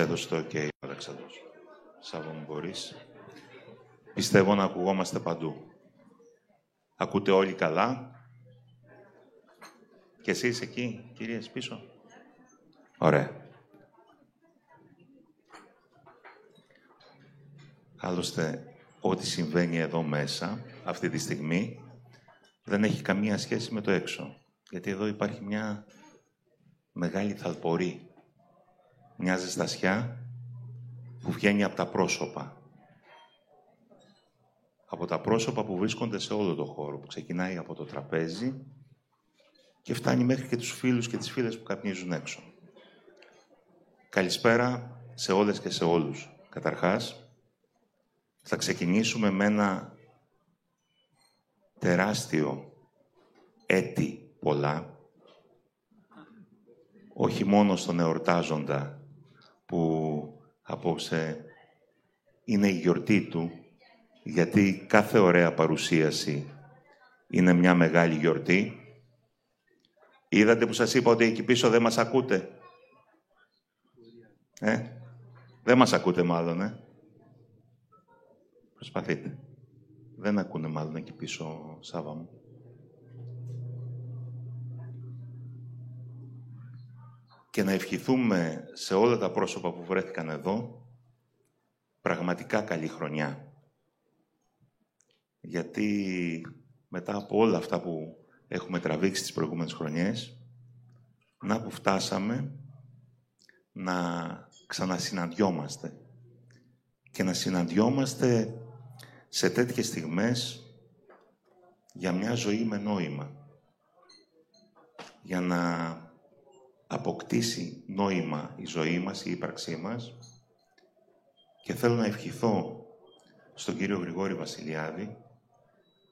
έδωσε το OK ο Αλέξανδρος. Σάββα μου μπορείς. Πιστεύω να ακουγόμαστε παντού. Ακούτε όλοι καλά. Και εσείς εκεί, κυρίες, πίσω. Ωραία. Άλλωστε, ό,τι συμβαίνει εδώ μέσα, αυτή τη στιγμή, δεν έχει καμία σχέση με το έξω. Γιατί εδώ υπάρχει μια μεγάλη θαλπορή. Μια ζεστασιά που βγαίνει από τα πρόσωπα. Από τα πρόσωπα που βρίσκονται σε όλο το χώρο, που ξεκινάει από το τραπέζι και φτάνει μέχρι και τους φίλους και τις φίλες που καπνίζουν έξω. Καλησπέρα σε όλες και σε όλους. Καταρχάς, θα ξεκινήσουμε με ένα τεράστιο έτη πολλά, όχι μόνο στον εορτάζοντα που απόψε είναι η γιορτή του, γιατί κάθε ωραία παρουσίαση είναι μια μεγάλη γιορτή. Είδατε που σας είπα ότι εκεί πίσω δεν μας ακούτε; Ε, δεν μας ακούτε μάλλον, ε. Προσπαθείτε. Δεν ακούνε μάλλον εκεί πίσω, Σάβα μου. Και να ευχηθούμε σε όλα τα πρόσωπα που βρέθηκαν εδώ πραγματικά καλή χρονιά. Γιατί μετά από όλα αυτά που έχουμε τραβήξει τις προηγούμενες χρονιές, να που φτάσαμε να ξανασυναντιόμαστε. Και να συναντιόμαστε σε τέτοιες στιγμές για μια ζωή με νόημα. Για να αποκτήσει νόημα η ζωή μας, η ύπαρξή μας και θέλω να ευχηθώ στον κύριο Γρηγόρη Βασιλιάδη,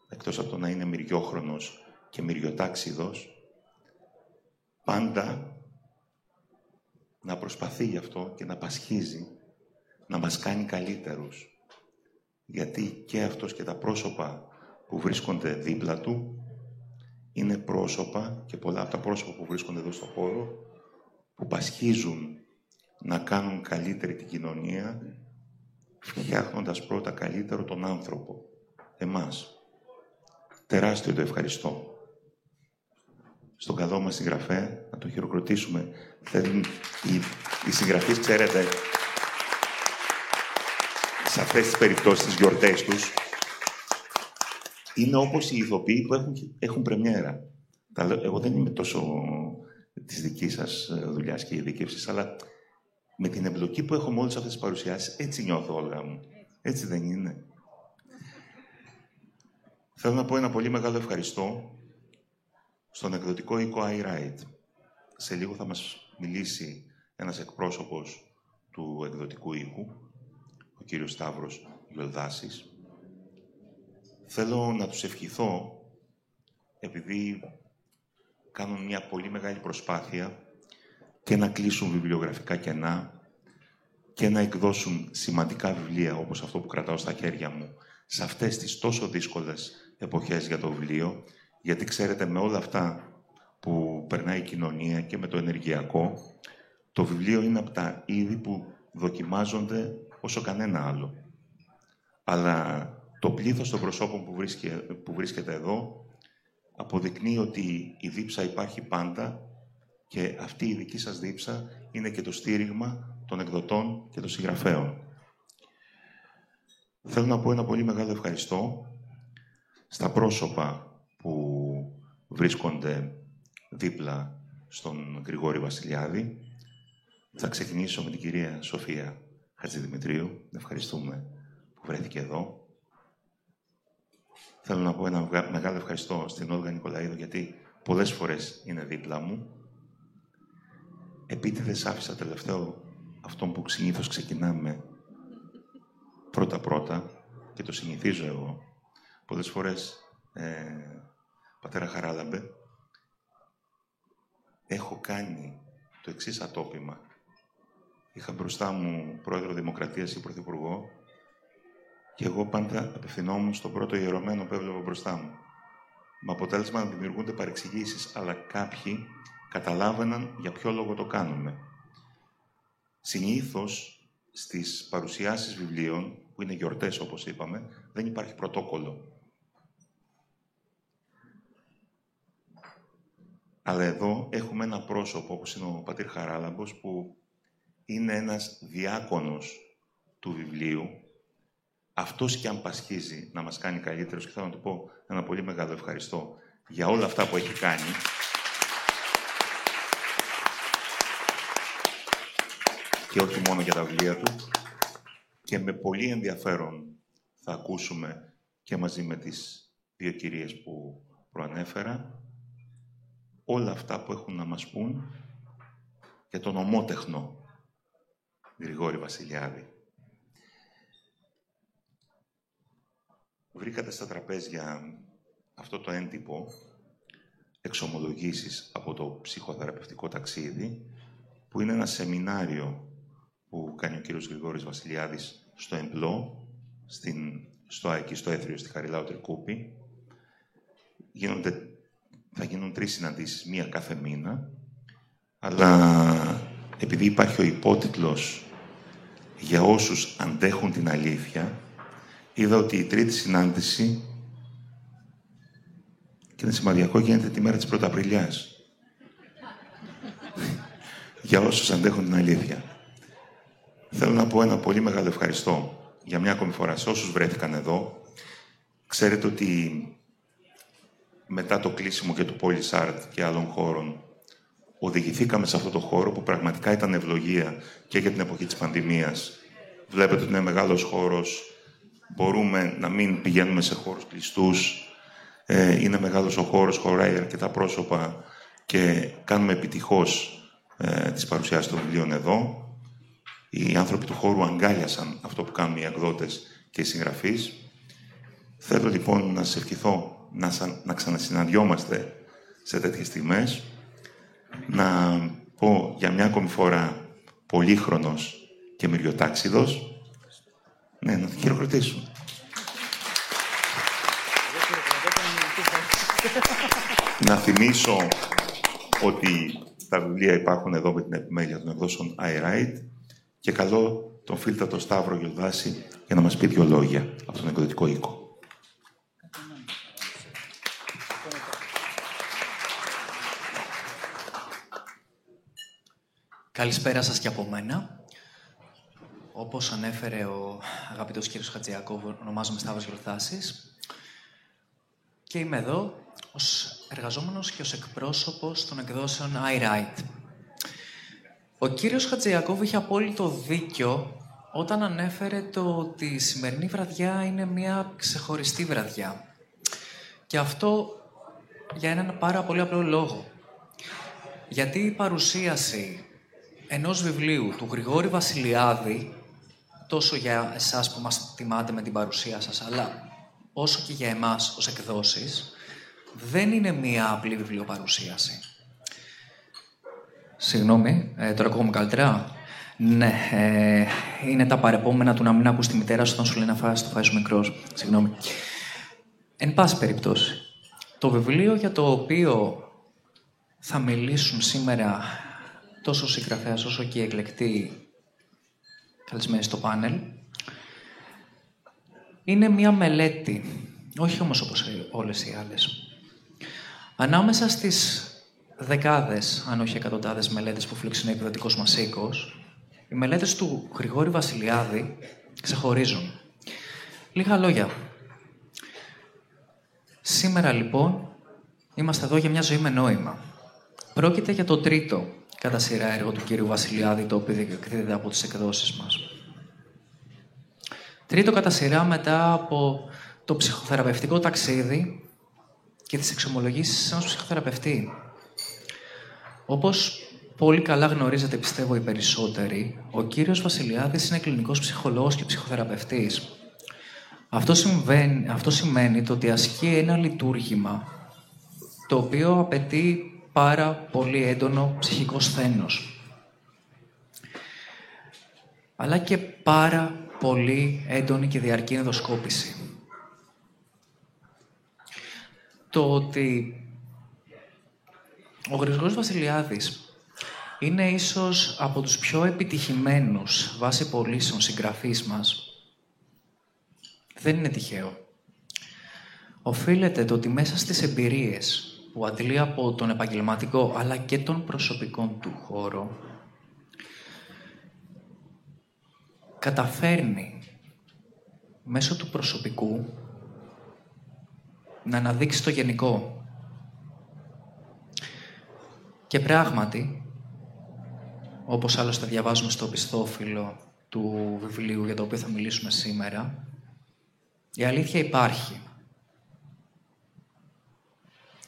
εκτός από το να είναι μυριόχρονος και μυριοτάξιδος, πάντα να προσπαθεί γι' αυτό και να πασχίζει, να μας κάνει καλύτερους. Γιατί και αυτός και τα πρόσωπα που βρίσκονται δίπλα του είναι πρόσωπα και πολλά από τα πρόσωπα που βρίσκονται εδώ στο χώρο που πασχίζουν να κάνουν καλύτερη την κοινωνία φτιάχνοντας πρώτα καλύτερο τον άνθρωπο, εμάς. Τεράστιο το ευχαριστώ. Στον καλό μας συγγραφέα, να το χειροκροτήσουμε. Θέλουν οι, οι συγγραφείς, ξέρετε, σε αυτές τις περιπτώσεις, τις γιορτές τους, είναι όπως οι ηθοποιοί που έχουν, έχουν πρεμιέρα. Εγώ δεν είμαι τόσο της δικής σας δουλειάς και ειδικεύσης, αλλά με την εμπλοκή που έχω με όλες αυτές τις παρουσιάσεις, έτσι νιώθω όλα μου. Έτσι δεν είναι. Θέλω να πω ένα πολύ μεγάλο ευχαριστώ στον εκδοτικό οίκο iWrite. Σε λίγο θα μας μιλήσει ένας εκπρόσωπος του εκδοτικού οίκου, ο κύριος Σταύρος Γιολδάσης. Θέλω να τους ευχηθώ, επειδή κάνουν μια πολύ μεγάλη προσπάθεια και να κλείσουν βιβλιογραφικά κενά και να εκδώσουν σημαντικά βιβλία όπως αυτό που κρατάω στα χέρια μου σε αυτές τις τόσο δύσκολες εποχές για το βιβλίο, γιατί ξέρετε με όλα αυτά που περνάει η κοινωνία και με το ενεργειακό, το βιβλίο είναι από τα είδη που δοκιμάζονται όσο κανένα άλλο. Αλλά το πλήθος των προσώπων που, που βρίσκεται εδώ αποδεικνύει ότι η δίψα υπάρχει πάντα και αυτή η δική σας δίψα είναι και το στήριγμα των εκδοτών και των συγγραφέων. Θέλω να πω ένα πολύ μεγάλο ευχαριστώ στα πρόσωπα που βρίσκονται δίπλα στον Γρηγόρη Βασιλιάδη. Θα ξεκινήσω με την κυρία Σοφία Χατζηδημητρίου. Ευχαριστούμε που βρέθηκε εδώ. Θέλω να πω ένα μεγάλο ευχαριστώ στην Όλγα Νικολαίδου γιατί πολλές φορές είναι δίπλα μου. Επίτηδες άφησα τελευταίο αυτό που συνήθως ξεκινάμε πρώτα-πρώτα και το συνηθίζω εγώ. Πολλές φορές, ε, πατέρα Χαράλαμπε, έχω κάνει το εξής ατόπιμα. Είχα μπροστά μου πρόεδρο Δημοκρατίας ή πρωθυπουργό και εγώ πάντα απευθυνόμουν στον πρώτο ιερωμένο που έβλεπα μπροστά μου. Με αποτέλεσμα να δημιουργούνται παρεξηγήσεις, αλλά κάποιοι καταλάβαιναν για ποιο λόγο το κάνουμε. Συνήθως στις παρουσιάσεις βιβλίων, που είναι γιορτές όπως είπαμε, δεν υπάρχει πρωτόκολλο. Αλλά εδώ έχουμε ένα πρόσωπο, όπως είναι ο Πατήρ Χαράλαμπος, που είναι ένας διάκονος του βιβλίου. Αυτός και αν πασχίζει να μας κάνει καλύτερος και θέλω να του πω ένα πολύ μεγάλο ευχαριστώ για όλα αυτά που έχει κάνει. Και όχι μόνο για τα βιβλία του. Και με πολύ ενδιαφέρον θα ακούσουμε και μαζί με τις δύο κυρίες που προανέφερα όλα αυτά που έχουν να μας πούν για τον ομότεχνο Γρηγόρη Βασιλιάδη. Βρήκατε στα τραπέζια αυτό το έντυπο εξομολογήσεις από το ψυχοθεραπευτικό ταξίδι που είναι ένα σεμινάριο που κάνει ο κύριος Γρηγόρης Βασιλιάδης στο Εμπλό, στην, στο ΑΕΚΙ, στο Έθριο, στη Χαριλάου Τρικούπη. Γίνονται, θα γίνουν τρεις συναντήσεις, μία κάθε μήνα, αλλά επειδή υπάρχει ο υπότιτλος για όσους αντέχουν την αλήθεια, είδα ότι η τρίτη συνάντηση και είναι σημαδιακό γίνεται τη μέρα της Πρωταπριλιάς. για όσους αντέχουν την αλήθεια. Θέλω να πω ένα πολύ μεγάλο ευχαριστώ για μια ακόμη φορά σε όσους βρέθηκαν εδώ. Ξέρετε ότι μετά το κλείσιμο και του Polis και άλλων χώρων οδηγηθήκαμε σε αυτό το χώρο που πραγματικά ήταν ευλογία και για την εποχή της πανδημίας. Βλέπετε ότι είναι μεγάλος χώρος, μπορούμε να μην πηγαίνουμε σε χώρους κλειστούς, ε, είναι μεγάλος ο χώρος, χωράει αρκετά πρόσωπα και κάνουμε επιτυχώς ε, τις παρουσιάσεις των βιβλίων εδώ. Οι άνθρωποι του χώρου αγκάλιασαν αυτό που κάνουν οι εκδότες και οι συγγραφείς. Θέλω λοιπόν να σας ευχηθώ να, να ξανασυναντιόμαστε σε τέτοιες στιγμές να πω για μια ακόμη φορά πολύχρονος και μυριοτάξιδος. Ναι, να την χειροκροτήσουμε. να θυμίσω ότι τα βιβλία υπάρχουν εδώ με την επιμέλεια των εκδόσεων iWrite και καλό τον φίλτατο Σταύρο Γιωδάση για να μας πει δύο λόγια από τον εκδοτικό οίκο. Καλησπέρα σας και από μένα. Όπως ανέφερε ο αγαπητός κύριος Χατζιακόβου, ονομάζομαι Σταύρος Γιορθάσης και είμαι εδώ ως εργαζόμενος και ως εκπρόσωπος των εκδόσεων iWrite. Ο κύριος Χατζιακόβου είχε απόλυτο δίκιο όταν ανέφερε το ότι η σημερινή βραδιά είναι μια ξεχωριστή βραδιά. Και αυτό για έναν πάρα πολύ απλό λόγο. Γιατί η παρουσίαση ενός βιβλίου του Γρηγόρη Βασιλιάδη, τόσο για εσάς που μας τιμάτε με την παρουσία σας, αλλά όσο και για εμάς ως εκδόσεις, δεν είναι μία απλή βιβλιοπαρουσίαση. Συγγνώμη, ε, τώρα ακούγομαι καλύτερα; Ναι, ε, είναι τα παρεπόμενα του να μην ακούς τη μητέρα σου όταν σου λέει να φας το φάεις μικρός. Συγγνώμη. Εν πάση περιπτώσει, το βιβλίο για το οποίο θα μιλήσουν σήμερα τόσο ο συγγραφέας όσο και οι εκλεκτοί καλεσμένοι στο πάνελ, είναι μία μελέτη, όχι όμως όπως όλες οι άλλες. Ανάμεσα στις δεκάδες, αν όχι εκατοντάδες μελέτες που φιλοξενεί ο εκδοτικός μας οίκος, οι μελέτες του Γρηγόρη Βασιλιάδη ξεχωρίζουν. Λίγα λόγια. Σήμερα λοιπόν είμαστε εδώ για μια ζωή με νόημα. Πρόκειται για το τρίτο κατά σειρά έργο του κύριου Βασιλιάδη, το οποίο εκδίδεται από τις εκδόσεις μας. Τρίτο κατά σειρά μετά από το ψυχοθεραπευτικό ταξίδι και τις εξομολογήσεις ενός ψυχοθεραπευτή. Όπως πολύ καλά γνωρίζετε, πιστεύω οι περισσότεροι, ο κύριος Βασιλιάδης είναι κλινικός ψυχολόγος και ψυχοθεραπευτής. Αυτό, συμβαίνει, αυτό σημαίνει το ότι ασκεί ένα λειτουργήμα το οποίο απαιτεί πάρα πολύ έντονο ψυχικό σθένος. Αλλά και πάρα πολύ έντονη και διαρκή ενδοσκόπηση. Το ότι ο Γρηγόρης Βασιλιάδης είναι ίσως από τους πιο επιτυχημένους βάσει πωλήσεων συγγραφείς μας. Δεν είναι τυχαίο. Οφείλεται το ότι μέσα στις εμπειρίες που αντλεί από τον επαγγελματικό αλλά και τον προσωπικό του χώρο καταφέρνει μέσω του προσωπικού να αναδείξει το γενικό. Και πράγματι, όπως άλλωστε διαβάζουμε στο πιστόφυλλο του βιβλίου για το οποίο θα μιλήσουμε σήμερα, η αλήθεια υπάρχει.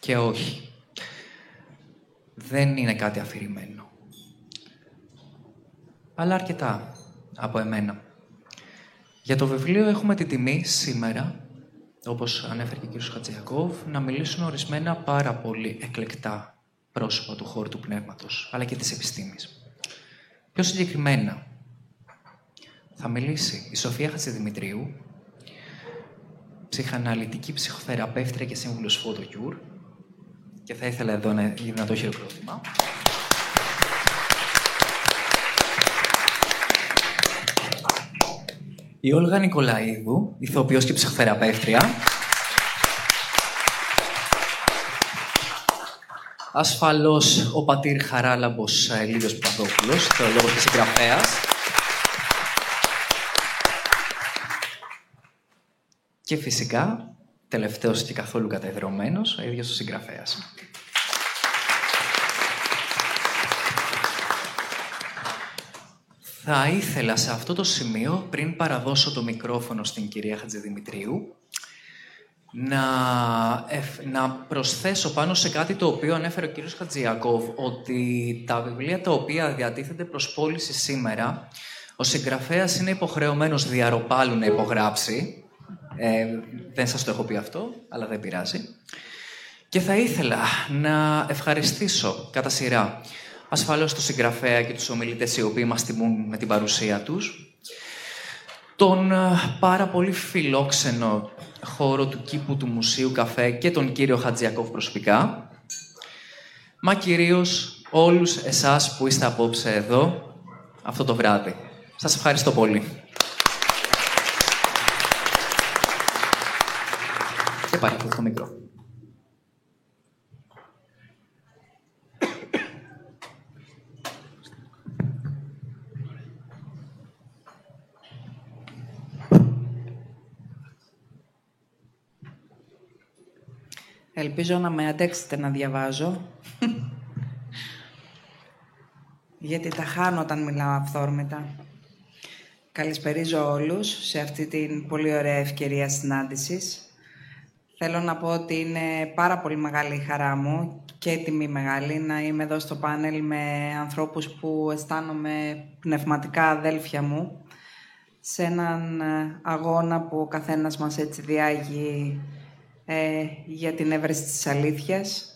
Και όχι. Δεν είναι κάτι αφηρημένο. Αλλά αρκετά από εμένα. Για το βιβλίο έχουμε τη τιμή σήμερα, όπως ανέφερε και ο κ. Χατζιακόβ, να μιλήσουν ορισμένα πάρα πολύ εκλεκτά πρόσωπα του χώρου του πνεύματος, αλλά και της επιστήμης. Πιο συγκεκριμένα, θα μιλήσει η Σοφία Χατζηδημητρίου, ψυχαναλυτική ψυχοθεραπεύτρια και σύμβουλος Φωτοκιούρ, και θα ήθελα εδώ να, να το χειροκρότημα. Η Όλγα Νικολαίδου, ηθοποιός και ψυχοθεραπεύτρια. Ασφαλώς ο πατήρ Χαράλαμπος Λίδος Παπαδόπουλος, θεολόγος και συγγραφέας. Και φυσικά, τελευταίος και καθόλου κατεδρωμένος, ο ίδιος ο συγγραφέας. Θα ήθελα σε αυτό το σημείο, πριν παραδώσω το μικρόφωνο στην κυρία Χατζηδημητρίου, να, να προσθέσω πάνω σε κάτι το οποίο ανέφερε ο κύριος Χατζιακόβ, ότι τα βιβλία τα οποία διατίθενται προς πώληση σήμερα, ο συγγραφέας είναι υποχρεωμένος διαρροπάλου να υπογράψει. Ε, δεν σας το έχω πει αυτό, αλλά δεν πειράζει. Και θα ήθελα να ευχαριστήσω κατά σειρά ασφαλώς το συγγραφέα και τους ομιλητές οι οποίοι μας τιμούν με την παρουσία τους, τον ε, πάρα πολύ φιλόξενο χώρο του κήπου του Μουσείου Καφέ και τον κύριο Χατζιακόφ προσωπικά, μα κυρίως όλους εσάς που είστε απόψε εδώ αυτό το βράδυ. Σας ευχαριστώ πολύ. Και παρακολουθώ το μικρό. Ελπίζω να με αντέξετε να διαβάζω. Γιατί τα χάνω όταν μιλάω αυθόρμητα. Καλησπερίζω όλους σε αυτή την πολύ ωραία ευκαιρία συνάντησης. Θέλω να πω ότι είναι πάρα πολύ μεγάλη η χαρά μου και τιμή μεγάλη να είμαι εδώ στο πάνελ με ανθρώπους που αισθάνομαι πνευματικά αδέλφια μου σε έναν αγώνα που ο καθένας μας έτσι διάγει ε, για την έβρεση της αλήθειας,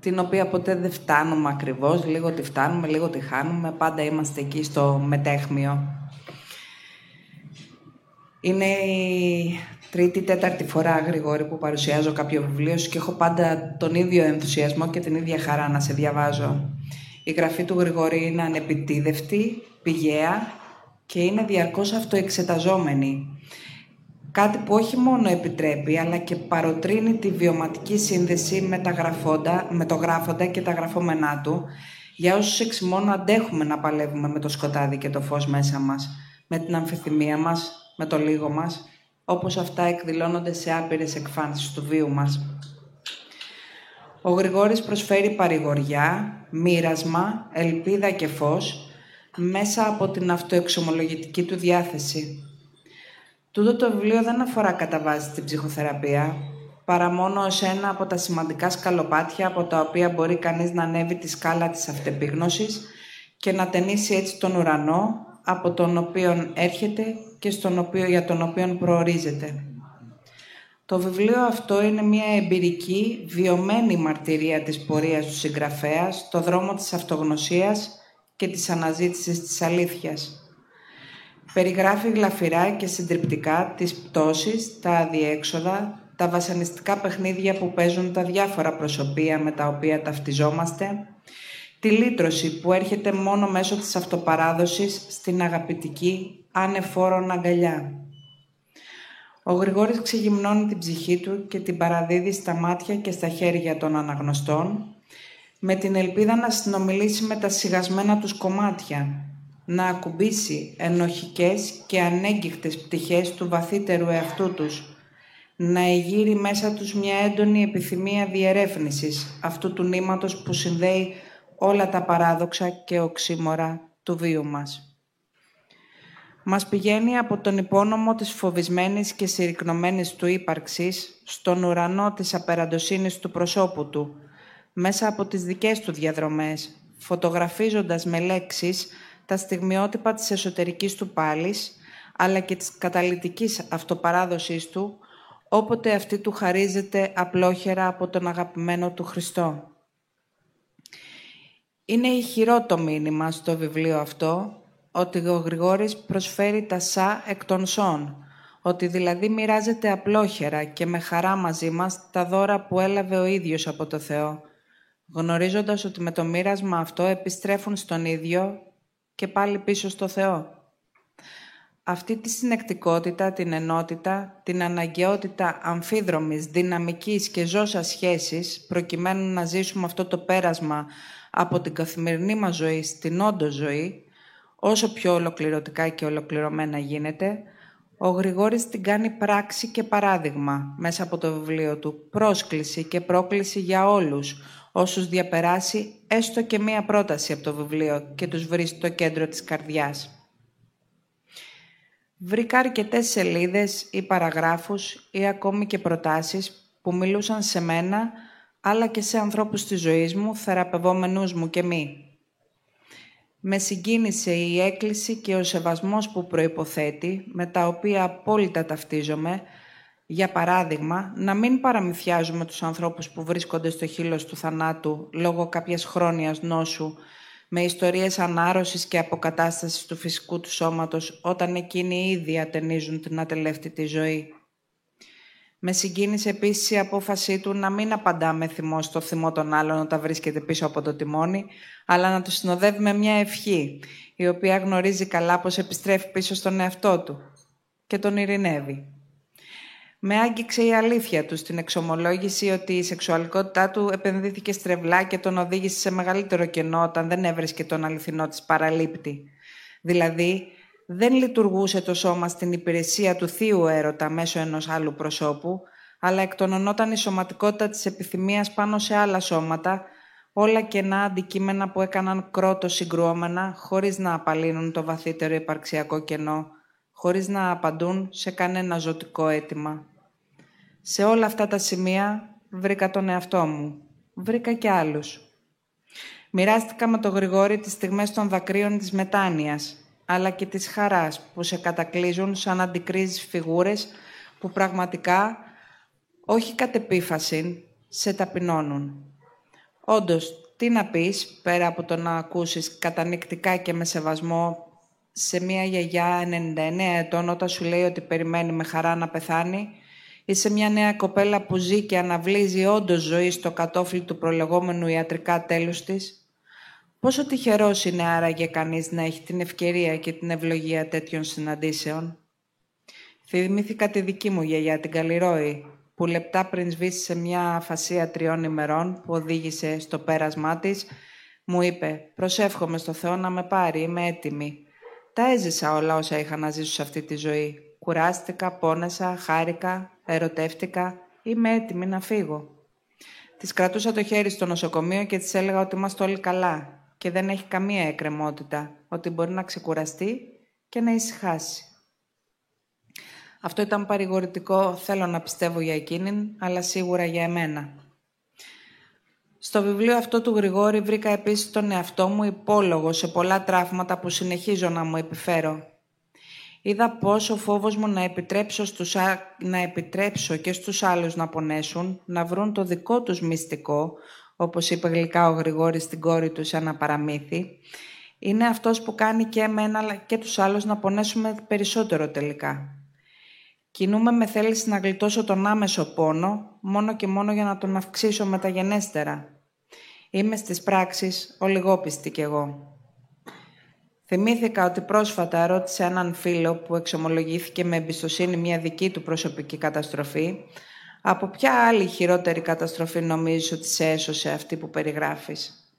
την οποία ποτέ δεν φτάνουμε ακριβώς, λίγο τη φτάνουμε, λίγο τη χάνουμε, πάντα είμαστε εκεί στο μετέχμιο. Είναι η τρίτη, τέταρτη φορά, Γρηγόρη, που παρουσιάζω κάποιο βιβλίο σου και έχω πάντα τον ίδιο ενθουσιασμό και την ίδια χαρά να σε διαβάζω. Η γραφή του Γρηγόρη είναι ανεπιτίδευτη, πηγαία και είναι διαρκώς αυτοεξεταζόμενη. Κάτι που όχι μόνο επιτρέπει, αλλά και παροτρύνει τη βιωματική σύνδεση με, τα γραφόντα, με το γράφοντα και τα γραφόμενά του, για όσους εξημώνου αντέχουμε να παλεύουμε με το σκοτάδι και το φως μέσα μας, με την αμφιθυμία μας, με το λίγο μας, όπως αυτά εκδηλώνονται σε άπειρες εκφάνσεις του βίου μας. Ο Γρηγόρης προσφέρει παρηγοριά, μοίρασμα, ελπίδα και φως, μέσα από την αυτοεξομολογητική του διάθεση, Τούτο το βιβλίο δεν αφορά κατά βάση την ψυχοθεραπεία, παρά μόνο ως ένα από τα σημαντικά σκαλοπάτια από τα οποία μπορεί κανείς να ανέβει τη σκάλα της αυτεπίγνωσης και να ταινίσει έτσι τον ουρανό από τον οποίο έρχεται και στον οποίο, για τον οποίο προορίζεται. Το βιβλίο αυτό είναι μια εμπειρική, βιωμένη μαρτυρία της πορείας του συγγραφέας στο δρόμο της αυτογνωσίας και της αναζήτησης της αλήθειας. Περιγράφει γλαφυρά και συντριπτικά τις πτώσεις, τα αδιέξοδα, τα βασανιστικά παιχνίδια που παίζουν τα διάφορα προσωπία με τα οποία ταυτιζόμαστε, τη λύτρωση που έρχεται μόνο μέσω της αυτοπαράδοσης στην αγαπητική ανεφόρον αγκαλιά. Ο Γρηγόρης ξεγυμνώνει την ψυχή του και την παραδίδει στα μάτια και στα χέρια των αναγνωστών, με την ελπίδα να συνομιλήσει με τα σιγασμένα τους κομμάτια, να ακουμπήσει ενοχικές και ανέγκυχτες πτυχές του βαθύτερου εαυτού τους, να εγείρει μέσα τους μια έντονη επιθυμία διερεύνησης αυτού του νήματος που συνδέει όλα τα παράδοξα και οξύμορα του βίου μας. Μας πηγαίνει από τον υπόνομο της φοβισμένης και συρρυκνωμένης του ύπαρξης στον ουρανό της απεραντοσύνης του προσώπου του, μέσα από τις δικές του διαδρομές, φωτογραφίζοντας με λέξεις τα στιγμιότυπα της εσωτερικής του πάλης, αλλά και της καταλητικής αυτοπαράδοσής του, όποτε αυτή του χαρίζεται απλόχερα από τον αγαπημένο του Χριστό. Είναι ηχηρό το μήνυμα στο βιβλίο αυτό ότι ο Γρηγόρης προσφέρει τα σα εκ των σών, ότι δηλαδή μοιράζεται απλόχερα και με χαρά μαζί μας τα δώρα που έλαβε ο ίδιος από το Θεό, γνωρίζοντας ότι με το μοίρασμα αυτό επιστρέφουν στον ίδιο και πάλι πίσω στο Θεό. Αυτή τη συνεκτικότητα, την ενότητα, την αναγκαιότητα αμφίδρομης, δυναμικής και ζώσας σχέσης, προκειμένου να ζήσουμε αυτό το πέρασμα από την καθημερινή μας ζωή στην όντως ζωή, όσο πιο ολοκληρωτικά και ολοκληρωμένα γίνεται, ο Γρηγόρης την κάνει πράξη και παράδειγμα μέσα από το βιβλίο του, πρόσκληση και πρόκληση για όλους, όσους διαπεράσει έστω και μία πρόταση από το βιβλίο και τους βρει στο κέντρο της καρδιάς. Βρήκα αρκετές σελίδες ή παραγράφους ή ακόμη και προτάσεις που μιλούσαν σε μένα αλλά και σε ανθρώπους της ζωής μου, θεραπευόμενους μου και μη. Με συγκίνησε η έκκληση και ο σεβασμός που προϋποθέτει, με τα οποία απόλυτα ταυτίζομαι, για παράδειγμα, να μην παραμυθιάζουμε τους ανθρώπους που βρίσκονται στο χείλος του θανάτου λόγω κάποιας χρόνιας νόσου, με ιστορίες ανάρρωσης και αποκατάστασης του φυσικού του σώματος, όταν εκείνοι ήδη ατενίζουν την ατελεύτητη ζωή. Με συγκίνησε επίσης η απόφασή του να μην απαντά με θυμό στο θυμό των άλλων όταν βρίσκεται πίσω από το τιμόνι, αλλά να του συνοδεύει με μια ευχή, η οποία γνωρίζει καλά πως επιστρέφει πίσω στον εαυτό του και τον ειρηνεύει. Με άγγιξε η αλήθεια του στην εξομολόγηση ότι η σεξουαλικότητά του επενδύθηκε στρεβλά και τον οδήγησε σε μεγαλύτερο κενό όταν δεν έβρισκε τον αληθινό της παραλήπτη. Δηλαδή, δεν λειτουργούσε το σώμα στην υπηρεσία του θείου έρωτα μέσω ενός άλλου προσώπου, αλλά εκτονωνόταν η σωματικότητα της επιθυμίας πάνω σε άλλα σώματα, όλα κενά αντικείμενα που έκαναν κρότος συγκρουόμενα, χωρίς να απαλύνουν το βαθύτερο υπαρξιακό κενό, χωρίς να απαντούν σε κανένα ζωτικό αίτημα. Σε όλα αυτά τα σημεία βρήκα τον εαυτό μου. Βρήκα και άλλους. Μοιράστηκα με τον Γρηγόρη τις στιγμές των δακρύων της μετάνοιας, αλλά και της χαράς που σε κατακλείζουν σαν αντικρίζεις φιγούρες που πραγματικά, όχι κατ' επίφαση, σε ταπεινώνουν. Όντως, τι να πεις, πέρα από το να ακούσεις κατανοητικά και με σεβασμό σε μια γιαγιά 99 ετών όταν σου λέει ότι περιμένει με χαρά να πεθάνει ή σε μια νέα κοπέλα που ζει και αναβλύζει όντως ζωή στο κατόφλι του προλεγόμενου ιατρικά τέλους της, Πόσο τυχερός είναι άραγε κανείς να έχει την ευκαιρία και την ευλογία τέτοιων συναντήσεων; Θυμήθηκα τη δική μου γιαγιά, την Καλλιρόη, που λεπτά πριν σβήσει σε μια αφασία τριών ημερών που οδήγησε στο πέρασμά της, μου είπε «Προσεύχομαι στο Θεό να με πάρει, είμαι έτοιμη». Τα έζησα όλα όσα είχα να ζήσω σε αυτή τη ζωή. Κουράστηκα, πόνεσα, χάρηκα, ερωτεύτηκα. Είμαι έτοιμη να φύγω. Της κρατούσα το χέρι στο νοσοκομείο και της έλεγα ότι είμαστε όλοι καλά και δεν έχει καμία εκκρεμότητα, ότι μπορεί να ξεκουραστεί και να ησυχάσει. Αυτό ήταν παρηγορητικό, θέλω να πιστεύω για εκείνην, αλλά σίγουρα για εμένα. Στο βιβλίο αυτό του Γρηγόρη βρήκα επίσης τον εαυτό μου υπόλογο σε πολλά τραύματα που συνεχίζω να μου επιφέρω. Είδα πώς ο φόβος μου να επιτρέψω, στους, να επιτρέψω και στους άλλους να πονέσουν, να βρουν το δικό τους μυστικό, όπως είπε γλυκά ο Γρηγόρης στην κόρη του σε ένα παραμύθι, είναι αυτός που κάνει και εμένα αλλά και τους άλλους να πονέσουμε περισσότερο τελικά. Κινούμε με θέληση να γλιτώσω τον άμεσο πόνο, μόνο και μόνο για να τον αυξήσω μεταγενέστερα. Είμαι στις πράξεις ολιγόπιστη κι εγώ. Θυμήθηκα ότι πρόσφατα ρώτησε έναν φίλο που εξομολογήθηκε με εμπιστοσύνη μια δική του προσωπική καταστροφή από ποια άλλη χειρότερη καταστροφή νομίζεις ότι σε έσωσε αυτή που περιγράφεις;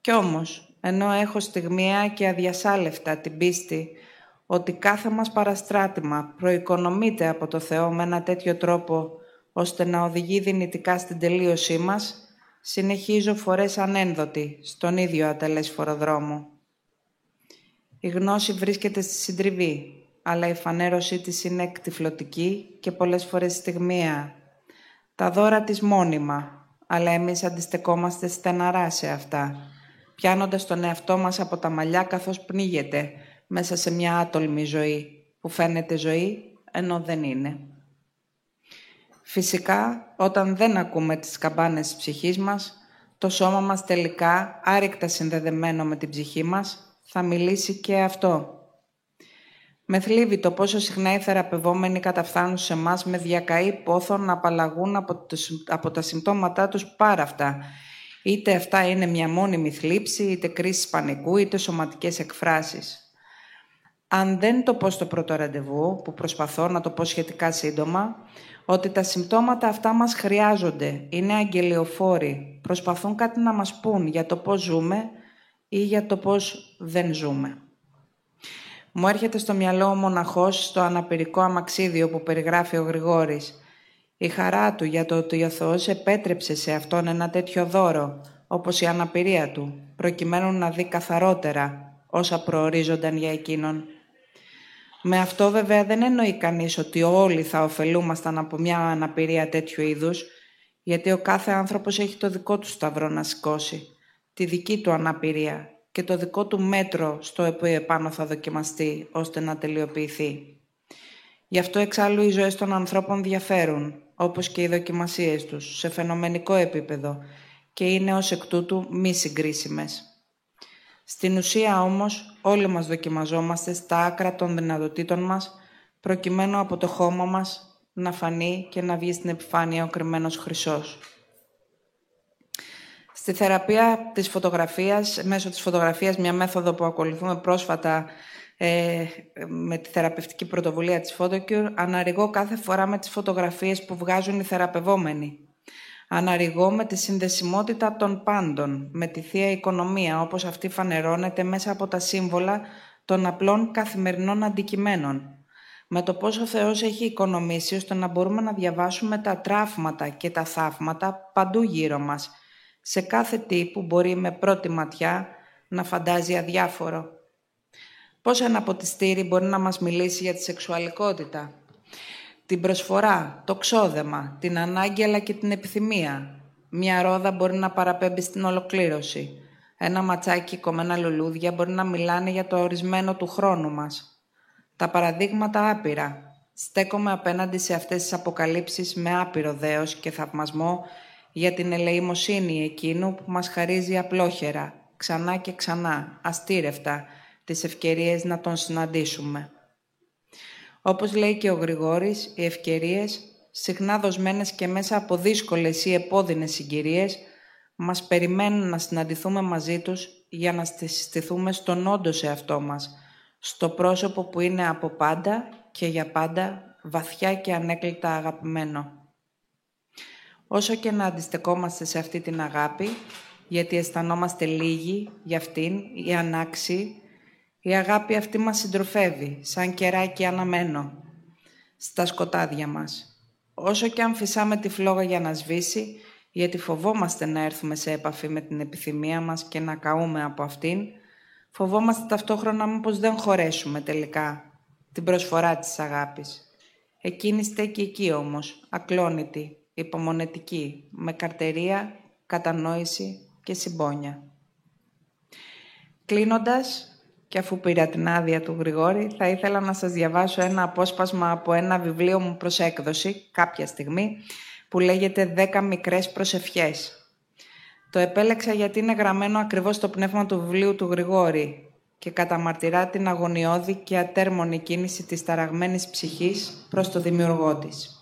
Κι όμως, ενώ έχω στιγμία και αδιασάλευτα την πίστη ότι κάθε μας παραστράτημα προοικονομείται από το Θεό με ένα τέτοιο τρόπο ώστε να οδηγεί δυνητικά στην τελείωσή μας, συνεχίζω φορές ανένδοτη στον ίδιο ατελέσφορο δρόμο. Η γνώση βρίσκεται στη συντριβή, αλλά η φανέρωσή της είναι εκτιφλωτική και πολλές φορές στιγμία. Τα δώρα της μόνιμα, αλλά εμείς αντιστεκόμαστε στεναρά σε αυτά, πιάνοντας τον εαυτό μας από τα μαλλιά καθώς πνίγεται μέσα σε μια άτολμη ζωή, που φαίνεται ζωή ενώ δεν είναι. Φυσικά, όταν δεν ακούμε τις καμπάνες της ψυχής μας, το σώμα μας τελικά, άρρηκτα συνδεδεμένο με την ψυχή μας, θα μιλήσει και αυτό. Με θλίβει το πόσο συχνά οι θεραπευόμενοι καταφθάνουν σε εμάς με διακαή πόθο να απαλλαγούν από, από τα συμπτώματά τους πάρα αυτά. Είτε αυτά είναι μια μόνιμη θλίψη, είτε κρίση πανικού, είτε σωματικές εκφράσεις. Αν δεν το πω στο πρώτο ραντεβού, που προσπαθώ να το πω σχετικά σύντομα, ότι τα συμπτώματα αυτά μας χρειάζονται, είναι αγγελιοφόροι, προσπαθούν κάτι να μας πούν για το πώς ζούμε ή για το πώς δεν ζούμε. Μου έρχεται στο μυαλό ο μοναχός στο αναπηρικό αμαξίδιο που περιγράφει ο Γρηγόρης. Η χαρά του για το ότι ο Θεός επέτρεψε σε αυτόν ένα τέτοιο δώρο, όπως η αναπηρία του, προκειμένου να δει καθαρότερα όσα προορίζονταν για εκείνον. Με αυτό βέβαια δεν εννοεί κανείς ότι όλοι θα ωφελούμασταν από μια αναπηρία τέτοιου είδους, γιατί ο κάθε άνθρωπος έχει το δικό του σταυρό να σηκώσει, τη δική του αναπηρία και το δικό του μέτρο στο οποίο επάνω θα δοκιμαστεί ώστε να τελειοποιηθεί. Γι' αυτό εξάλλου οι ζωές των ανθρώπων διαφέρουν, όπως και οι δοκιμασίες τους, σε φαινομενικό επίπεδο και είναι ως εκ τούτου μη συγκρίσιμες. Στην ουσία όμως όλοι μας δοκιμαζόμαστε στα άκρα των δυνατοτήτων μας προκειμένου από το χώμα μας να φανεί και να βγει στην επιφάνεια ο κρυμμένος χρυσός. Στη θεραπεία της φωτογραφίας, μέσω της φωτογραφίας, μια μέθοδο που ακολουθούμε πρόσφατα ε, με τη θεραπευτική πρωτοβουλία της Photocure, αναρριγώ κάθε φορά με τις φωτογραφίες που βγάζουν οι θεραπευόμενοι. Αναρριγώ με τη συνδεσιμότητα των πάντων, με τη Θεία Οικονομία, όπως αυτή φανερώνεται μέσα από τα σύμβολα των απλών καθημερινών αντικειμένων. Με το πόσο ο Θεός έχει οικονομήσει ώστε να μπορούμε να διαβάσουμε τα τράφματα και τα θαύματα παντού γύρω μας, σε κάθε τι που μπορεί με πρώτη ματιά να φαντάζει αδιάφορο. Πώς ένα ποτιστήρι μπορεί να μας μιλήσει για τη σεξουαλικότητα, την προσφορά, το ξόδεμα, την ανάγκη αλλά και την επιθυμία. Μια ρόδα μπορεί να παραπέμπει στην ολοκλήρωση. Ένα ματσάκι κομμένα λουλούδια μπορεί να μιλάνε για το ορισμένο του χρόνου μας. Τα παραδείγματα άπειρα. Στέκομαι απέναντι σε αυτές τις αποκαλύψεις με άπειρο δέος και θαυμασμό για την ελεημοσύνη εκείνου που μας χαρίζει απλόχερα, ξανά και ξανά, αστήρευτα, τις ευκαιρίες να τον συναντήσουμε. Όπως λέει και ο Γρηγόρης, οι ευκαιρίες, συχνά δοσμένες και μέσα από δύσκολες ή επώδυνες συγκυρίες, μας περιμένουν να συναντηθούμε μαζί τους για να συστηθούμε στον όντο σε αυτό μας, στο πρόσωπο που είναι από πάντα και για πάντα βαθιά και ανέκλητα αγαπημένο. Όσο και να αντιστεκόμαστε σε αυτή την αγάπη, γιατί αισθανόμαστε λίγοι για αυτήν ή ανάξιοι, η αγάπη αυτή μας συντροφεύει, σαν κεράκι αναμένο, στα σκοτάδια μας. Όσο και αν φυσάμε τη φλόγα για να σβήσει, γιατί φοβόμαστε να έρθουμε σε επαφή με την επιθυμία μας και να καούμε από αυτήν, φοβόμαστε ταυτόχρονα μήπως δεν χωρέσουμε τελικά την προσφορά της αγάπης. Εκείνη στέκει εκεί όμως, ακλόνητη, υπομονετική, με καρτερία, κατανόηση και συμπόνια. Κλείνοντας, και αφού πήρα την άδεια του Γρηγόρη, θα ήθελα να σας διαβάσω ένα απόσπασμα από ένα βιβλίο μου προς έκδοση, κάποια στιγμή, που λέγεται «Δέκα μικρές προσευχές». Το επέλεξα γιατί είναι γραμμένο ακριβώς στο πνεύμα του βιβλίου του Γρηγόρη και καταμαρτυρά την αγωνιώδη και ατέρμονη κίνηση της ταραγμένης ψυχής προς το δημιουργό της.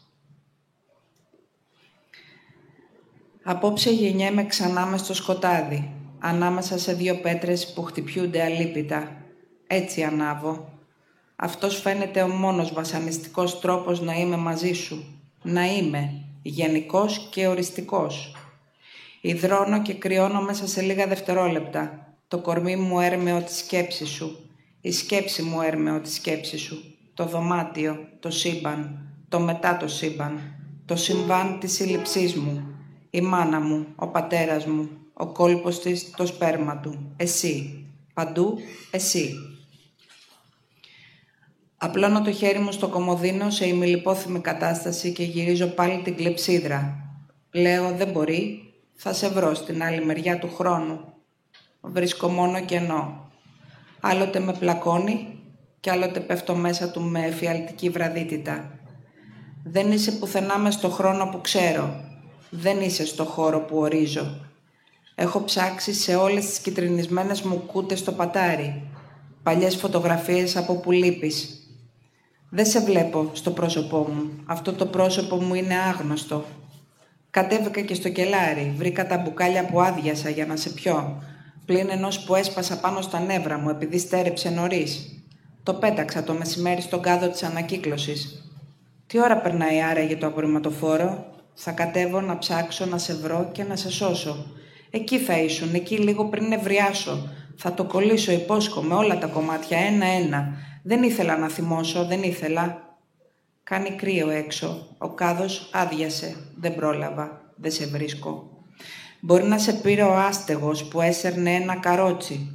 Απόψε γεννιέμαι ξανά μες στο σκοτάδι, ανάμεσα σε δύο πέτρες που χτυπιούνται αλίπητα. Έτσι ανάβω. Αυτός φαίνεται ο μόνος βασανιστικός τρόπος να είμαι μαζί σου. Να είμαι, γενικός και οριστικός. Ιδρώνω και κρυώνω μέσα σε λίγα δευτερόλεπτα. Το κορμί μου έρμεο της σκέψης σου. Η σκέψη μου έρμεο της σκέψης σου. Το δωμάτιο, το σύμπαν, το μετά το σύμπαν. Το συμβάν της σύλληψής μου. Η μάνα μου, ο πατέρας μου, ο κόλπος της, το σπέρμα του. Εσύ. Παντού, εσύ. Απλώνω το χέρι μου στο κομμωδίνο σε ημιλιπόθυμη κατάσταση και γυρίζω πάλι την κλεψίδρα. Λέω δεν μπορεί, θα σε βρω στην άλλη μεριά του χρόνου. Βρίσκω μόνο κενό. Άλλοτε με πλακώνει και άλλοτε πέφτω μέσα του με εφιαλτική βραδύτητα. Δεν είσαι πουθενά μες στο χρόνο που ξέρω. Δεν είσαι στο χώρο που ορίζω. Έχω ψάξει σε όλες τις κυτρινισμένες μου κούτες στο πατάρι. Παλιές φωτογραφίες από που λείπεις. Δεν σε βλέπω στο πρόσωπό μου. Αυτό το πρόσωπο μου είναι άγνωστο. Κατέβηκα και στο κελάρι. Βρήκα τα μπουκάλια που άδειασα για να σε πιω. Πλην ενός που έσπασα πάνω στα νεύρα μου επειδή στέρεψε νωρίς. Το πέταξα το μεσημέρι στον κάδο της ανακύκλωσης. Τι ώρα περνάει άραγε το απορριμματοφόρο; Θα κατέβω να ψάξω, να σε βρω και να σε σώσω. Εκεί θα ήσουν, εκεί λίγο πριν ευριάσω. Θα το κολλήσω, υπόσχομαι, όλα τα κομμάτια, ένα-ένα. Δεν ήθελα να θυμώσω, δεν ήθελα. Κάνει κρύο έξω. Ο κάδος άδειασε. Δεν πρόλαβα. Δεν σε βρίσκω. Μπορεί να σε πήρε ο άστεγος που έσερνε ένα καρότσι.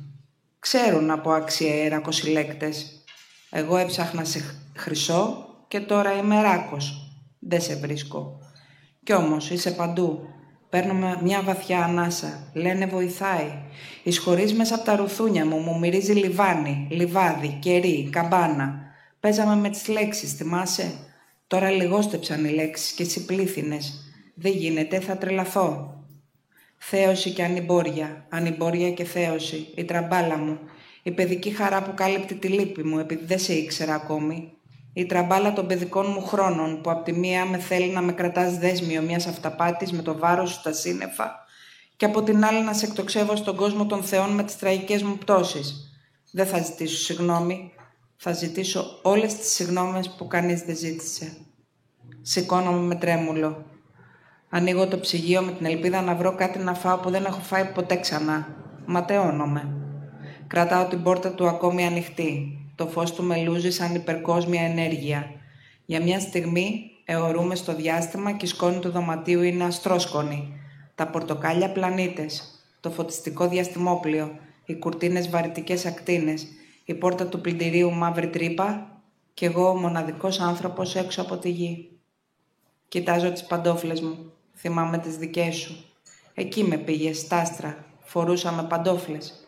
Ξέρουν από αξιαέρα συλλέκτες. Εγώ έψαχνα σε χρυσό και τώρα είμαι ράκος. Δεν σε βρίσκω. Κι όμως είσαι παντού. Παίρνουμε μια βαθιά ανάσα. Λένε βοηθάει. Εισχωρείς μέσα από τα ρουθούνια μου. Μου μυρίζει λιβάνι, λιβάδι, κερί, καμπάνα. Παίζαμε με τις λέξεις, θυμάσαι; Τώρα λιγόστεψαν οι λέξεις και εσύ πλήθυνες. Δεν γίνεται, θα τρελαθώ. Θέωση και ανυμπόρια, ανυμπόρια και θέωση, η τραμπάλα μου, η παιδική χαρά που κάλυπτε τη λύπη μου επειδή δεν σε ήξερα ακόμη, η τραμπάλα των παιδικών μου χρόνων που απ' τη μία με θέλει να με κρατάς δέσμιο μιας αυταπάτης με το βάρος σου στα σύννεφα και από την άλλη να σε εκτοξεύω στον κόσμο των θεών με τις τραγικές μου πτώσεις. Δεν θα ζητήσω συγγνώμη, θα ζητήσω όλες τις συγγνώμες που κανείς δεν ζήτησε. Σηκώνομαι με τρέμουλο. Ανοίγω το ψυγείο με την ελπίδα να βρω κάτι να φάω που δεν έχω φάει ποτέ ξανά. Ματαιώνομαι. Κρατάω την πόρτα του ακόμη ανοιχτή. Το φως του μελούζει σαν υπερκόσμια ενέργεια. Για μια στιγμή αιωρούμε στο διάστημα και η σκόνη του δωματίου είναι αστρόσκονη. Τα πορτοκάλια πλανήτες. Το φωτιστικό διαστημόπλιο. Οι κουρτίνες βαρυτικές ακτίνες η πόρτα του πλυντηρίου μαύρη τρύπα και εγώ ο μοναδικός άνθρωπος έξω από τη γη. Κοιτάζω τις παντόφλες μου, θυμάμαι τις δικές σου. Εκεί με πήγε στάστρα, φορούσαμε παντόφλες.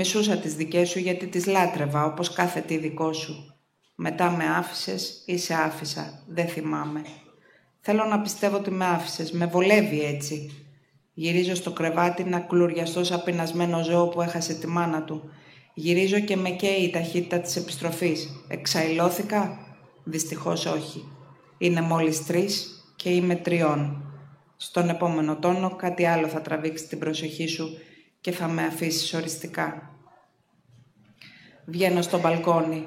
Μισούσα τις δικές σου γιατί τις λάτρευα, όπως κάθε τι δικό σου. Μετά με άφησες ή σε άφησα, δεν θυμάμαι. Θέλω να πιστεύω ότι με άφησες, με βολεύει έτσι. Γυρίζω στο κρεβάτι να κλουριαστώ σαν πεινασμένο ζώο που έχασε τη μάνα του Γυρίζω και με καίει η ταχύτητα της επιστροφής. Εξαϊλώθηκα; Δυστυχώς όχι. Είναι μόλις τρεις και είμαι τριών. Στον επόμενο τόνο κάτι άλλο θα τραβήξει την προσοχή σου και θα με αφήσεις οριστικά. Βγαίνω στο μπαλκόνι.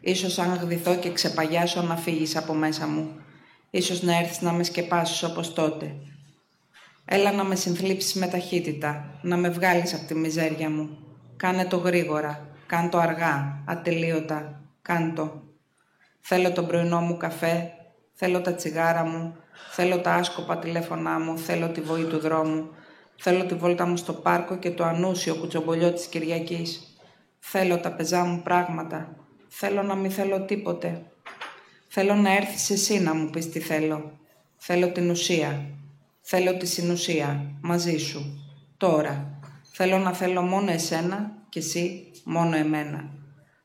Ίσως αν γδυθώ και ξεπαγιάσω να φύγεις από μέσα μου. Ίσως να έρθεις να με σκεπάσεις όπως τότε. Έλα να με συνθλίψεις με ταχύτητα, να με βγάλεις από τη μιζέρια μου. Κάνε το γρήγορα, κάν το αργά, ατελείωτα, κάν το. Θέλω τον πρωινό μου καφέ, θέλω τα τσιγάρα μου, θέλω τα άσκοπα τηλέφωνά μου, θέλω τη βοή του δρόμου, θέλω τη βόλτα μου στο πάρκο και το ανούσιο κουτσομπολιό της Κυριακής. Θέλω τα πεζά μου πράγματα, θέλω να μην θέλω τίποτε. Θέλω να έρθεις εσύ να μου πεις τι θέλω. Θέλω την ουσία. Θέλω τη συνουσία, μαζί σου. Τώρα. Θέλω να θέλω μόνο εσένα και εσύ μόνο εμένα.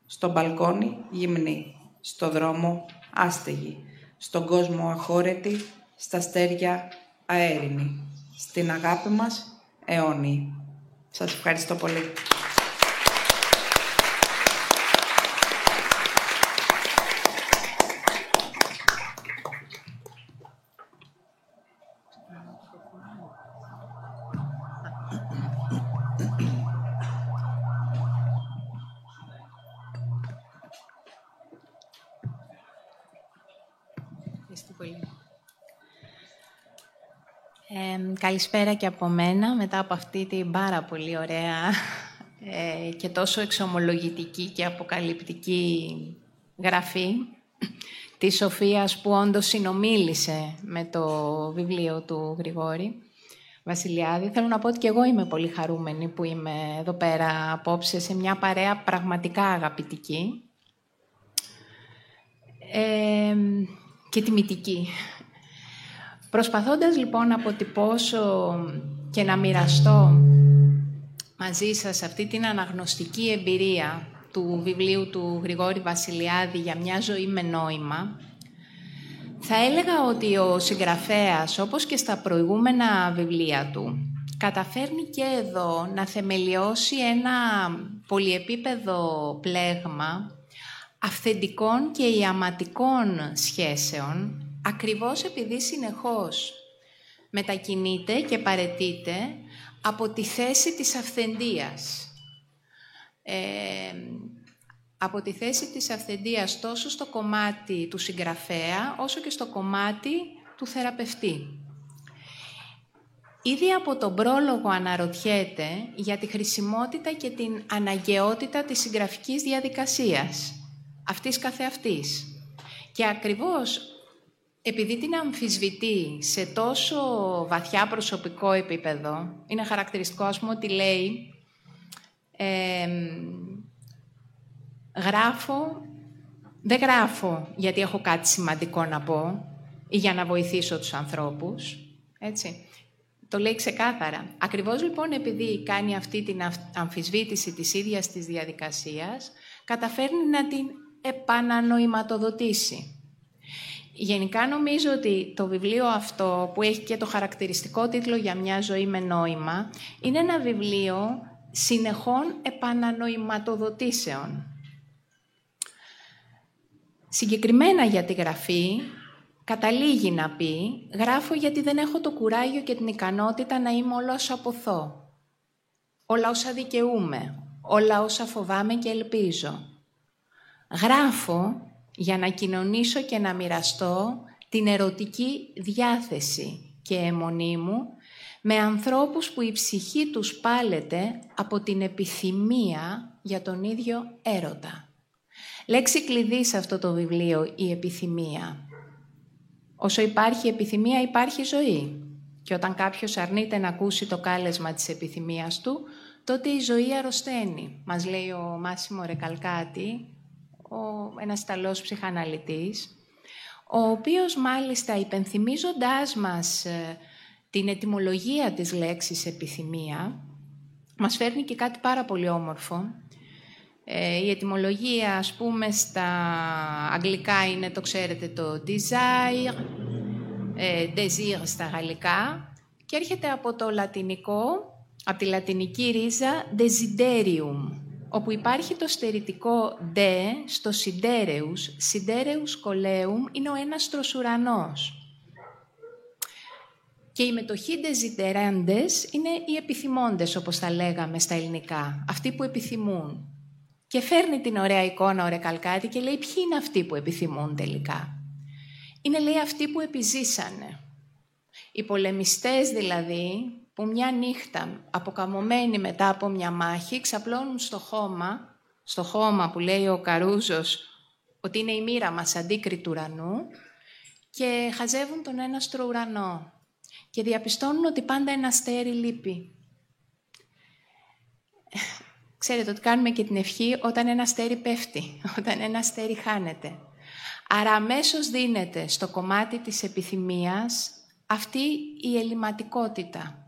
Στο μπαλκόνι γυμνή, στο δρόμο άστεγη, στον κόσμο αχώρετη, στα στέρια αέρινη. Στην αγάπη μας αιώνιοι. Σας ευχαριστώ πολύ. Καλησπέρα και από μένα, μετά από αυτή την πάρα πολύ ωραία ε, και τόσο εξομολογητική και αποκαλυπτική γραφή της Σοφίας που όντως συνομίλησε με το βιβλίο του Γρηγόρη Βασιλιάδη. Θέλω να πω ότι και εγώ είμαι πολύ χαρούμενη που είμαι εδώ πέρα απόψε σε μια παρέα πραγματικά αγαπητική ε, και τιμητική. Προσπαθώντας λοιπόν να αποτυπώσω και να μοιραστώ μαζί σας αυτή την αναγνωστική εμπειρία του βιβλίου του Γρηγόρη Βασιλιάδη για μια ζωή με νόημα, θα έλεγα ότι ο συγγραφέας, όπως και στα προηγούμενα βιβλία του, καταφέρνει και εδώ να θεμελιώσει ένα πολυεπίπεδο πλέγμα αυθεντικών και ιαματικών σχέσεων, ακριβώς επειδή συνεχώς μετακινείται και παρετείται από τη θέση της αυθεντίας. Ε, από τη θέση της αυθεντίας τόσο στο κομμάτι του συγγραφέα, όσο και στο κομμάτι του θεραπευτή. Ήδη από τον πρόλογο αναρωτιέται για τη χρησιμότητα και την αναγκαιότητα της συγγραφικής διαδικασίας, αυτής καθεαυτής. Και ακριβώς επειδή την αμφισβητεί σε τόσο βαθιά προσωπικό επίπεδο, είναι χαρακτηριστικό, ας πούμε, ότι λέει γράφω, δεν γράφω γιατί έχω κάτι σημαντικό να πω ή για να βοηθήσω τους ανθρώπους, έτσι. Το λέει ξεκάθαρα. Ακριβώς λοιπόν επειδή κάνει αυτή την αμφισβήτηση της ίδιας της διαδικασίας, καταφέρνει να την επανανοηματοδοτήσει. Γενικά νομίζω ότι το βιβλίο αυτό που έχει και το χαρακτηριστικό τίτλο «Για μια ζωή με νόημα» είναι ένα βιβλίο συνεχών επανανοηματοδοτήσεων. Συγκεκριμένα για τη γραφή, καταλήγει να πει «Γράφω γιατί δεν έχω το κουράγιο και την ικανότητα να είμαι όλα όσα αποθώ, όλα όσα δικαιούμαι, όλα όσα φοβάμαι και ελπίζω. Γράφω για να κοινωνήσω και να μοιραστώ την ερωτική διάθεση και αιμονή μου με ανθρώπους που η ψυχή τους πάλεται από την επιθυμία για τον ίδιο έρωτα. Λέξη κλειδί σε αυτό το βιβλίο η επιθυμία. Όσο υπάρχει επιθυμία υπάρχει ζωή. Και όταν κάποιος αρνείται να ακούσει το κάλεσμα της επιθυμίας του, τότε η ζωή αρρωσταίνει. Μας λέει ο Μάσιμο Ρεκαλκάτη, ο, ένας Ιταλός ψυχαναλυτής, ο οποίος μάλιστα υπενθυμίζοντάς μας ε, την ετυμολογία της λέξης επιθυμία, μας φέρνει και κάτι πάρα πολύ όμορφο. Ε, η ετυμολογία, ας πούμε, στα αγγλικά είναι, το ξέρετε, το desire, ε, desire στα γαλλικά και έρχεται από το λατινικό, από τη λατινική ρίζα desiderium, όπου υπάρχει το στερητικό «de» στο «sidereus», «sidereus coleum» είναι ο έναστρος ουρανός. Και η μετοχή «desiderandes» είναι οι επιθυμώντες, όπως τα λέγαμε στα ελληνικά, αυτοί που επιθυμούν. Και φέρνει την ωραία εικόνα ο Ρεκαλκάτη και λέει ποιοι είναι αυτοί που επιθυμούν τελικά; Είναι λέει αυτοί που επιζήσανε. Οι πολεμιστές δηλαδή που μια νύχτα αποκαμωμένοι μετά από μια μάχη ξαπλώνουν στο χώμα, στο χώμα που λέει ο Καρούζος ότι είναι η μοίρα μας αντίκριτη ουρανού και χαζεύουν τον ένα ουρανό και διαπιστώνουν ότι πάντα ένα αστέρι λείπει. Ξέρετε ότι κάνουμε και την ευχή όταν ένα αστέρι πέφτει, όταν ένα αστέρι χάνεται. Άρα αμέσως δίνεται στο κομμάτι της επιθυμίας αυτή η ελληματικότητα.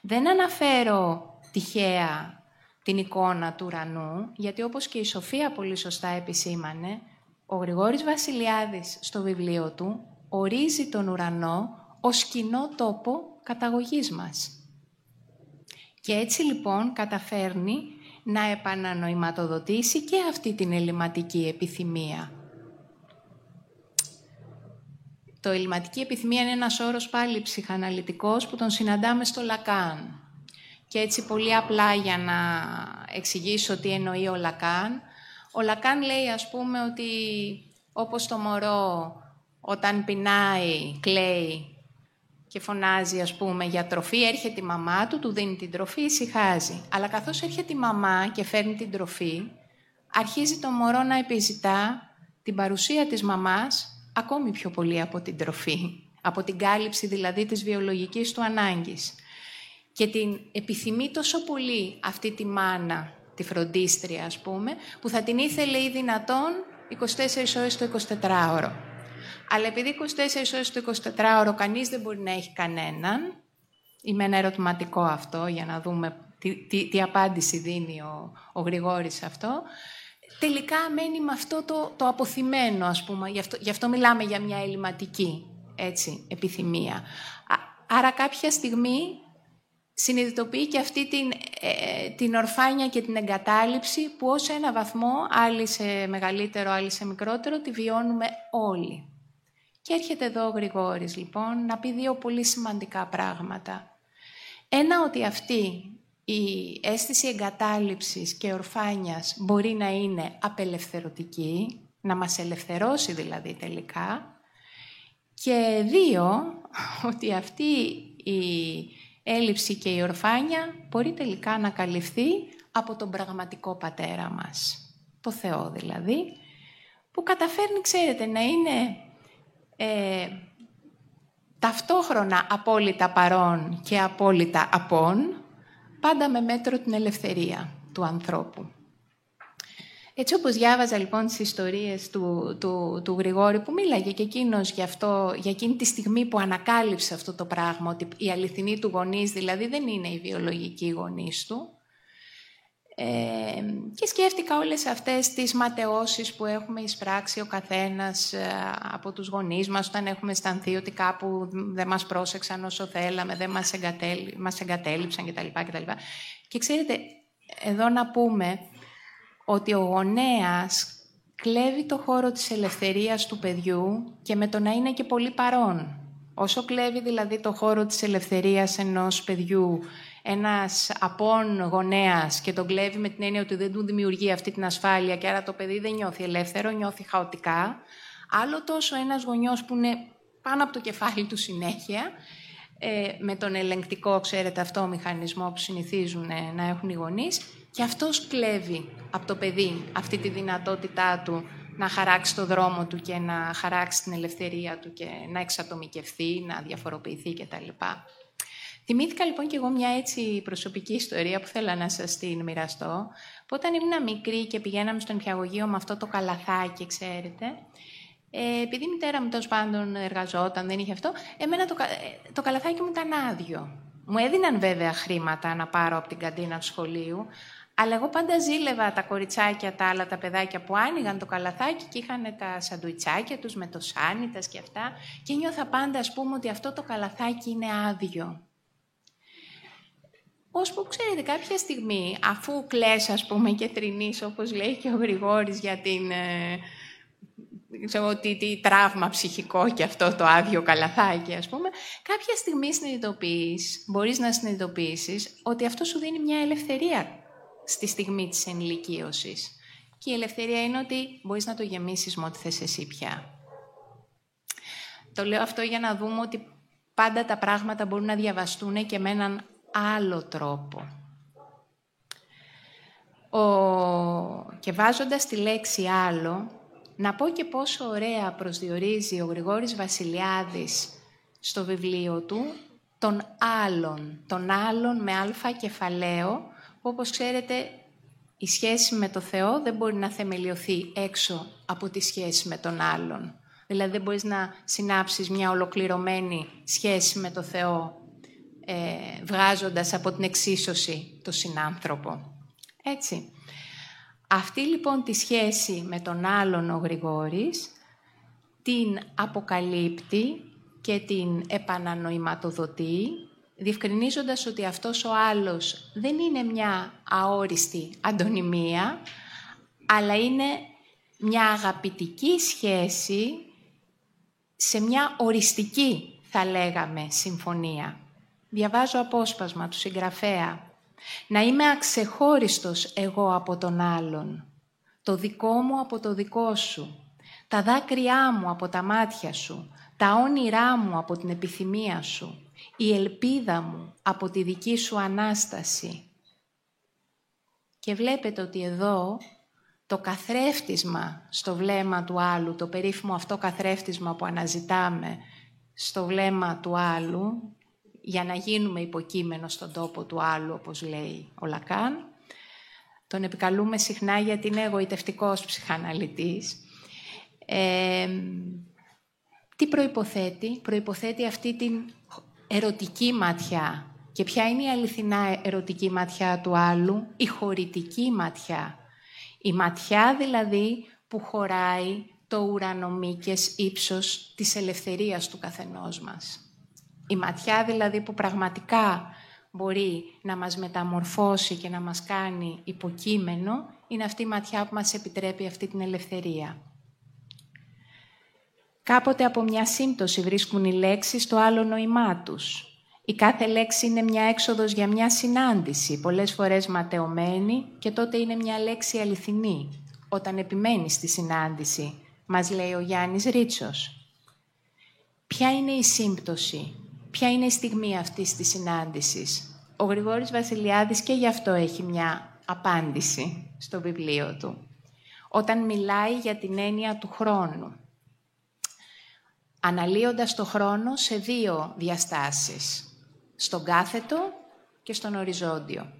Δεν αναφέρω τυχαία την εικόνα του ουρανού, γιατί όπως και η Σοφία πολύ σωστά επισήμανε, ο Γρηγόρης Βασιλιάδης στο βιβλίο του ορίζει τον ουρανό ως κοινό τόπο καταγωγής μας. Και έτσι λοιπόν καταφέρνει να επανανοηματοδοτήσει και αυτή την ελληματική επιθυμία. Το ελληματική επιθυμία είναι ένας όρος πάλι ψυχαναλυτικός που τον συναντάμε στο Λακάν. Και έτσι πολύ απλά για να εξηγήσω τι εννοεί ο Λακάν. Ο Λακάν λέει ας πούμε ότι όπως το μωρό όταν πεινάει, κλαίει και φωνάζει ας πούμε για τροφή, έρχεται η μαμά του, του δίνει την τροφή, ησυχάζει. Αλλά καθώς έρχεται η μαμά και φέρνει την τροφή, αρχίζει το μωρό να επιζητά την παρουσία της μαμάς ακόμη πιο πολύ από την τροφή, από την κάλυψη δηλαδή της βιολογικής του ανάγκης. Και την επιθυμεί τόσο πολύ αυτή τη μάνα, τη φροντίστρια ας πούμε, που θα την ήθελε ή δυνατόν 24 ώρες το 24ωρο. Αλλά επειδή 24 ώρες το 24ωρο κανείς δεν μπορεί να έχει κανέναν, είμαι ένα ερωτηματικό αυτό για να δούμε τι, τι, απάντηση δίνει ο, ο Γρηγόρης αυτό, τελικά μένει με αυτό το, το αποθυμένο, ας πούμε. Γι αυτό, γι' αυτό μιλάμε για μια ελληματική έτσι, επιθυμία. Άρα κάποια στιγμή συνειδητοποιεί και αυτή την, ε, την ορφάνια και την εγκατάλειψη που ως ένα βαθμό, άλλοι σε μεγαλύτερο, άλλοι σε μικρότερο, τη βιώνουμε όλοι. Και έρχεται εδώ ο Γρηγόρης λοιπόν να πει δύο πολύ σημαντικά πράγματα. Ένα ότι αυτή η αίσθηση εγκατάλειψης και ορφάνιας μπορεί να είναι απελευθερωτική, να μας ελευθερώσει δηλαδή τελικά. Και δύο, ότι αυτή η έλλειψη και η ορφάνια μπορεί τελικά να καλυφθεί από τον πραγματικό πατέρα μας, το Θεό δηλαδή, που καταφέρνει, ξέρετε, να είναι ε, ταυτόχρονα απόλυτα παρόν και απόλυτα απόν, πάντα με μέτρο την ελευθερία του ανθρώπου. Έτσι όπως διάβαζα λοιπόν τις ιστορίες του, του, του Γρηγόρη που μίλαγε και εκείνος για, αυτό, για εκείνη τη στιγμή που ανακάλυψε αυτό το πράγμα, ότι η αληθινή του γονείς δηλαδή δεν είναι η βιολογική γονείς του, ε, και σκέφτηκα όλες αυτές τις ματαιώσεις που έχουμε εισπράξει ο καθένας ε, από τους γονείς μας όταν έχουμε αισθανθεί ότι κάπου δεν μας πρόσεξαν όσο θέλαμε, δεν μας, εγκατέλει, μας εγκατέλειψαν κτλ, κτλ. Και ξέρετε, εδώ να πούμε ότι ο γονέας κλέβει το χώρο της ελευθερίας του παιδιού και με το να είναι και πολύ παρόν. Όσο κλέβει δηλαδή το χώρο της ελευθερίας ενός παιδιού ένας απόν γονέας και τον κλέβει με την έννοια ότι δεν του δημιουργεί αυτή την ασφάλεια και άρα το παιδί δεν νιώθει ελεύθερο, νιώθει χαοτικά. Άλλο τόσο ένας γονιός που είναι πάνω από το κεφάλι του συνέχεια, ε, με τον ελεγκτικό, ξέρετε, αυτό μηχανισμό που συνηθίζουν ε, να έχουν οι γονείς, και αυτός κλέβει από το παιδί αυτή τη δυνατότητά του να χαράξει το δρόμο του και να χαράξει την ελευθερία του και να εξατομικευθεί, να διαφοροποιηθεί κτλ. Θυμήθηκα λοιπόν και εγώ μια έτσι προσωπική ιστορία που θέλω να σας την μοιραστώ. Που όταν ήμουν μικρή και πηγαίναμε στον πιαγωγείο με αυτό το καλαθάκι, ξέρετε, ε, επειδή η μητέρα μου τέλος πάντων εργαζόταν, δεν είχε αυτό, εμένα το, ε, το καλαθάκι μου ήταν άδειο. Μου έδιναν βέβαια χρήματα να πάρω από την καντίνα του σχολείου, αλλά εγώ πάντα ζήλευα τα κοριτσάκια, τα άλλα, τα παιδάκια που άνοιγαν το καλαθάκι και είχαν τα σαντουιτσάκια τους με το σάνιτας και αυτά και νιώθα πάντα, ας πούμε, ότι αυτό το καλαθάκι είναι άδειο. Που ξέρετε, κάποια στιγμή, αφού κλαις, ας πούμε, και θρυνείς, όπως λέει και ο Γρηγόρης για την... Ε, ξέρω, τι, τι τραύμα ψυχικό και αυτό το άδειο καλαθάκι, ας πούμε, κάποια στιγμή συνειδητοποιείς, μπορείς να συνειδητοποιήσεις ότι αυτό σου δίνει μια ελευθερία στη στιγμή της ενηλικίωσης. Και η ελευθερία είναι ότι μπορείς να το γεμίσεις με ό,τι θες εσύ πια. Το λέω αυτό για να δούμε ότι πάντα τα πράγματα μπορούν να διαβαστούν και με έναν άλλο τρόπο. Ο... Και βάζοντας τη λέξη άλλο, να πω και πόσο ωραία προσδιορίζει ο Γρηγόρης Βασιλιάδης στο βιβλίο του τον άλλον, τον άλλον με αλφα κεφαλαίο, όπως ξέρετε, η σχέση με το Θεό δεν μπορεί να θεμελιωθεί έξω από τη σχέση με τον άλλον. Δηλαδή δεν μπορείς να συνάψεις μια ολοκληρωμένη σχέση με το Θεό ε, βγάζοντας από την εξίσωση το συνάνθρωπο. Έτσι. Αυτή λοιπόν τη σχέση με τον άλλον ο Γρηγόρης την αποκαλύπτει και την επανανοηματοδοτεί διευκρινίζοντας ότι αυτός ο άλλος δεν είναι μια αόριστη αντωνυμία, αλλά είναι μια αγαπητική σχέση σε μια οριστική, θα λέγαμε, συμφωνία. Διαβάζω απόσπασμα του συγγραφέα. Να είμαι αξεχώριστος εγώ από τον άλλον, το δικό μου από το δικό σου, τα δάκρυά μου από τα μάτια σου, τα όνειρά μου από την επιθυμία σου, η ελπίδα μου από τη δική σου Ανάσταση. Και βλέπετε ότι εδώ το καθρέφτισμα στο βλέμμα του άλλου, το περίφημο αυτό καθρέφτισμα που αναζητάμε στο βλέμμα του άλλου, για να γίνουμε υποκείμενο στον τόπο του άλλου, όπως λέει ο Λακάν. Τον επικαλούμε συχνά γιατί είναι εγωιτευτικός ψυχαναλυτής. Ε, τι προϋποθέτει; Προϋποθέτει αυτή την ερωτική ματιά. Και ποια είναι η αληθινά ερωτική ματιά του άλλου; Η χωρητική ματιά. Η ματιά δηλαδή που χωράει το ουρανομίκες ύψος της ελευθερίας του καθενός μας. Η ματιά δηλαδή που πραγματικά μπορεί να μας μεταμορφώσει και να μας κάνει υποκείμενο, είναι αυτή η ματιά που μας επιτρέπει αυτή την ελευθερία. Κάποτε από μια σύμπτωση βρίσκουν οι λέξεις το άλλο νοημά τους. Η κάθε λέξη είναι μια έξοδος για μια συνάντηση, πολλές φορές ματαιωμένη και τότε είναι μια λέξη αληθινή. Όταν επιμένει στη συνάντηση, μας λέει ο Γιάννης Ρίτσος. Ποια είναι η σύμπτωση, ποια είναι η στιγμή αυτής της συνάντησης; Ο Γρηγόρης Βασιλιάδης και γι' αυτό έχει μια απάντηση στο βιβλίο του. Όταν μιλάει για την έννοια του χρόνου. Αναλύοντας το χρόνο σε δύο διαστάσεις. Στον κάθετο και στον οριζόντιο.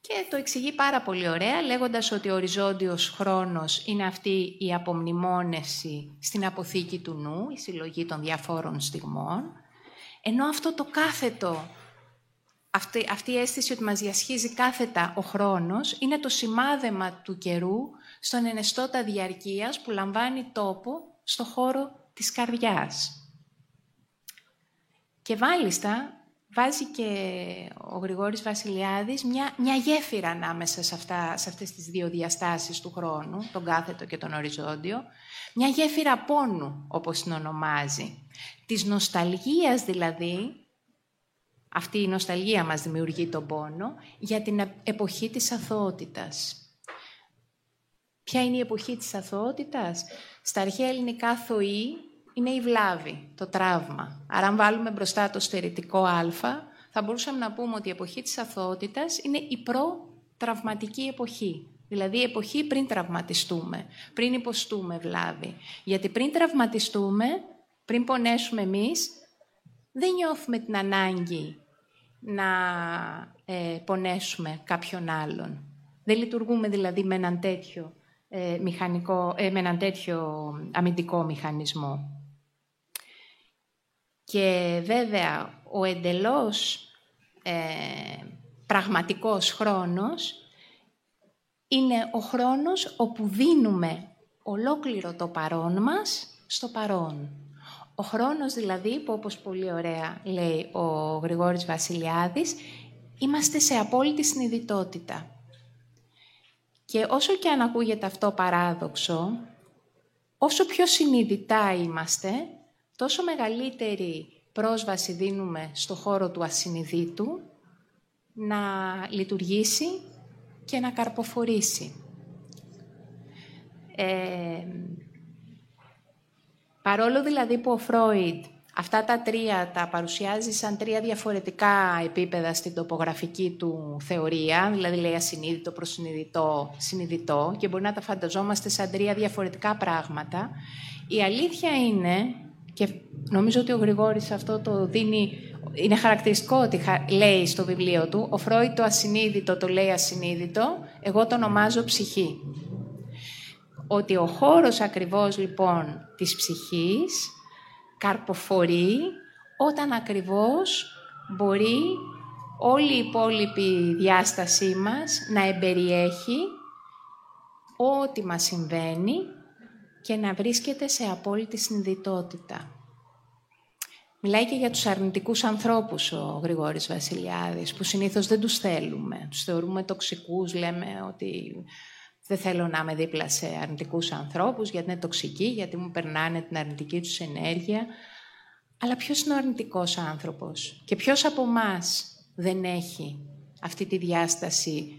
Και το εξηγεί πάρα πολύ ωραία, λέγοντας ότι ο οριζόντιος χρόνος είναι αυτή η απομνημόνευση στην αποθήκη του νου, η συλλογή των διαφόρων στιγμών, ενώ αυτό το κάθετο, αυτή, αυτή η αίσθηση ότι μας διασχίζει κάθετα ο χρόνος, είναι το σημάδεμα του καιρού στον ενεστώτα διαρκείας που λαμβάνει τόπο στο χώρο της καρδιάς. Και μάλιστα βάζει και ο Γρηγόρης Βασιλιάδης μια, μια γέφυρα ανάμεσα σε, αυτά, σε αυτές τις δύο διαστάσεις του χρόνου, τον κάθετο και τον οριζόντιο, μια γέφυρα πόνου, όπως την ονομάζει. Της νοσταλγίας δηλαδή, αυτή η νοσταλγία μας δημιουργεί τον πόνο, για την εποχή της αθωότητας. Ποια είναι η εποχή της αθωότητας; Στα αρχαία ελληνικά θωή είναι η βλάβη, το τραύμα. Άρα αν βάλουμε μπροστά το στερητικό α, θα μπορούσαμε να πούμε ότι η εποχή της αθωότητας είναι η προ-τραυματική εποχή. Δηλαδή η εποχή πριν τραυματιστούμε, πριν υποστούμε βλάβη. Γιατί πριν τραυματιστούμε, πριν πονέσουμε εμείς, δεν νιώθουμε την ανάγκη να ε, πονέσουμε κάποιον άλλον. Δεν λειτουργούμε δηλαδή με έναν τέτοιο, ε, μηχανικό, ε, με έναν τέτοιο αμυντικό μηχανισμό. Και βέβαια ο εντελώς ε, πραγματικός χρόνος είναι ο χρόνος όπου δίνουμε ολόκληρο το παρόν μας στο παρόν. Ο χρόνος δηλαδή που όπως πολύ ωραία λέει ο Γρηγόρης Βασιλιάδης, είμαστε σε απόλυτη συνειδητότητα. Και όσο και αν ακούγεται αυτό παράδοξο, όσο πιο συνειδητά είμαστε, τόσο μεγαλύτερη πρόσβαση δίνουμε στο χώρο του ασυνειδήτου να λειτουργήσει και να καρποφορήσει. Ε, παρόλο δηλαδή που ο Φρόιντ αυτά τα τρία τα παρουσιάζει σαν τρία διαφορετικά επίπεδα στην τοπογραφική του θεωρία, δηλαδή λέει ασυνείδητο, προσυνειδητό, συνειδητό και μπορεί να τα φανταζόμαστε σαν τρία διαφορετικά πράγματα, η αλήθεια είναι και νομίζω ότι ο Γρηγόρης αυτό το δίνει, είναι χαρακτηριστικό ότι λέει στο βιβλίο του, ο Φρόιτ το ασυνείδητο το λέει ασυνείδητο, εγώ το ονομάζω ψυχή. Ότι ο χώρος ακριβώς λοιπόν της ψυχής καρποφορεί όταν ακριβώς μπορεί όλη η υπόλοιπη διάστασή μας να εμπεριέχει ό,τι μας συμβαίνει και να βρίσκεται σε απόλυτη συνειδητότητα. Μιλάει και για τους αρνητικούς ανθρώπους ο Γρηγόρης Βασιλιάδης, που συνήθως δεν τους θέλουμε. Τους θεωρούμε τοξικούς, λέμε ότι δεν θέλω να είμαι δίπλα σε αρνητικούς ανθρώπους, γιατί είναι τοξικοί, γιατί μου περνάνε την αρνητική τους ενέργεια. Αλλά ποιος είναι ο αρνητικός άνθρωπος; Και ποιος από εμάς δεν έχει αυτή τη διάσταση,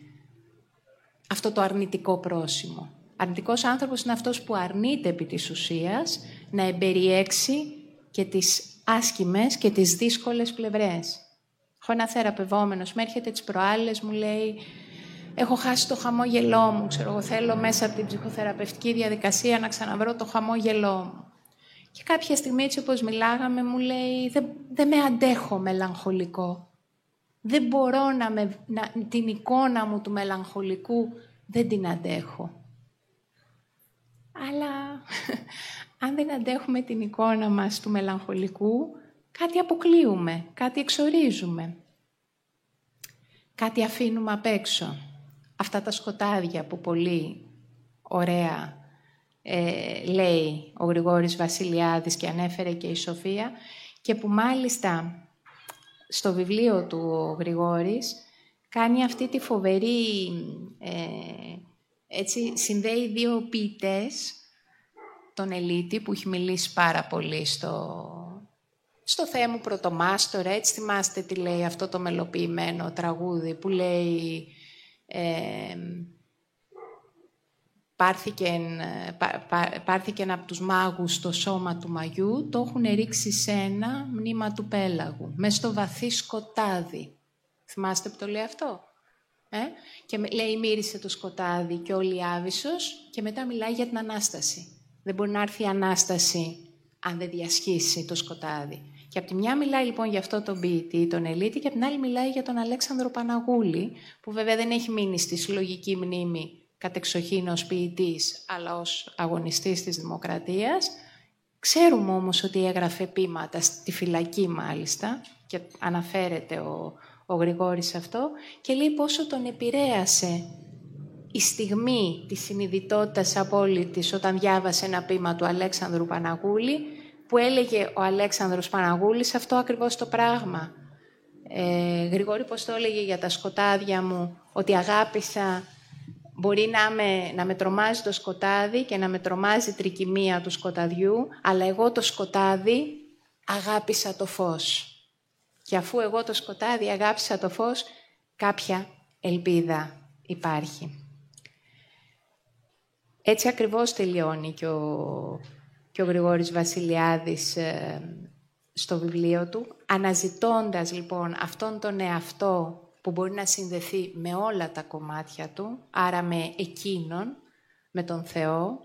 αυτό το αρνητικό πρόσημο; Αρνητικός άνθρωπος είναι αυτός που αρνείται επί της ουσίας να εμπεριέξει και τις άσκημες και τις δύσκολες πλευρές. Έχω ένα θεραπευόμενος, με έρχεται τις προάλλες, μου λέει έχω χάσει το χαμόγελό μου, ξέρω εγώ θέλω μέσα από την ψυχοθεραπευτική διαδικασία να ξαναβρω το χαμόγελό μου. Και κάποια στιγμή έτσι όπως μιλάγαμε μου λέει δεν, δεν με αντέχω μελαγχολικό. Δεν μπορώ να, με, να την εικόνα μου του μελαγχολικού δεν την αντέχω. Αλλά αν δεν αντέχουμε την εικόνα μας του μελαγχολικού, κάτι αποκλείουμε, κάτι εξορίζουμε. Κάτι αφήνουμε απ' έξω. Αυτά τα σκοτάδια που πολύ ωραία ε, λέει ο Γρηγόρης Βασιλιάδης και ανέφερε και η Σοφία και που μάλιστα στο βιβλίο του ο Γρηγόρης κάνει αυτή τη φοβερή, ε, έτσι, συνδέει δύο ποιητές, τον Ελίτη που έχει μιλήσει πάρα πολύ στο, στο θέμα πρωτομάστορα, έτσι θυμάστε τι λέει αυτό το μελοποιημένο τραγούδι που λέει ε, πάρθηκε, από τους μάγους στο σώμα του μαγιού, το έχουν ρίξει σε ένα μνήμα του πέλαγου, μέσα στο βαθύ σκοτάδι. Θυμάστε που το λέει αυτό; Ε; Και λέει μύρισε το σκοτάδι και όλη η άβυσος και μετά μιλάει για την Ανάσταση. Δεν μπορεί να έρθει η Ανάσταση αν δεν διασχίσει το σκοτάδι. Και από τη μια μιλάει λοιπόν για αυτό τον ποιητή, τον Ελίτη, και από την άλλη μιλάει για τον Αλέξανδρο Παναγούλη, που βέβαια δεν έχει μείνει στη συλλογική μνήμη κατεξοχήν ως ποιητής, αλλά ως αγωνιστής της δημοκρατίας. Ξέρουμε όμως ότι έγραφε πείματα, στη φυλακή μάλιστα, και αναφέρεται ο, ο Γρηγόρης αυτό, και λέει πόσο τον επηρέασε η στιγμή της συνειδητότητας απόλυτης όταν διάβασε ένα ποίημα του Αλέξανδρου Παναγούλη, που έλεγε ο Αλέξανδρος Παναγούλης αυτό ακριβώς το πράγμα. Ε, Γρηγόρη, πώς το έλεγε για τα σκοτάδια μου, ότι αγάπησα Μπορεί να με, να με τρομάζει το σκοτάδι και να με τρομάζει η τρικυμία του σκοταδιού, αλλά εγώ το σκοτάδι αγάπησα το φως. Και αφού εγώ το σκοτάδι αγάπησα το φως, κάποια ελπίδα υπάρχει. Έτσι ακριβώς τελειώνει και ο, και ο Γρηγόρης Βασιλιάδης ε, στο βιβλίο του, αναζητώντας λοιπόν αυτόν τον εαυτό που μπορεί να συνδεθεί με όλα τα κομμάτια του, άρα με εκείνον, με τον Θεό,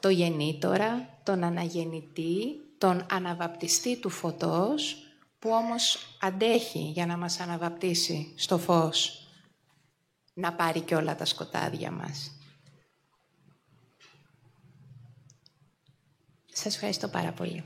το γεννήτορα, τον αναγεννητή, τον αναβαπτιστή του φωτός, που όμως αντέχει για να μας αναβαπτίσει στο φως, να πάρει και όλα τα σκοτάδια μας. Σας ευχαριστώ πάρα πολύ.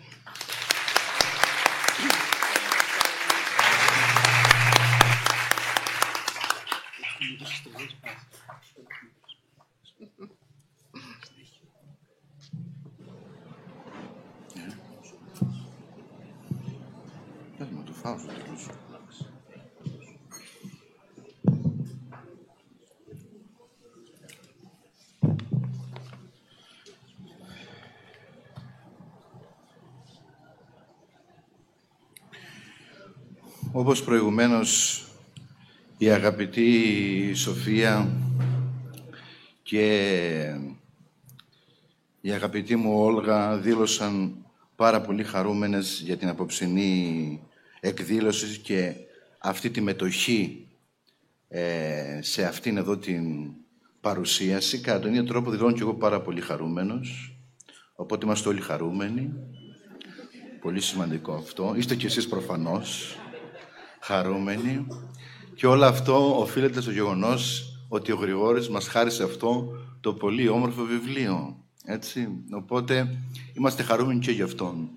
Όπως προηγουμένως η αγαπητή Σοφία και η αγαπητή μου Όλγα δήλωσαν πάρα πολύ χαρούμενες για την απόψινή εκδήλωση και αυτή τη μετοχή ε, σε αυτήν εδώ την παρουσίαση. Κατά τον ίδιο τρόπο δηλώνω και εγώ πάρα πολύ χαρούμενος. Οπότε είμαστε όλοι χαρούμενοι. Πολύ σημαντικό αυτό. Είστε κι εσείς προφανώς χαρούμενοι. Και όλο αυτό οφείλεται στο γεγονός ότι ο Γρηγόρης μας χάρισε αυτό το πολύ όμορφο βιβλίο. Έτσι. Οπότε είμαστε χαρούμενοι και γι' αυτόν.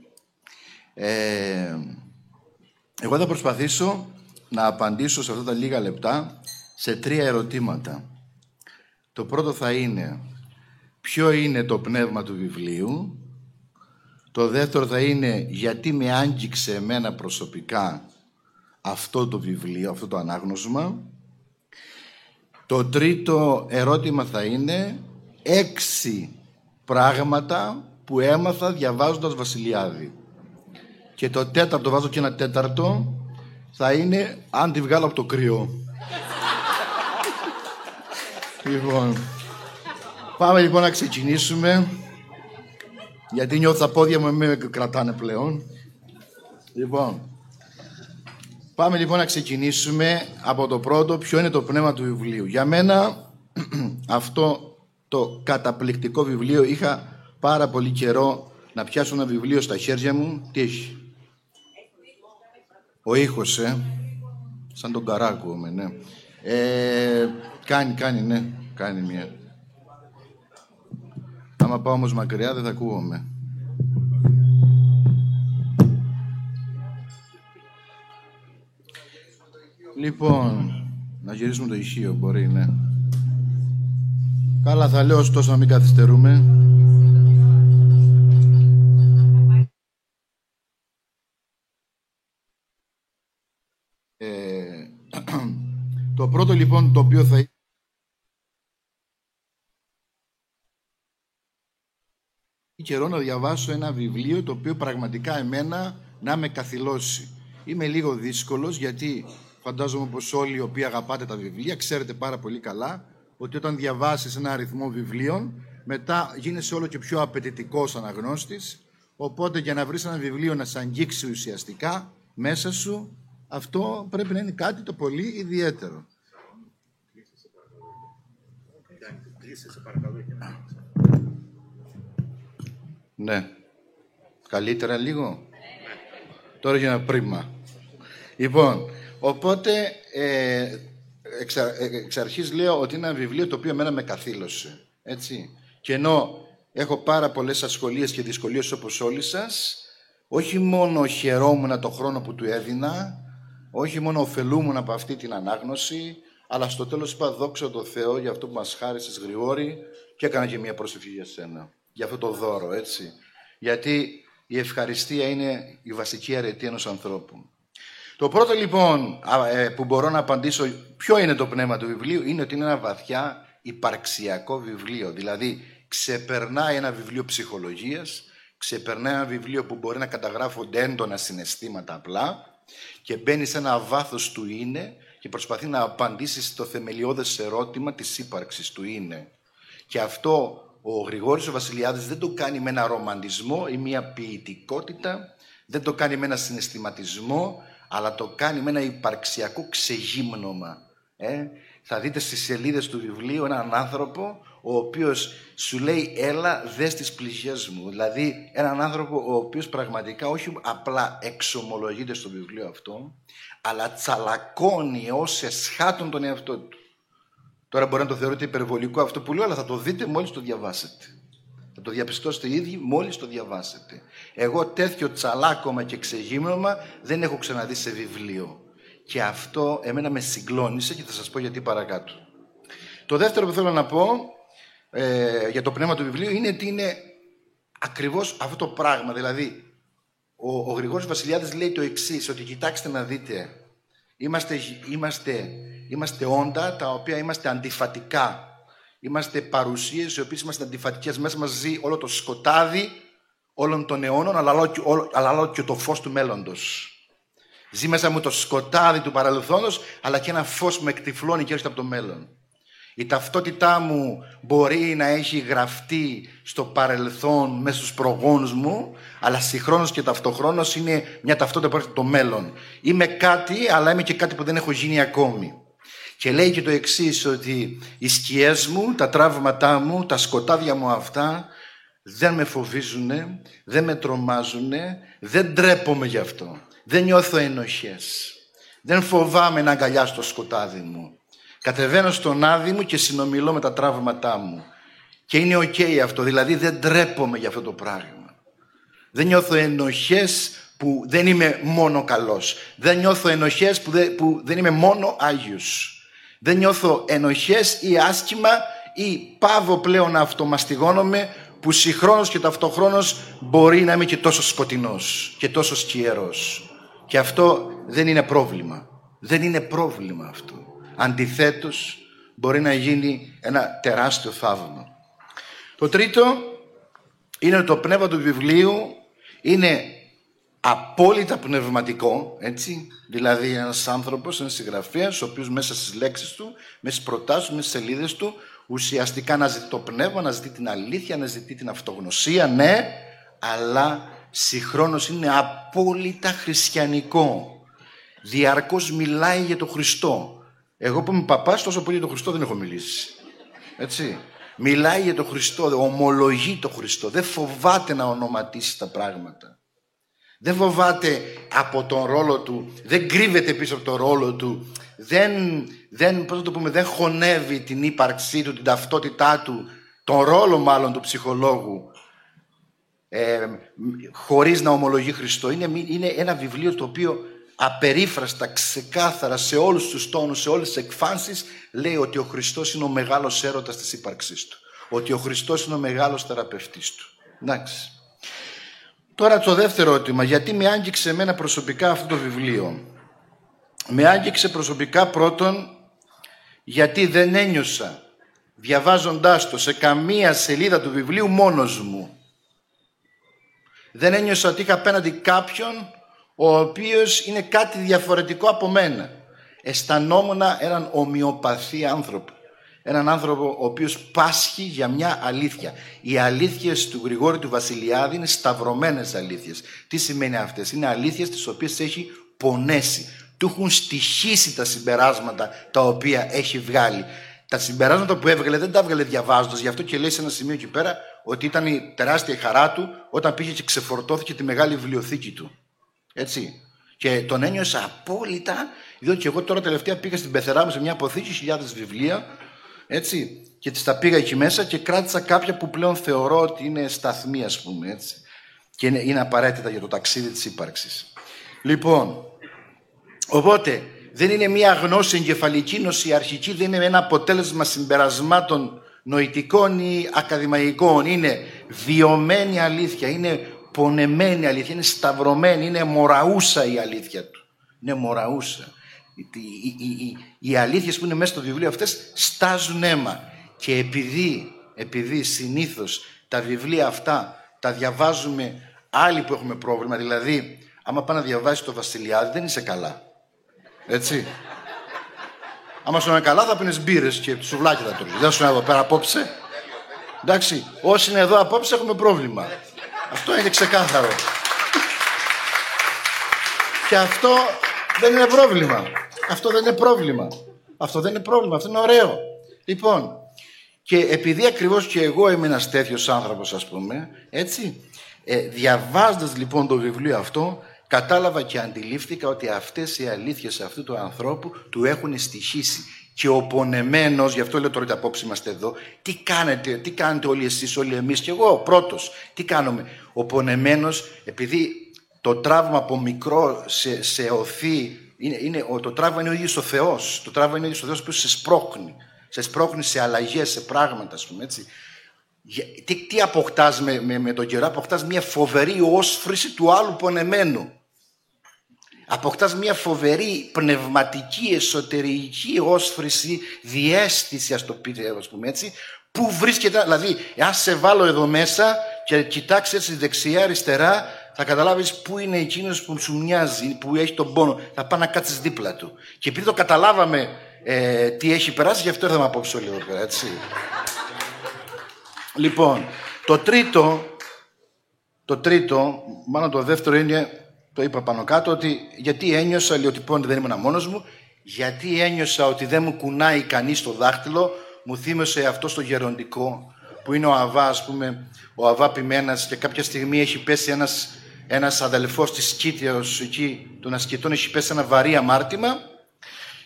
Ε, εγώ θα προσπαθήσω να απαντήσω σε αυτά τα λίγα λεπτά σε τρία ερωτήματα. Το πρώτο θα είναι ποιο είναι το πνεύμα του βιβλίου; Το δεύτερο θα είναι γιατί με άγγιξε εμένα προσωπικά αυτό το βιβλίο, αυτό το ανάγνωσμα. Το τρίτο ερώτημα θα είναι έξι πράγματα που έμαθα διαβάζοντας Βασιλιάδη. Και το τέταρτο, βάζω και ένα τέταρτο, θα είναι αν τη βγάλω από το κρυό. λοιπόν, Πάμε λοιπόν να ξεκινήσουμε. Γιατί νιώθω τα πόδια μου με κρατάνε πλέον. Λοιπόν, πάμε λοιπόν να ξεκινήσουμε από το πρώτο, ποιο είναι το πνεύμα του βιβλίου. Για μένα αυτό το καταπληκτικό βιβλίο είχα πάρα πολύ καιρό να πιάσω ένα βιβλίο στα χέρια μου. Τι έχει; Ο ήχος, ε. Σαν τον καράκου, ναι. Ε, κάνει, κάνει, ναι. Κάνει μια. Άμα πάω όμως μακριά δεν θα ακούγομαι. Λοιπόν, να γυρίσουμε το ηχείο, μπορεί, ναι. Καλά, θα λέω ωστόσο να μην καθυστερούμε. Ε, το πρώτο λοιπόν το οποίο θα καιρό να διαβάσω ένα βιβλίο το οποίο πραγματικά εμένα να με καθυλώσει. Είμαι λίγο δύσκολος γιατί φαντάζομαι πως όλοι οι οποίοι αγαπάτε τα βιβλία ξέρετε πάρα πολύ καλά ότι όταν διαβάσεις ένα αριθμό βιβλίων μετά γίνεσαι όλο και πιο απαιτητικός αναγνώστης οπότε για να βρεις ένα βιβλίο να σε αγγίξει ουσιαστικά μέσα σου αυτό πρέπει να είναι κάτι το πολύ ιδιαίτερο. Ναι. Καλύτερα λίγο; Τώρα για ένα πρίμα. Λοιπόν, οπότε ε, εξ, εξ αρχής λέω ότι είναι ένα βιβλίο το οποίο εμένα με καθήλωσε. Έτσι. Και ενώ έχω πάρα πολλές ασχολίες και δυσκολίες όπως όλοι σας, όχι μόνο χαιρόμουν το χρόνο που του έδινα, όχι μόνο ωφελούμουν από αυτή την ανάγνωση, αλλά στο τέλος είπα δόξα τω Θεώ για αυτό που μας χάρισες Γρηγόρη και έκανα και μια προσευχή για σένα, για αυτό το δώρο, έτσι. Γιατί η ευχαριστία είναι η βασική αρετή ενός ανθρώπου. Το πρώτο λοιπόν ε, που μπορώ να απαντήσω ποιο είναι το πνεύμα του βιβλίου είναι ότι είναι ένα βαθιά υπαρξιακό βιβλίο. Δηλαδή ξεπερνάει ένα βιβλίο ψυχολογίας, ξεπερνάει ένα βιβλίο που μπορεί να καταγράφονται έντονα συναισθήματα απλά και μπαίνει σε ένα βάθος του είναι και προσπαθεί να απαντήσει στο θεμελιώδες ερώτημα της ύπαρξης του είναι. Και αυτό ο Γρηγόρης ο Βασιλιάδης δεν το κάνει με ένα ρομαντισμό ή μια ποιητικότητα, δεν το κάνει με ένα συναισθηματισμό, αλλά το κάνει με ένα υπαρξιακό ξεγύμνομα. Ε; Θα δείτε στις σελίδες του βιβλίου έναν άνθρωπο ο οποίος σου λέει έλα δες τις πληγές μου. Δηλαδή έναν άνθρωπο ο οποίος πραγματικά όχι απλά εξομολογείται στο βιβλίο αυτό, αλλά τσαλακώνει ως εσχάτων τον εαυτό του. Τώρα μπορεί να το θεωρείτε υπερβολικό αυτό που λέω, αλλά θα το δείτε μόλις το διαβάσετε. Θα το διαπιστώσετε ήδη μόλις το διαβάσετε. Εγώ τέτοιο τσαλάκωμα και ξεγύμνομα δεν έχω ξαναδεί σε βιβλίο. Και αυτό εμένα με συγκλώνησε και θα σας πω γιατί παρακάτω. Το δεύτερο που θέλω να πω ε, για το πνεύμα του βιβλίου είναι ότι είναι ακριβώς αυτό το πράγμα. Δηλαδή, ο, ο Γρηγόρης Βασιλιάδης λέει το εξής ότι κοιτάξτε να δείτε, είμαστε, είμαστε, είμαστε όντα τα οποία είμαστε αντιφατικά. Είμαστε παρουσίες οι οποίες είμαστε αντιφατικές. Μέσα μας ζει όλο το σκοτάδι όλων των αιώνων, αλλά όλο και το φως του μέλλοντος. Ζει μέσα μου το σκοτάδι του παρελθόντος, αλλά και ένα φως που με εκτυφλώνει και έρχεται από το μέλλον. Η ταυτότητά μου μπορεί να έχει γραφτεί στο παρελθόν μέσα στους προγόνους μου, αλλά συγχρόνως και ταυτοχρόνως είναι μια ταυτότητα που έρχεται το μέλλον. Είμαι κάτι, αλλά είμαι και κάτι που δεν έχω γίνει ακόμη. Και λέει και το εξής ότι οι σκιές μου, τα τραύματά μου, τα σκοτάδια μου αυτά δεν με φοβίζουν, δεν με τρομάζουν, δεν ντρέπομαι γι' αυτό. Δεν νιώθω ενοχές. Δεν φοβάμαι να αγκαλιάσω το σκοτάδι μου. Κατεβαίνω στον Άδη μου και συνομιλώ με τα τραύματά μου. Και είναι οκ αυτό, δηλαδή δεν ντρέπομαι για αυτό το πράγμα. Δεν νιώθω ενοχές που δεν είμαι μόνο καλός. Δεν νιώθω ενοχές που δεν, που δεν είμαι μόνο Άγιος. Δεν νιώθω ενοχές ή άσχημα ή πάβω πλέον να αυτομαστιγώνομαι που συγχρόνως και ταυτοχρόνως μπορεί να είμαι και τόσο σκοτεινός και τόσο σκιερός. Και αυτό δεν είναι πρόβλημα. Δεν είναι πρόβλημα αυτό. Αντιθέτως, μπορεί να γίνει ένα τεράστιο θαύμα. Το τρίτο είναι ότι το πνεύμα του βιβλίου είναι απόλυτα πνευματικό, έτσι. Δηλαδή ένας άνθρωπος, ένας συγγραφέας, ο οποίος μέσα στις λέξεις του, μέσα στις προτάσεις, μέσα στις σελίδες του, ουσιαστικά να ζητεί το πνεύμα, να ζητεί την αλήθεια, να ζητεί την αυτογνωσία, ναι, αλλά συγχρόνως είναι απόλυτα χριστιανικό. Διαρκώς μιλάει για τον Χριστό. Εγώ που είμαι παπάς, τόσο πολύ για τον Χριστό δεν έχω μιλήσει. Έτσι. Μιλάει για τον Χριστό, ομολογεί τον Χριστό. Δεν φοβάται να ονοματίσει τα πράγματα. Δεν φοβάται από τον ρόλο του, δεν κρύβεται πίσω από τον ρόλο του, δεν, δεν, πώς το πούμε, δεν χωνεύει την ύπαρξή του, την ταυτότητά του, τον ρόλο μάλλον του ψυχολόγου, ε, χωρίς να ομολογεί Χριστό. Είναι, είναι ένα βιβλίο το οποίο απερίφραστα, ξεκάθαρα, σε όλους τους τόνους, σε όλες τις εκφάνσεις, λέει ότι ο Χριστός είναι ο μεγάλος έρωτας της ύπαρξής του. Ότι ο Χριστός είναι ο μεγάλος θεραπευτής του. Εντάξει. Τώρα το δεύτερο ερώτημα, γιατί με άγγιξε εμένα προσωπικά αυτό το βιβλίο; Με άγγιξε προσωπικά πρώτον γιατί δεν ένιωσα διαβάζοντάς το σε καμία σελίδα του βιβλίου μόνος μου. Δεν ένιωσα ότι είχα απέναντι κάποιον ο οποίος είναι κάτι διαφορετικό από μένα. Αισθανόμουν έναν ομοιοπαθή άνθρωπο. Έναν άνθρωπο ο οποίος πάσχει για μια αλήθεια. Οι αλήθειες του Γρηγόρη του Βασιλιάδη είναι σταυρωμένες αλήθειες. Τι σημαίνει αυτές; Είναι αλήθειες τις οποίες έχει πονέσει. Του έχουν στοιχήσει τα συμπεράσματα τα οποία έχει βγάλει. Τα συμπεράσματα που έβγαλε δεν τα έβγαλε διαβάζοντας. Γι' αυτό και λέει σε ένα σημείο εκεί πέρα ότι ήταν η τεράστια χαρά του όταν πήγε και ξεφορτώθηκε τη μεγάλη βιβλιοθήκη του. Έτσι. Και τον ένιωσα απόλυτα, διότι και εγώ τώρα τελευταία πήγα στην πεθερά μου σε μια αποθήκη, χιλιάδες βιβλία, έτσι. Και τις τα πήγα εκεί μέσα και κράτησα κάποια που πλέον θεωρώ ότι είναι σταθμή, ας πούμε, έτσι. Και είναι, είναι απαραίτητα για το ταξίδι της ύπαρξης. Λοιπόν, οπότε δεν είναι μια γνώση εγκεφαλική νοσιαρχική, δεν είναι ένα αποτέλεσμα συμπερασμάτων νοητικών ή ακαδημαϊκών. Είναι βιωμένη αλήθεια, είναι πονεμένη αλήθεια, είναι σταυρωμένη, είναι μοραούσα η αλήθεια του. Είναι μοραούσα. Οι, οι, οι, οι αλήθειες που είναι μέσα στο βιβλίο αυτές στάζουν αίμα. Και επειδή, επειδή συνήθως τα βιβλία αυτά τα διαβάζουμε άλλοι που έχουμε πρόβλημα, δηλαδή άμα πάει να διαβάσει το Βασιλιάδη δεν είσαι καλά. Έτσι. Άμα σου είναι καλά θα πίνεις μπύρες και σουβλάκι θα τρώγεις. Δεν σου είναι εδώ πέρα απόψε. Εντάξει, όσοι είναι εδώ απόψε έχουμε πρόβλημα. Αυτό είναι ξεκάθαρο. Και αυτό δεν είναι πρόβλημα. Αυτό δεν είναι πρόβλημα. Αυτό δεν είναι πρόβλημα. Αυτό είναι ωραίο. Λοιπόν, και επειδή ακριβώς και εγώ είμαι ένας τέτοιος άνθρωπος ας πούμε, έτσι, ε, διαβάζοντας λοιπόν το βιβλίο αυτό, κατάλαβα και αντιλήφθηκα ότι αυτές οι αλήθειες αυτού του ανθρώπου του έχουν στοιχήσει και ο πονεμένο, γι' αυτό λέω τώρα ότι απόψε είμαστε εδώ, τι κάνετε, τι κάνετε όλοι εσείς, όλοι εμείς και εγώ πρώτος, τι κάνουμε. Ο πονεμένο, επειδή το τραύμα από μικρό σε, σε οθεί, είναι, είναι, το τραύμα είναι ο ίδιος ο Θεός, το τραύμα είναι ο ίδιος ο Θεός που σε σπρώχνει, σε σπρώχνει σε αλλαγές, σε πράγματα, ας πούμε, έτσι. Τι, τι αποκτάς με, με, με τον καιρό, αποκτάς μια φοβερή όσφρηση του άλλου πονεμένου αποκτάς μια φοβερή πνευματική, εσωτερική όσφρηση, διέστηση, ας το πείτε, ας πούμε έτσι, που βρίσκεται, δηλαδή, αν σε βάλω εδώ μέσα και κοιτάξεις έτσι δεξιά, αριστερά, θα καταλάβεις πού είναι εκείνος που σου μοιάζει, που έχει τον πόνο. Θα πάει να κάτσεις δίπλα του. Και επειδή το καταλάβαμε ε, τι έχει περάσει, γι' αυτό ήρθαμε απόψε όλοι εδώ πέρα, έτσι. λοιπόν, το τρίτο, το τρίτο, μάλλον το δεύτερο είναι το είπα πάνω κάτω, ότι γιατί ένιωσα, λέει ότι δεν ήμουν μόνος μου, γιατί ένιωσα ότι δεν μου κουνάει κανείς το δάχτυλο, μου θύμισε αυτό στο γεροντικό, που είναι ο Αβά, ας πούμε, ο Αβά Πιμένας και κάποια στιγμή έχει πέσει ένας, ένας αδελφός της Σκήτεως εκεί των ασκητών, έχει πέσει ένα βαρύ αμάρτημα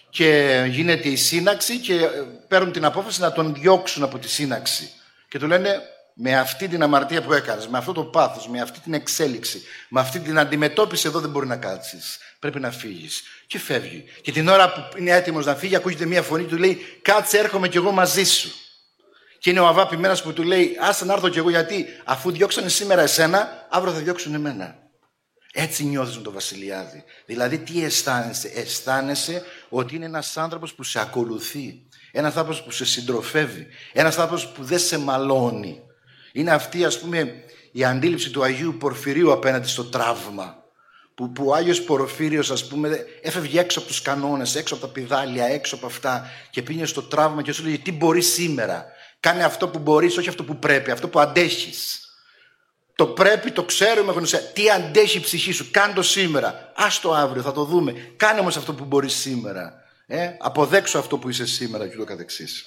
και γίνεται η σύναξη και παίρνουν την απόφαση να τον διώξουν από τη σύναξη. Και του λένε με αυτή την αμαρτία που έκανες, με αυτό το πάθος, με αυτή την εξέλιξη, με αυτή την αντιμετώπιση εδώ δεν μπορεί να κάτσεις. Πρέπει να φύγεις. Και φεύγει. Και την ώρα που είναι έτοιμος να φύγει ακούγεται μια φωνή του λέει κάτσε έρχομαι κι εγώ μαζί σου. Και είναι ο Αβάπη μέρας που του λέει άσε να έρθω κι εγώ γιατί αφού διώξανε σήμερα εσένα αύριο θα διώξουν εμένα. Έτσι νιώθεις με τον Βασιλιάδη. Δηλαδή τι αισθάνεσαι; Αισθάνεσαι ότι είναι ένας άνθρωπος που σε ακολουθεί. Ένας άνθρωπος που σε συντροφεύει. Ένας άνθρωπος που δεν σε μαλώνει. Είναι αυτή ας πούμε η αντίληψη του Αγίου Πορφυρίου απέναντι στο τραύμα. που, που ο Άγιος Ποροφύριος ας πούμε έφευγε έξω από τους κανόνες, έξω από τα πιδάλια, έξω από αυτά και πήγε στο τραύμα και σου λέει τι μπορεί σήμερα. Κάνε αυτό που μπορείς, όχι αυτό που πρέπει, αυτό που αντέχεις. Το πρέπει, το ξέρουμε γνωσία. Τι αντέχει η ψυχή σου, κάνε το σήμερα. Άστο αύριο, θα το δούμε. Κάνε όμως αυτό που μπορείς σήμερα. Ε, αποδέξω αυτό που είσαι σήμερα και το καθεξής.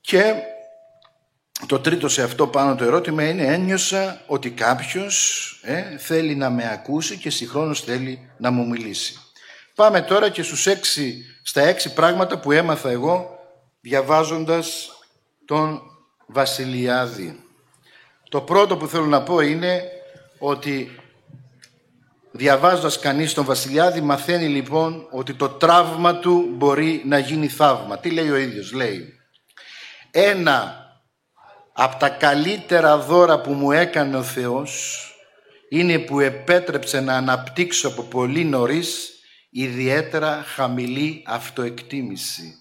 Και το τρίτο σε αυτό πάνω το ερώτημα είναι ένιωσα ότι κάποιος ε, θέλει να με ακούσει και συγχρόνως θέλει να μου μιλήσει. Πάμε τώρα και στους έξι, στα έξι πράγματα που έμαθα εγώ διαβάζοντας τον Βασιλιάδη. Το πρώτο που θέλω να πω είναι ότι διαβάζοντας κανείς τον Βασιλιάδη μαθαίνει λοιπόν ότι το τραύμα του μπορεί να γίνει θαύμα. Τι λέει ο ίδιος, λέει ένα από τα καλύτερα δώρα που μου έκανε ο Θεός είναι που επέτρεψε να αναπτύξω από πολύ νωρίς ιδιαίτερα χαμηλή αυτοεκτίμηση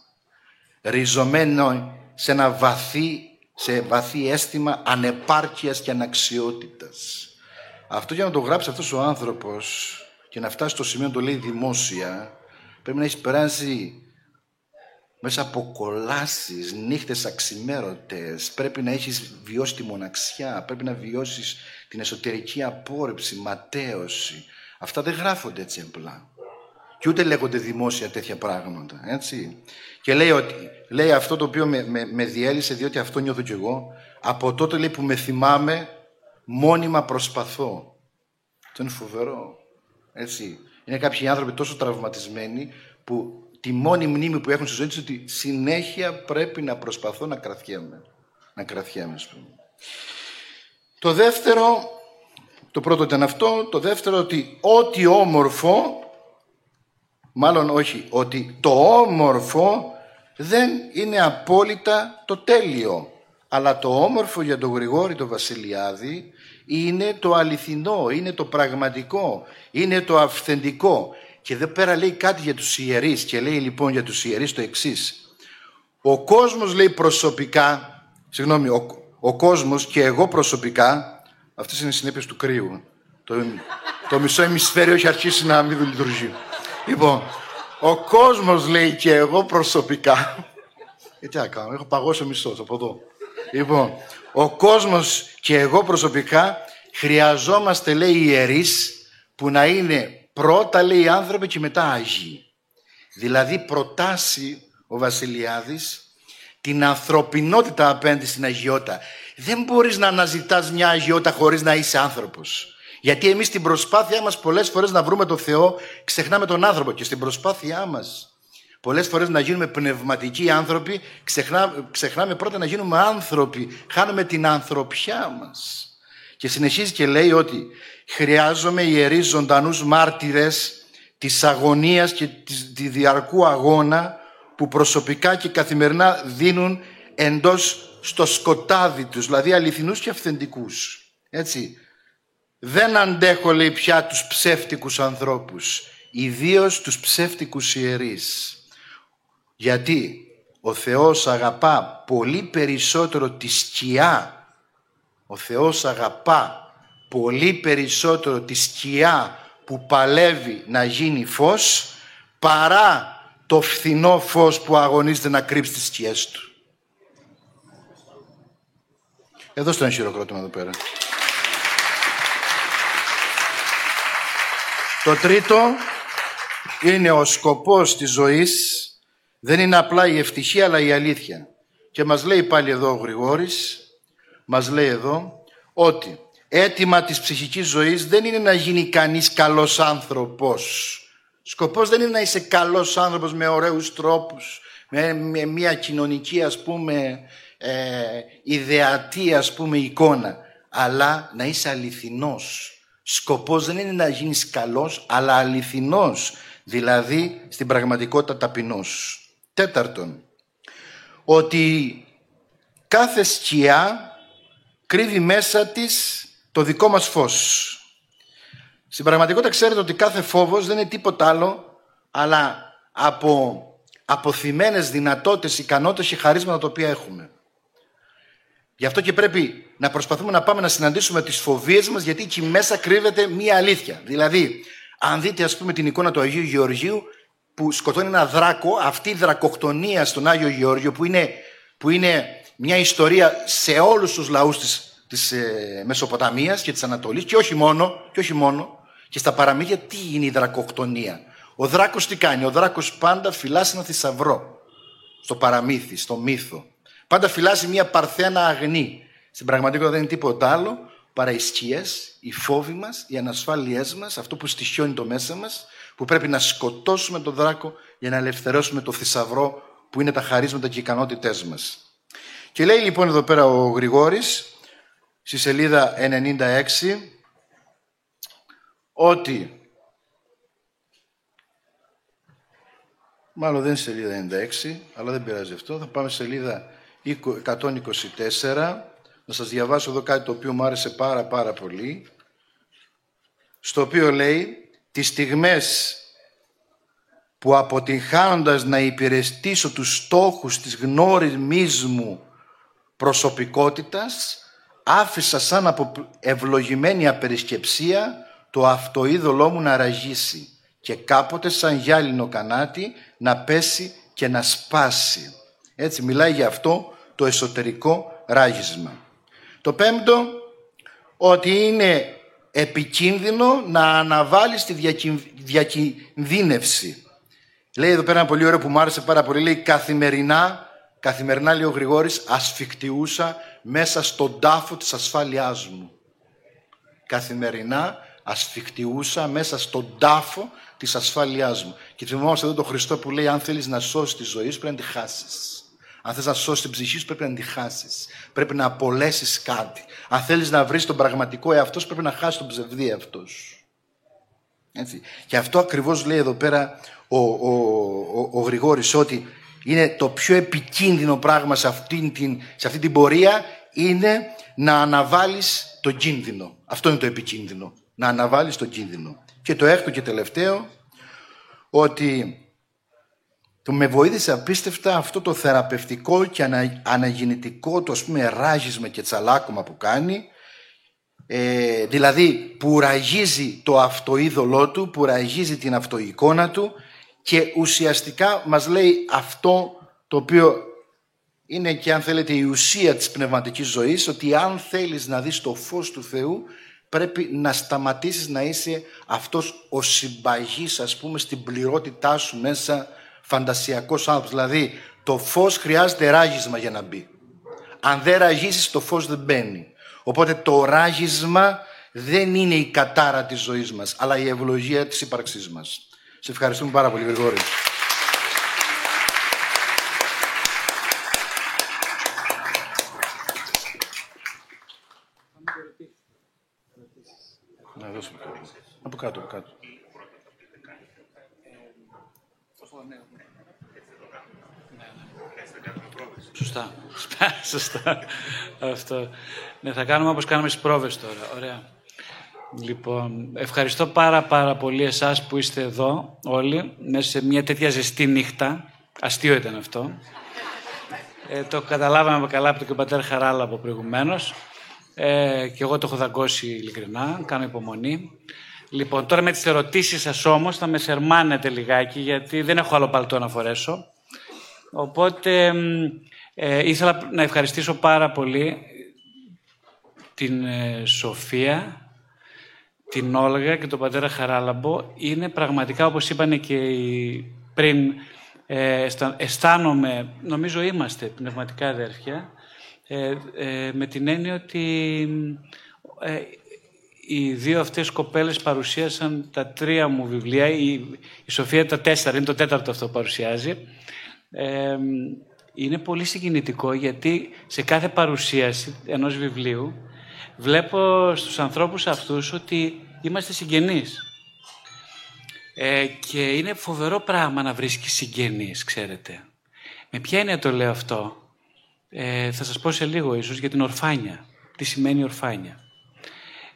ριζωμένο σε ένα βαθύ, σε βαθύ αίσθημα ανεπάρκειας και αναξιότητας. Αυτό για να το γράψει αυτός ο άνθρωπος και να φτάσει στο σημείο να το λέει δημόσια πρέπει να έχεις περάσει μέσα από κολάσεις, νύχτες αξιμέρωτες, πρέπει να έχεις βιώσει τη μοναξιά, πρέπει να βιώσεις την εσωτερική απόρριψη, ματέωση. Αυτά δεν γράφονται έτσι απλά. Και ούτε λέγονται δημόσια τέτοια πράγματα, έτσι. Και λέει, ότι, λέει αυτό το οποίο με, με, με διέλυσε, διότι αυτό νιώθω κι εγώ, από τότε λέει που με θυμάμαι, μόνιμα προσπαθώ. Αυτό είναι φοβερό, έτσι. Είναι κάποιοι άνθρωποι τόσο τραυματισμένοι που τη μόνη μνήμη που έχουν στη ζωή τους ότι συνέχεια πρέπει να προσπαθώ να κρατιέμαι. Να κρατιέμαι, ας πούμε. Το δεύτερο, το πρώτο ήταν αυτό, το δεύτερο ότι ό,τι όμορφο, μάλλον όχι, ότι το όμορφο δεν είναι απόλυτα το τέλειο. Αλλά το όμορφο για τον Γρηγόρη το Βασιλιάδη είναι το αληθινό, είναι το πραγματικό, είναι το αυθεντικό. Και εδώ πέρα λέει κάτι για τους ιερείς και λέει λοιπόν για τους ιερείς το εξής. Ο κόσμος λέει προσωπικά, συγγνώμη, ο, ο κόσμος και εγώ προσωπικά, αυτές είναι οι συνέπειες του κρύου. Το, το μισό ημισφαίριο έχει αρχίσει να μην λειτουργεί. Λοιπόν, ο κόσμος λέει και εγώ προσωπικά, ε, τι να κάνω, έχω παγώσει ο μισός από εδώ. Λοιπόν, ο κόσμος και εγώ προσωπικά χρειαζόμαστε λέει ιερείς που να είναι πρώτα λέει οι άνθρωποι και μετά Άγιοι. Δηλαδή προτάσει ο Βασιλιάδης την ανθρωπινότητα απέναντι στην αγιότητα. Δεν μπορείς να αναζητάς μια αγιότητα χωρίς να είσαι άνθρωπος. Γιατί εμείς στην προσπάθειά μας πολλές φορές να βρούμε τον Θεό ξεχνάμε τον άνθρωπο και στην προσπάθειά μας πολλές φορές να γίνουμε πνευματικοί άνθρωποι ξεχνάμε, ξεχνάμε πρώτα να γίνουμε άνθρωποι. Χάνουμε την ανθρωπιά μας. Και συνεχίζει και λέει ότι χρειάζομαι ιερείς ζωντανούς μάρτυρες της αγωνίας και της διαρκού αγώνα που προσωπικά και καθημερινά δίνουν εντός στο σκοτάδι τους, δηλαδή αληθινούς και αυθεντικούς. Έτσι. Δεν αντέχω, λέει, πια τους ψεύτικους ανθρώπους, ιδίως τους ψεύτικους ιερείς. Γιατί ο Θεός αγαπά πολύ περισσότερο τη σκιά. Ο Θεός αγαπά πολύ περισσότερο τη σκιά που παλεύει να γίνει φως παρά το φθηνό φως που αγωνίζεται να κρύψει τις σκιές του. Εδώ στο ένα χειροκρότημα εδώ πέρα. Το τρίτο είναι ο σκοπός της ζωής δεν είναι απλά η ευτυχία αλλά η αλήθεια. Και μας λέει πάλι εδώ ο Γρηγόρης, μας λέει εδώ ότι αίτημα της ψυχικής ζωής δεν είναι να γίνει κανείς καλός άνθρωπος. Σκοπός δεν είναι να είσαι καλός άνθρωπος με ωραίους τρόπους, με, μια κοινωνική ας πούμε ε, ιδεατή ας πούμε εικόνα, αλλά να είσαι αληθινός. Σκοπός δεν είναι να γίνεις καλός, αλλά αληθινός, δηλαδή στην πραγματικότητα ταπεινός. Τέταρτον, ότι κάθε σκιά κρύβει μέσα της το δικό μας φως. Στην πραγματικότητα ξέρετε ότι κάθε φόβος δεν είναι τίποτα άλλο αλλά από αποθυμένες δυνατότητες, ικανότητες και χαρίσματα τα οποία έχουμε. Γι' αυτό και πρέπει να προσπαθούμε να πάμε να συναντήσουμε τις φοβίες μας, γιατί εκεί μέσα κρύβεται μία αλήθεια. Δηλαδή, αν δείτε ας πούμε την εικόνα του Αγίου Γεωργίου, που σκοτώνει ένα δράκο, αυτή η δρακοκτονία στον Άγιο Γεώργιο, που είναι, που είναι μια ιστορία σε όλους τους λαούς της, της ε, Μεσοποταμίας και της Ανατολής, και όχι μόνο, και όχι μόνο, και στα παραμύθια τι είναι η δρακοκτονία. Ο δράκος τι κάνει, ο δράκος πάντα φυλάσει ένα θησαυρό στο παραμύθι, στο μύθο. Πάντα φυλάσει μια παρθένα αγνή. Στην πραγματικότητα δεν είναι τίποτα άλλο παρά οι σκιές, οι φόβοι μας, οι ανασφάλειές μας, αυτό που στοιχιώνει το μέσα μας, που πρέπει να σκοτώσουμε τον δράκο για να ελευθερώσουμε το θησαυρό που είναι τα χαρίσματα και οι ικανότητές μας. Και λέει λοιπόν εδώ πέρα ο Γρηγόρης, στη σελίδα 96, ότι Μάλλον δεν είναι σελίδα 96, αλλά δεν πειράζει αυτό. Θα πάμε σελίδα 124. Να σας διαβάσω εδώ κάτι το οποίο μου άρεσε πάρα πάρα πολύ. Στο οποίο λέει, τις στιγμές που αποτυγχάνοντας να υπηρεστήσω τους στόχους της γνώριμής μου προσωπικότητας, άφησα σαν από ευλογημένη απερισκεψία το αυτοείδωλό μου να ραγίσει και κάποτε σαν γυάλινο κανάτι να πέσει και να σπάσει. Έτσι μιλάει για αυτό το εσωτερικό ράγισμα. Το πέμπτο, ότι είναι επικίνδυνο να αναβάλει τη διακινδύνευση. Λέει εδώ πέρα ένα πολύ ωραίο που μου άρεσε πάρα πολύ, λέει καθημερινά, καθημερινά λέει ο Γρηγόρης, ασφικτιούσα μέσα στον τάφο της ασφάλειάς μου. Καθημερινά ασφικτιούσα μέσα στον τάφο της ασφάλειάς μου. Και θυμόμαστε εδώ τον Χριστό που λέει: Αν θέλεις να σώσεις τη ζωή σου, πρέπει να τη χάσεις. Αν θες να σώσεις την ψυχή σου, πρέπει να τη χάσεις. Πρέπει να απολέσεις κάτι. Αν θέλεις να βρεις τον πραγματικό εαυτό σου, πρέπει να χάσεις τον ψευδή εαυτό σου. Έτσι. Και αυτό ακριβώς λέει εδώ πέρα ο, ο, ο, ο Γρηγόρης ότι είναι το πιο επικίνδυνο πράγμα σε αυτή την, σε αυτή την πορεία είναι να αναβάλεις τον κίνδυνο. Αυτό είναι το επικίνδυνο. Να αναβάλεις τον κίνδυνο. Και το έκτο και τελευταίο, ότι το με βοήθησε απίστευτα αυτό το θεραπευτικό και ανα, αναγεννητικό το ας πούμε ράγισμα και τσαλάκωμα που κάνει. Ε, δηλαδή που ραγίζει το αυτοείδωλό του, που ραγίζει την αυτοεικόνα του και ουσιαστικά μας λέει αυτό το οποίο είναι και αν θέλετε η ουσία της πνευματικής ζωής ότι αν θέλεις να δεις το φως του Θεού πρέπει να σταματήσεις να είσαι αυτός ο συμπαγής, ας πούμε, στην πληρότητά σου μέσα φαντασιακός άνθρωπος. Δηλαδή, το φως χρειάζεται ράγισμα για να μπει. Αν δεν ραγίσεις, το φως δεν μπαίνει. Οπότε το ράγισμα δεν είναι η κατάρα της ζωής μας, αλλά η ευλογία της ύπαρξής μας. Σε ευχαριστούμε πάρα πολύ, Γρηγόρη. Από κάτω, από κάτω. Σωστά. Σωστά. Αυτό. Ναι, θα κάνουμε όπως κάναμε στις πρόβες τώρα. Ωραία. Λοιπόν, ευχαριστώ πάρα πάρα πολύ εσάς που είστε εδώ όλοι, μέσα σε μια τέτοια ζεστή νύχτα. Αστείο ήταν αυτό. Ε, το καταλάβαμε καλά από τον πατέρας Χαράλα από προηγουμένως. Ε, και εγώ το έχω δαγκώσει ειλικρινά, κάνω υπομονή. Λοιπόν, τώρα με τις ερωτήσεις σας όμως θα με σερμάνετε λιγάκι, γιατί δεν έχω άλλο παλτό να φορέσω. Οπότε ε, ήθελα να ευχαριστήσω πάρα πολύ την ε, Σοφία, την Όλγα και τον πατέρα Χαράλαμπο. Είναι πραγματικά, όπως είπαν και οι πριν, ε, αισθάνομαι, νομίζω είμαστε πνευματικά αδέρφια, ε, ε, με την έννοια ότι ε, οι δύο αυτές κοπέλες παρουσίασαν τα τρία μου βιβλία, η, η Σοφία τα τέσσερα, είναι το τέταρτο αυτό που παρουσιάζει. Είναι πολύ συγκινητικό γιατί σε κάθε παρουσίαση ενός βιβλίου βλέπω στους ανθρώπους αυτούς ότι είμαστε συγγενείς. και είναι φοβερό πράγμα να βρίσκεις συγγενείς, ξέρετε. Με ποια έννοια το λέω αυτό; Ε, θα σας πω σε λίγο ίσως για την ορφάνια. Τι σημαίνει ορφάνια.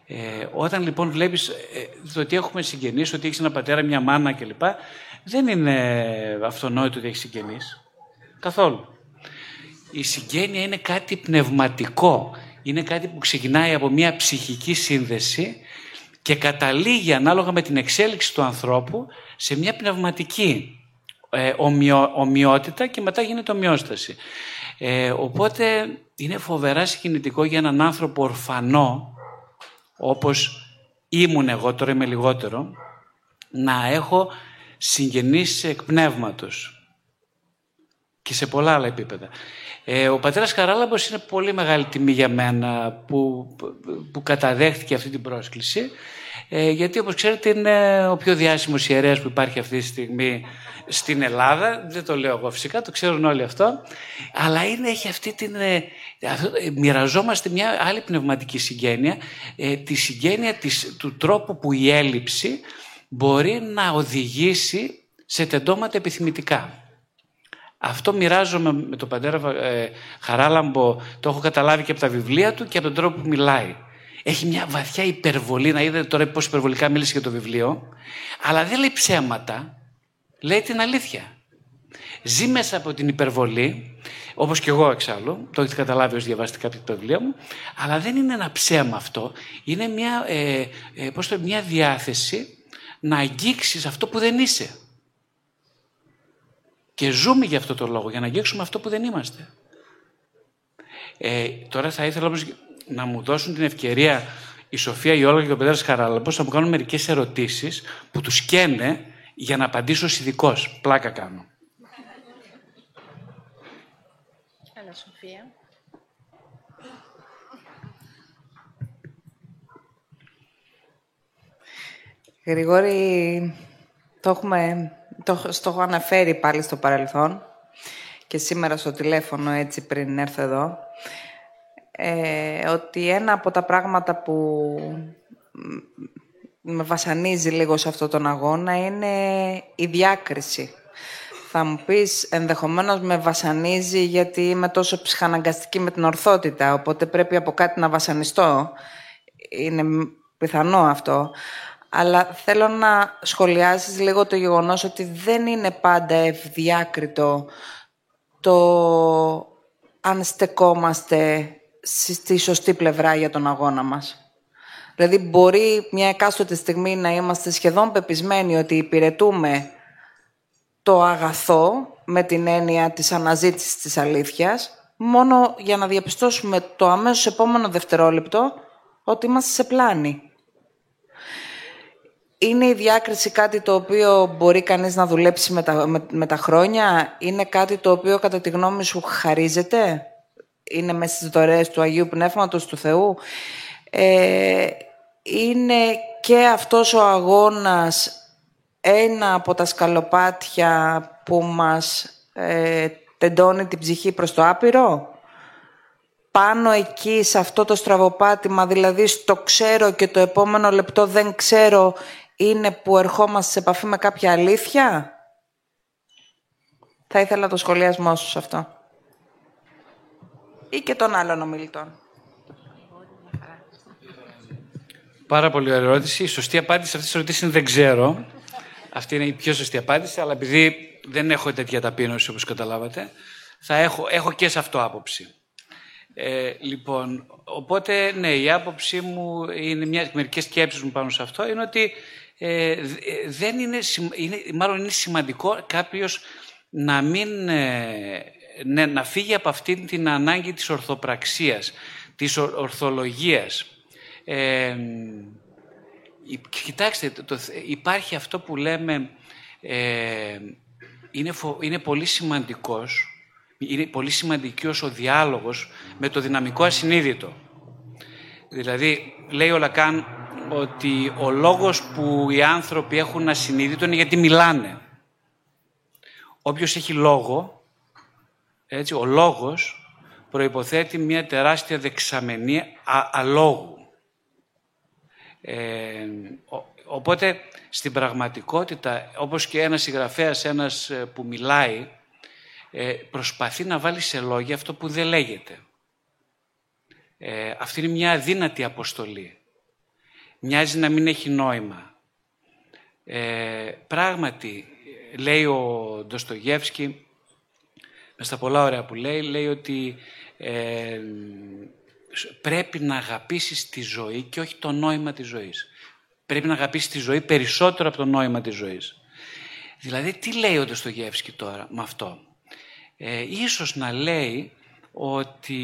Ε, όταν λοιπόν βλέπεις ε, το ότι έχουμε συγγενείς, ότι έχεις ένα πατέρα, μια μάνα κλπ. Δεν είναι αυτονόητο ότι έχεις συγγενείς. Καθόλου. η συγγένεια είναι κάτι πνευματικό. Είναι κάτι που ξεκινάει από μια ψυχική σύνδεση και καταλήγει ανάλογα με την εξέλιξη του ανθρώπου σε μια πνευματική ε, ομοιότητα και μετά γίνεται ομοιόσταση. Ε, οπότε είναι φοβερά συγκινητικό για έναν άνθρωπο ορφανό, όπως ήμουν εγώ, τώρα είμαι λιγότερο, να έχω συγγενείς εκ πνεύματος και σε πολλά άλλα επίπεδα. Ε, ο πατέρας Καράλαμπος είναι πολύ μεγάλη τιμή για μένα που, που καταδέχτηκε αυτή την πρόσκληση ε, γιατί όπως ξέρετε είναι ο πιο διάσημος ιερέας που υπάρχει αυτή τη στιγμή στην Ελλάδα. Δεν το λέω εγώ φυσικά, το ξέρουν όλοι αυτό. Αλλά είναι, έχει αυτή την... Ε, ε μοιραζόμαστε μια άλλη πνευματική συγγένεια, ε, τη συγγένεια της, του τρόπου που η έλλειψη μπορεί να οδηγήσει σε τεντώματα επιθυμητικά. Αυτό μοιράζομαι με τον πατέρα ε, Χαράλαμπο, το έχω καταλάβει και από τα βιβλία του και από τον τρόπο που μιλάει. Έχει μια βαθιά υπερβολή, να είδατε τώρα πώς υπερβολικά μίλησε για το βιβλίο, αλλά δεν λέει ψέματα, λέει την αλήθεια. Ζει μέσα από την υπερβολή, όπως και εγώ εξάλλου, το έχετε καταλάβει ως διαβάσετε κάποια τα βιβλία μου, αλλά δεν είναι ένα ψέμα αυτό, είναι μια, ε, ε, πώς το, μια διάθεση να αγγίξεις αυτό που δεν είσαι. Και ζούμε για αυτό το λόγο, για να αγγίξουμε αυτό που δεν είμαστε. Ε, τώρα θα ήθελα όμως να μου δώσουν την ευκαιρία η Σοφία, η Όλγα και ο Πέτρας Χαράλαμπος να μου κάνουν μερικές ερωτήσεις που τους καίνε για να απαντήσω ως ειδικός. Πλάκα κάνω. Έλα, Σοφία. Γρηγόρη, το, έχουμε, το, το έχω αναφέρει πάλι στο παρελθόν και σήμερα στο τηλέφωνο έτσι πριν έρθω εδώ ε, ότι ένα από τα πράγματα που με βασανίζει λίγο σε αυτόν τον αγώνα είναι η διάκριση. Θα μου πεις, ενδεχομένως με βασανίζει γιατί είμαι τόσο ψυχαναγκαστική με την ορθότητα, οπότε πρέπει από κάτι να βασανιστώ. Είναι πιθανό αυτό. Αλλά θέλω να σχολιάσεις λίγο το γεγονός ότι δεν είναι πάντα ευδιάκριτο το αν στεκόμαστε στη σωστή πλευρά για τον αγώνα μας. Δηλαδή μπορεί μια εκάστοτε στιγμή να είμαστε σχεδόν πεπισμένοι ότι υπηρετούμε το αγαθό με την έννοια της αναζήτησης της αλήθειας, μόνο για να διαπιστώσουμε το αμέσως επόμενο δευτερόλεπτο ότι είμαστε σε πλάνη. Είναι η διάκριση κάτι το οποίο μπορεί κανείς να δουλέψει με τα, με τα χρόνια; Είναι κάτι το οποίο κατά τη γνώμη σου χαρίζεται; Είναι μέσα στις δωρεές του Αγίου Πνεύματος του Θεού; Ε, είναι και αυτός ο αγώνας ένα από τα σκαλοπάτια που μας ε, τεντώνει την ψυχή προς το άπειρο; Πάνω εκεί, σε αυτό το στραβοπάτημα, δηλαδή στο ξέρω και το επόμενο λεπτό δεν ξέρω, είναι που ερχόμαστε σε επαφή με κάποια αλήθεια; Θα ήθελα το σχολιασμό σου σε αυτό ή και των άλλων ομιλητών. Πάρα πολύ ωραία ερώτηση. Η σωστή απάντηση σε αυτή τη ερωτήση είναι δεν ξέρω. Αυτή είναι η πιο σωστή απάντηση, αλλά επειδή δεν έχω τέτοια ταπείνωση όπως καταλάβατε, θα έχω, έχω και σε αυτό άποψη. Ε, λοιπόν, οπότε, ναι, η άποψή μου είναι μια, μερικές σκέψεις μου πάνω σε αυτό, είναι ότι ε, δεν είναι, είναι, μάλλον είναι σημαντικό κάποιος να μην ε, ναι, να φύγει από αυτή την ανάγκη της ορθοπραξίας, της ορθολογίας. Ε, κοιτάξτε, το, υπάρχει αυτό που λέμε, ε, είναι, είναι πολύ σημαντικός, είναι πολύ σημαντικός ο διάλογος με το δυναμικό ασυνείδητο. Δηλαδή, λέει ο Λακάν ότι ο λόγος που οι άνθρωποι έχουν ασυνείδητο είναι γιατί μιλάνε. Όποιος έχει λόγο, έτσι, ο λόγος προϋποθέτει μια τεράστια δεξαμενή α, αλόγου. Ε, οπότε, στην πραγματικότητα, όπως και ένας συγγραφέας, ένας ε, που μιλάει, ε, προσπαθεί να βάλει σε λόγια αυτό που δεν λέγεται. Ε, αυτή είναι μια αδύνατη αποστολή. Μοιάζει να μην έχει νόημα. Ε, πράγματι, λέει ο Ντοστογεύσκη, με στα πολλά ωραία που λέει, λέει ότι ε, πρέπει να αγαπήσεις τη ζωή και όχι το νόημα της ζωής. Πρέπει να αγαπήσεις τη ζωή περισσότερο από το νόημα της ζωής. Δηλαδή, τι λέει ο Ντοστογεύσκη τώρα με αυτό; Ε, ίσως να λέει ότι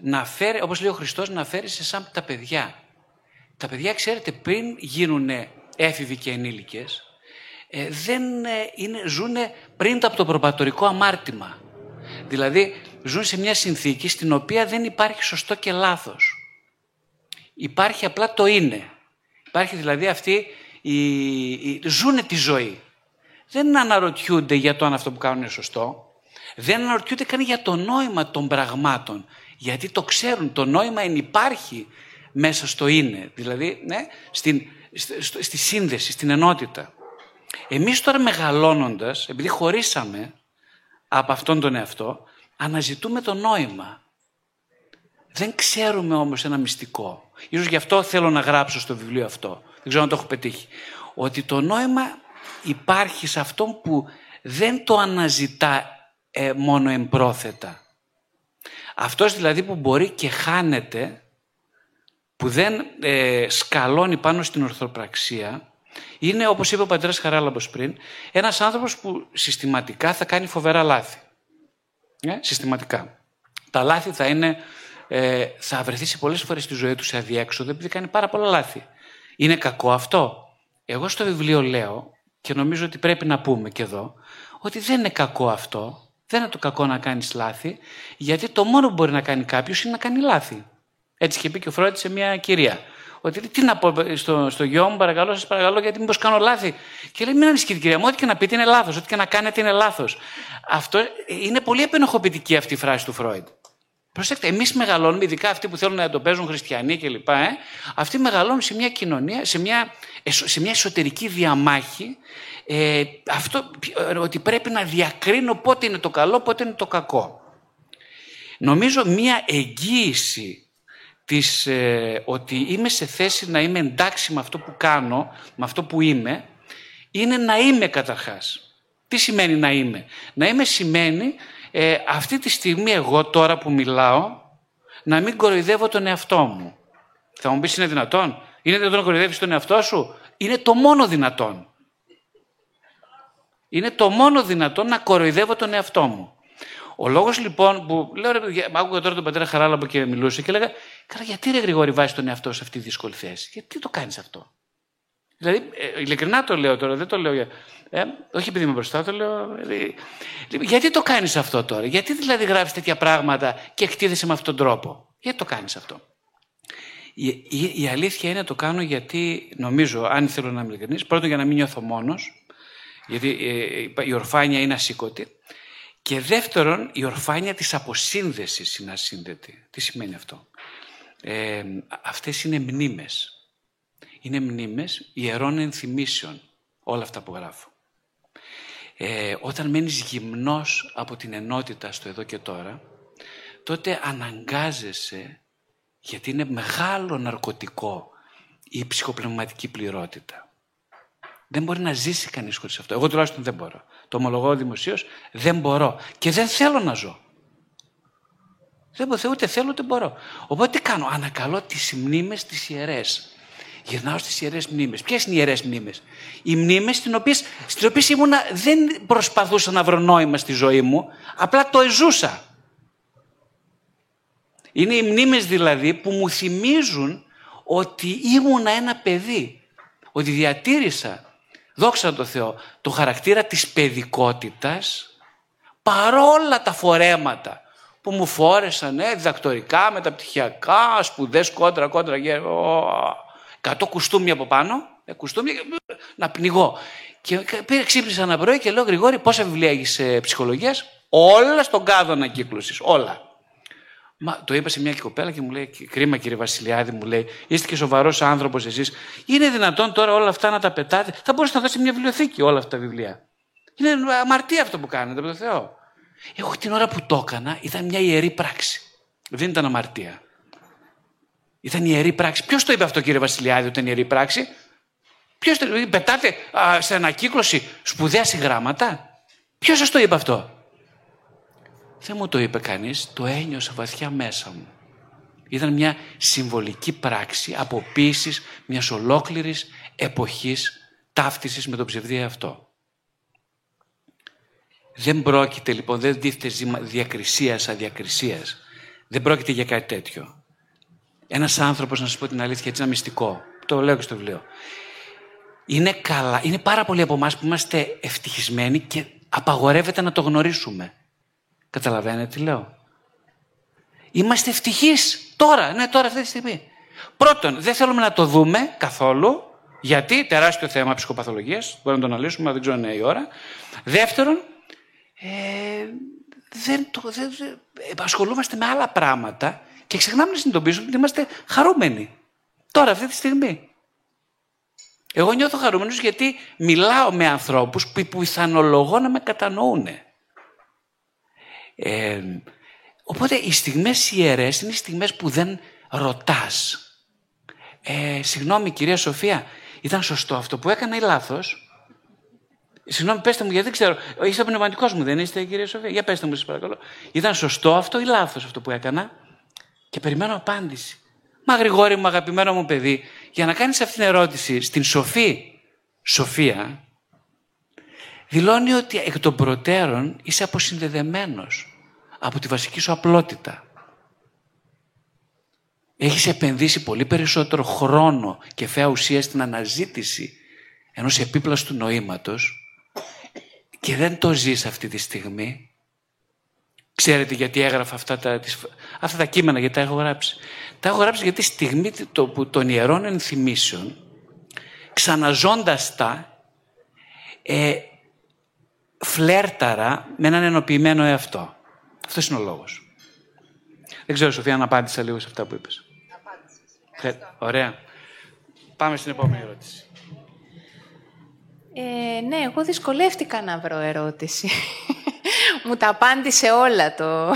να φέρει, όπως λέει ο Χριστός, να φέρει σε σαν τα παιδιά. Τα παιδιά, ξέρετε, πριν γίνουν έφηβοι και ενήλικες, ε, δεν ε, είναι, ζουν πριν από το προπατορικό αμάρτημα. Δηλαδή, ζουν σε μια συνθήκη στην οποία δεν υπάρχει σωστό και λάθος. Υπάρχει απλά το είναι. Υπάρχει δηλαδή αυτή η, η, ζούνε τη ζωή. Δεν αναρωτιούνται για το αν αυτό που κάνουν είναι σωστό. Δεν αναρωτιούνται καν για το νόημα των πραγμάτων. Γιατί το ξέρουν, το νόημα είναι υπάρχει μέσα στο είναι. Δηλαδή, ναι, στην, στη σύνδεση, στην ενότητα. Εμείς τώρα μεγαλώνοντας, επειδή χωρίσαμε από αυτόν τον εαυτό, αναζητούμε το νόημα. Δεν ξέρουμε όμως ένα μυστικό. Ίσως γι' αυτό θέλω να γράψω στο βιβλίο αυτό. Δεν ξέρω αν το έχω πετύχει. Ότι το νόημα υπάρχει σε αυτόν που δεν το αναζητά ε, μόνο εμπρόθετα. Αυτός δηλαδή που μπορεί και χάνεται, που δεν ε, σκαλώνει πάνω στην ορθοπραξία, είναι όπως είπε ο πατέρας Χαράλαμπος πριν, ένας άνθρωπος που συστηματικά θα κάνει φοβερά λάθη. Ε, συστηματικά. Τα λάθη θα είναι, ε, θα βρεθεί σε πολλές φορές στη ζωή του σε αδιέξοδο επειδή κάνει πάρα πολλά λάθη. Είναι κακό αυτό; Εγώ στο βιβλίο λέω και νομίζω ότι πρέπει να πούμε και εδώ ότι δεν είναι κακό αυτό. Δεν είναι το κακό να κάνεις λάθη, γιατί το μόνο που μπορεί να κάνει κάποιος είναι να κάνει λάθη. Έτσι και πει και ο Φρόντ σε μια κυρία. Ότι τι να πω στο, στο γιο μου, παρακαλώ, σας παρακαλώ, γιατί μήπως κάνω λάθη. Και λέει: Μην ανησυχείτε, κυρία μου, ό,τι και να πείτε είναι λάθος, ό,τι και να κάνετε είναι λάθος. Αυτό είναι πολύ επενοχοποιητική αυτή η φράση του Φρόιντ. Προσέξτε, εμείς μεγαλώνουμε, ειδικά αυτοί που θέλουν να το παίζουν χριστιανοί κλπ. Ε, αυτοί μεγαλώνουν σε μια κοινωνία, σε μια, σε μια εσωτερική διαμάχη. Ε, αυτό, ότι πρέπει να διακρίνω πότε είναι το καλό, πότε είναι το κακό. Νομίζω μια εγγύηση της, ε, ότι είμαι σε θέση να είμαι εντάξει με αυτό που κάνω, με αυτό που είμαι, είναι να είμαι καταρχάς. Τι σημαίνει να είμαι; Να είμαι σημαίνει ε, αυτή τη στιγμή εγώ τώρα που μιλάω να μην κοροϊδεύω τον εαυτό μου. Θα μου πεις είναι δυνατόν; Είναι δυνατόν να κοροϊδεύεις τον εαυτό σου; Είναι το μόνο δυνατόν. Είναι το μόνο δυνατόν να κοροϊδεύω τον εαυτό μου. Ο λόγος λοιπόν που. Λέω ρε παιδιά, άκουγα τώρα τον πατέρα Χαράλαμπο και μιλούσε και έλεγα, Καλά, γιατί ρε Γρηγόρη βάζεις τον εαυτό σε αυτή τη δύσκολη θέση; Γιατί το κάνεις αυτό; Δηλαδή, ε, ειλικρινά το λέω τώρα, δεν το λέω για. Ε, όχι επειδή είμαι μπροστά, το λέω. Δηλαδή, γιατί το κάνεις αυτό τώρα, Γιατί δηλαδή γράφεις τέτοια πράγματα και εκτίθεσαι με αυτόν τον τρόπο; Γιατί το κάνεις αυτό; Η, η, η, αλήθεια είναι το κάνω γιατί νομίζω, αν θέλω να είμαι ειλικρινής, πρώτον για να μην νιώθω μόνος, γιατί ε, η ορφάνεια είναι ασήκωτη. Και δεύτερον, η ορφάνεια της αποσύνδεσης είναι ασύνδετη. Τι σημαίνει αυτό; Ε, αυτές είναι μνήμες. Είναι μνήμες ιερών ενθυμίσεων. Όλα αυτά που γράφω. Ε, όταν μένεις γυμνός από την ενότητα στο εδώ και τώρα, τότε αναγκάζεσαι, γιατί είναι μεγάλο ναρκωτικό η ψυχοπνευματική πληρότητα. Δεν μπορεί να ζήσει κανείς χωρίς αυτό. Εγώ τουλάχιστον δεν μπορώ. Το ομολογώ δημοσίως, δεν μπορώ. Και δεν θέλω να ζω. Δεν μπορώ, ούτε θέλω ούτε μπορώ. Οπότε τι κάνω, ανακαλώ τις μνήμες τις ιερές. Γυρνάω στις ιερές μνήμες. Ποιες είναι οι ιερές μνήμες; Οι μνήμες στις οποίες, στις οποίες ήμουνα, δεν προσπαθούσα να βρω νόημα στη ζωή μου, απλά το εζούσα. Είναι οι μνήμες δηλαδή που μου θυμίζουν ότι ήμουνα ένα παιδί. Ότι διατήρησα δόξα τω Θεώ, το χαρακτήρα της παιδικότητας παρόλα τα φορέματα που μου φόρεσαν, ε, διδακτορικά, μεταπτυχιακά, σπουδές κόντρα, κόντρα, γε, κατώ κουστούμια από πάνω, ε, κουστούμια, να πνιγώ. Και πήρε, ξύπνησα ένα πρωί και λέω, Γρηγόρη, πόσα βιβλία έχεις ε, ψυχολογίας, όλα στον κάδο ανακύκλωσης, όλα. Μα, το είπα σε μια κοπέλα και μου λέει: Κρίμα, κύριε Βασιλιάδη, μου λέει: Είστε και σοβαρός άνθρωπος εσείς. Είναι δυνατόν τώρα όλα αυτά να τα πετάτε; Θα μπορούσατε να δώσετε μια βιβλιοθήκη όλα αυτά τα βιβλία. Είναι αμαρτία αυτό που κάνετε, από το Θεό. Εγώ την ώρα που το έκανα ήταν μια ιερή πράξη. Δεν ήταν αμαρτία. Ήταν ιερή πράξη. Ποιος το είπε αυτό, κύριε Βασιλιάδη, ότι ήταν ιερή πράξη; Ποιος το είπε, πετάτε α, σε ανακύκλωση σπουδαία συγγράμματα. Ποιος σας το είπε αυτό; Δεν μου το είπε κανείς, το ένιωσα βαθιά μέσα μου. Ήταν μια συμβολική πράξη αποποίησης μιας ολόκληρης εποχής ταύτισης με τον ψευδή αυτό. Δεν πρόκειται λοιπόν, δεν δίθεται ζήμα διακρισίας αδιακρισίας. Δεν πρόκειται για κάτι τέτοιο. Ένας άνθρωπος, να σας πω την αλήθεια, έτσι ένα μυστικό, το λέω και στο βιβλίο. Είναι καλά, είναι πάρα πολλοί από εμάς που είμαστε ευτυχισμένοι και απαγορεύεται να το γνωρίσουμε. Καταλαβαίνετε τι λέω; Είμαστε ευτυχείς τώρα, ναι τώρα αυτή τη στιγμή. Πρώτον, δεν θέλουμε να το δούμε καθόλου, γιατί τεράστιο θέμα ψυχοπαθολογίας, μπορούμε να το αναλύσουμε, αλλά δεν ξέρω αν είναι η ώρα. Δεύτερον, ε, δεν το, δεν, ασχολούμαστε με άλλα πράγματα και ξεχνάμε να συνειδητοποιήσουμε ότι είμαστε χαρούμενοι. Τώρα, αυτή τη στιγμή. Εγώ νιώθω χαρούμενος γιατί μιλάω με ανθρώπους που πιθανολογώ να με κατανοούν. Ε, οπότε οι στιγμές ιερές είναι οι στιγμές που δεν ρωτάς. Ε, συγγνώμη κυρία Σοφία, ήταν σωστό αυτό που έκανα ή λάθος; Συγγνώμη, πέστε μου, γιατί δεν ξέρω. Είστε πνευματικός μου, δεν είστε, κυρία Σοφία; Για πέστε μου, σας παρακαλώ. Ήταν σωστό αυτό ή λάθος αυτό που έκανα; Και περιμένω απάντηση. Μα Γρηγόρη μου, αγαπημένο μου παιδί, για να κάνεις αυτή την ερώτηση στην σοφή Σοφία, δηλώνει ότι εκ των προτέρων είσαι αποσυνδεδεμένος από τη βασική σου απλότητα. Έχεις επενδύσει πολύ περισσότερο χρόνο και φαία ουσία στην αναζήτηση ενός επίπλαστου νοήματος και δεν το ζεις αυτή τη στιγμή. Ξέρετε γιατί έγραφα αυτά τα, αυτά τα κείμενα, γιατί τα έχω γράψει. Τα έχω γράψει γιατί στη στιγμή των ιερών ενθυμίσεων, ξαναζώντας τα, ε, φλέρταρα με έναν ενοποιημένο εαυτό. Αυτός είναι ο λόγος. Δεν ξέρω, Σοφία, αν απάντησα λίγο σε αυτά που είπες. Απάντησες. Ωραία. Πάμε στην επόμενη ερώτηση. Ε, ναι, εγώ δυσκολεύτηκα να βρω ερώτηση. Μου τα απάντησε όλα το,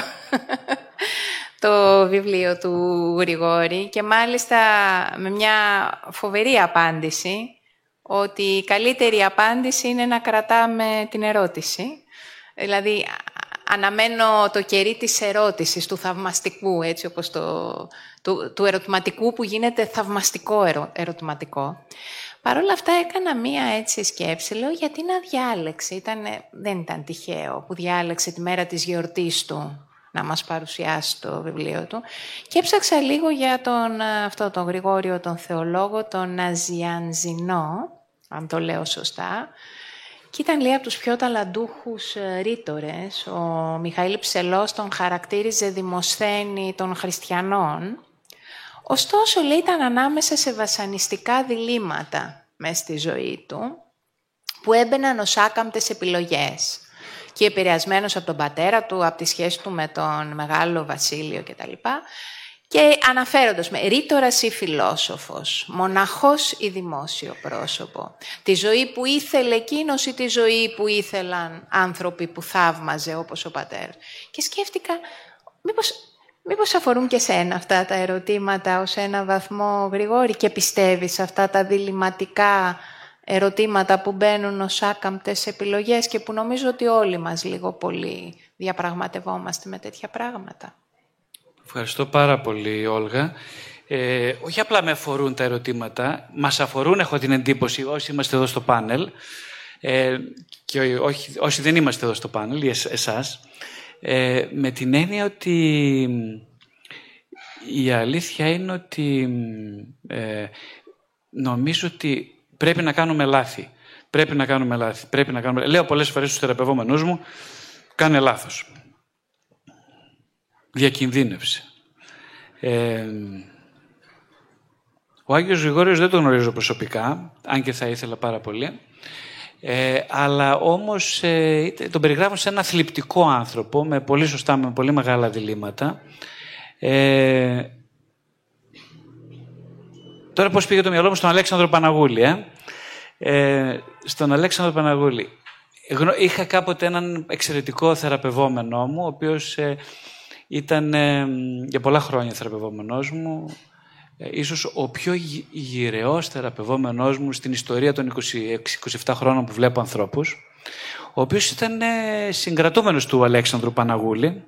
το βιβλίο του Γρηγόρη και μάλιστα με μια φοβερή απάντηση ότι η καλύτερη απάντηση είναι να κρατάμε την ερώτηση. Δηλαδή, αναμένω το κερί της ερώτησης, του θαυμαστικού, έτσι όπως το, του, του ερωτηματικού που γίνεται θαυμαστικό ερωτηματικό. Παρ' όλα αυτά έκανα μία έτσι σκέψη, λέω γιατί να διάλεξε, ήταν, δεν ήταν τυχαίο που διάλεξε τη μέρα της γιορτής του να μας παρουσιάσει το βιβλίο του και έψαξα λίγο για τον, αυτό τον Γρηγόριο τον θεολόγο, τον Ναζιανζινό, αν το λέω σωστά, και ήταν λέει από τους πιο ταλαντούχους ε, ρήτορες. Ο Μιχαήλ Ψελός τον χαρακτήριζε δημοσθένη των χριστιανών Ωστόσο, λέει, ήταν ανάμεσα σε βασανιστικά διλήμματα μέσα στη ζωή του, που έμπαιναν ως άκαμπτες επιλογές. Και επηρεασμένος από τον πατέρα του, από τη σχέση του με τον Μεγάλο Βασίλειο κτλ. Και αναφέροντας με ρήτορας ή φιλόσοφος, μοναχός ή δημόσιο πρόσωπο, τη ζωή που ήθελε εκείνος ή τη ζωή που ήθελαν άνθρωποι που θαύμαζε όπως ο πατέρας. Και σκέφτηκα, μήπως Μήπως αφορούν και σένα αυτά τα ερωτήματα ως ένα βαθμό, Γρηγόρη, και πιστεύεις αυτά τα διληματικά ερωτήματα που μπαίνουν ως άκαμπτες επιλογές και που νομίζω ότι όλοι μας λίγο πολύ διαπραγματευόμαστε με τέτοια πράγματα. Ευχαριστώ πάρα πολύ, Όλγα. Ε, όχι απλά με αφορούν τα ερωτήματα, μας αφορούν, έχω την εντύπωση, όσοι είμαστε εδώ στο πάνελ, ε, και όχι, όσοι δεν είμαστε εδώ στο πάνελ, εσάς, ε, με την έννοια ότι η αλήθεια είναι ότι ε, νομίζω ότι πρέπει να κάνουμε λάθη. Πρέπει να κάνουμε λάθη. Πρέπει να κάνουμε... Λέω πολλές φορές στους θεραπευόμενους μου, κάνε λάθος. Διακινδύνευσε. Ε, ο Άγιος Γρηγόριος δεν τον γνωρίζω προσωπικά, αν και θα ήθελα πάρα πολύ. Ε, αλλά όμως ε, τον περιγράφω σε ένα θλιπτικό άνθρωπο, με πολύ σωστά, με πολύ μεγάλα διλήμματα. Ε, τώρα πώς πήγε το μυαλό μου στον Αλέξανδρο Παναγούλη. Ε; Ε, στον Αλέξανδρο Παναγούλη. Είχα κάποτε έναν εξαιρετικό θεραπευόμενό μου, ο οποίος ε, ήταν για πολλά χρόνια θεραπευόμενός μου, ε, ίσως ο πιο γυρεός θεραπευόμενός μου στην ιστορία των 26-27 χρόνων που βλέπω ανθρώπους, ο οποίος ήταν ε, συγκρατούμενος του Αλέξανδρου Παναγούλη.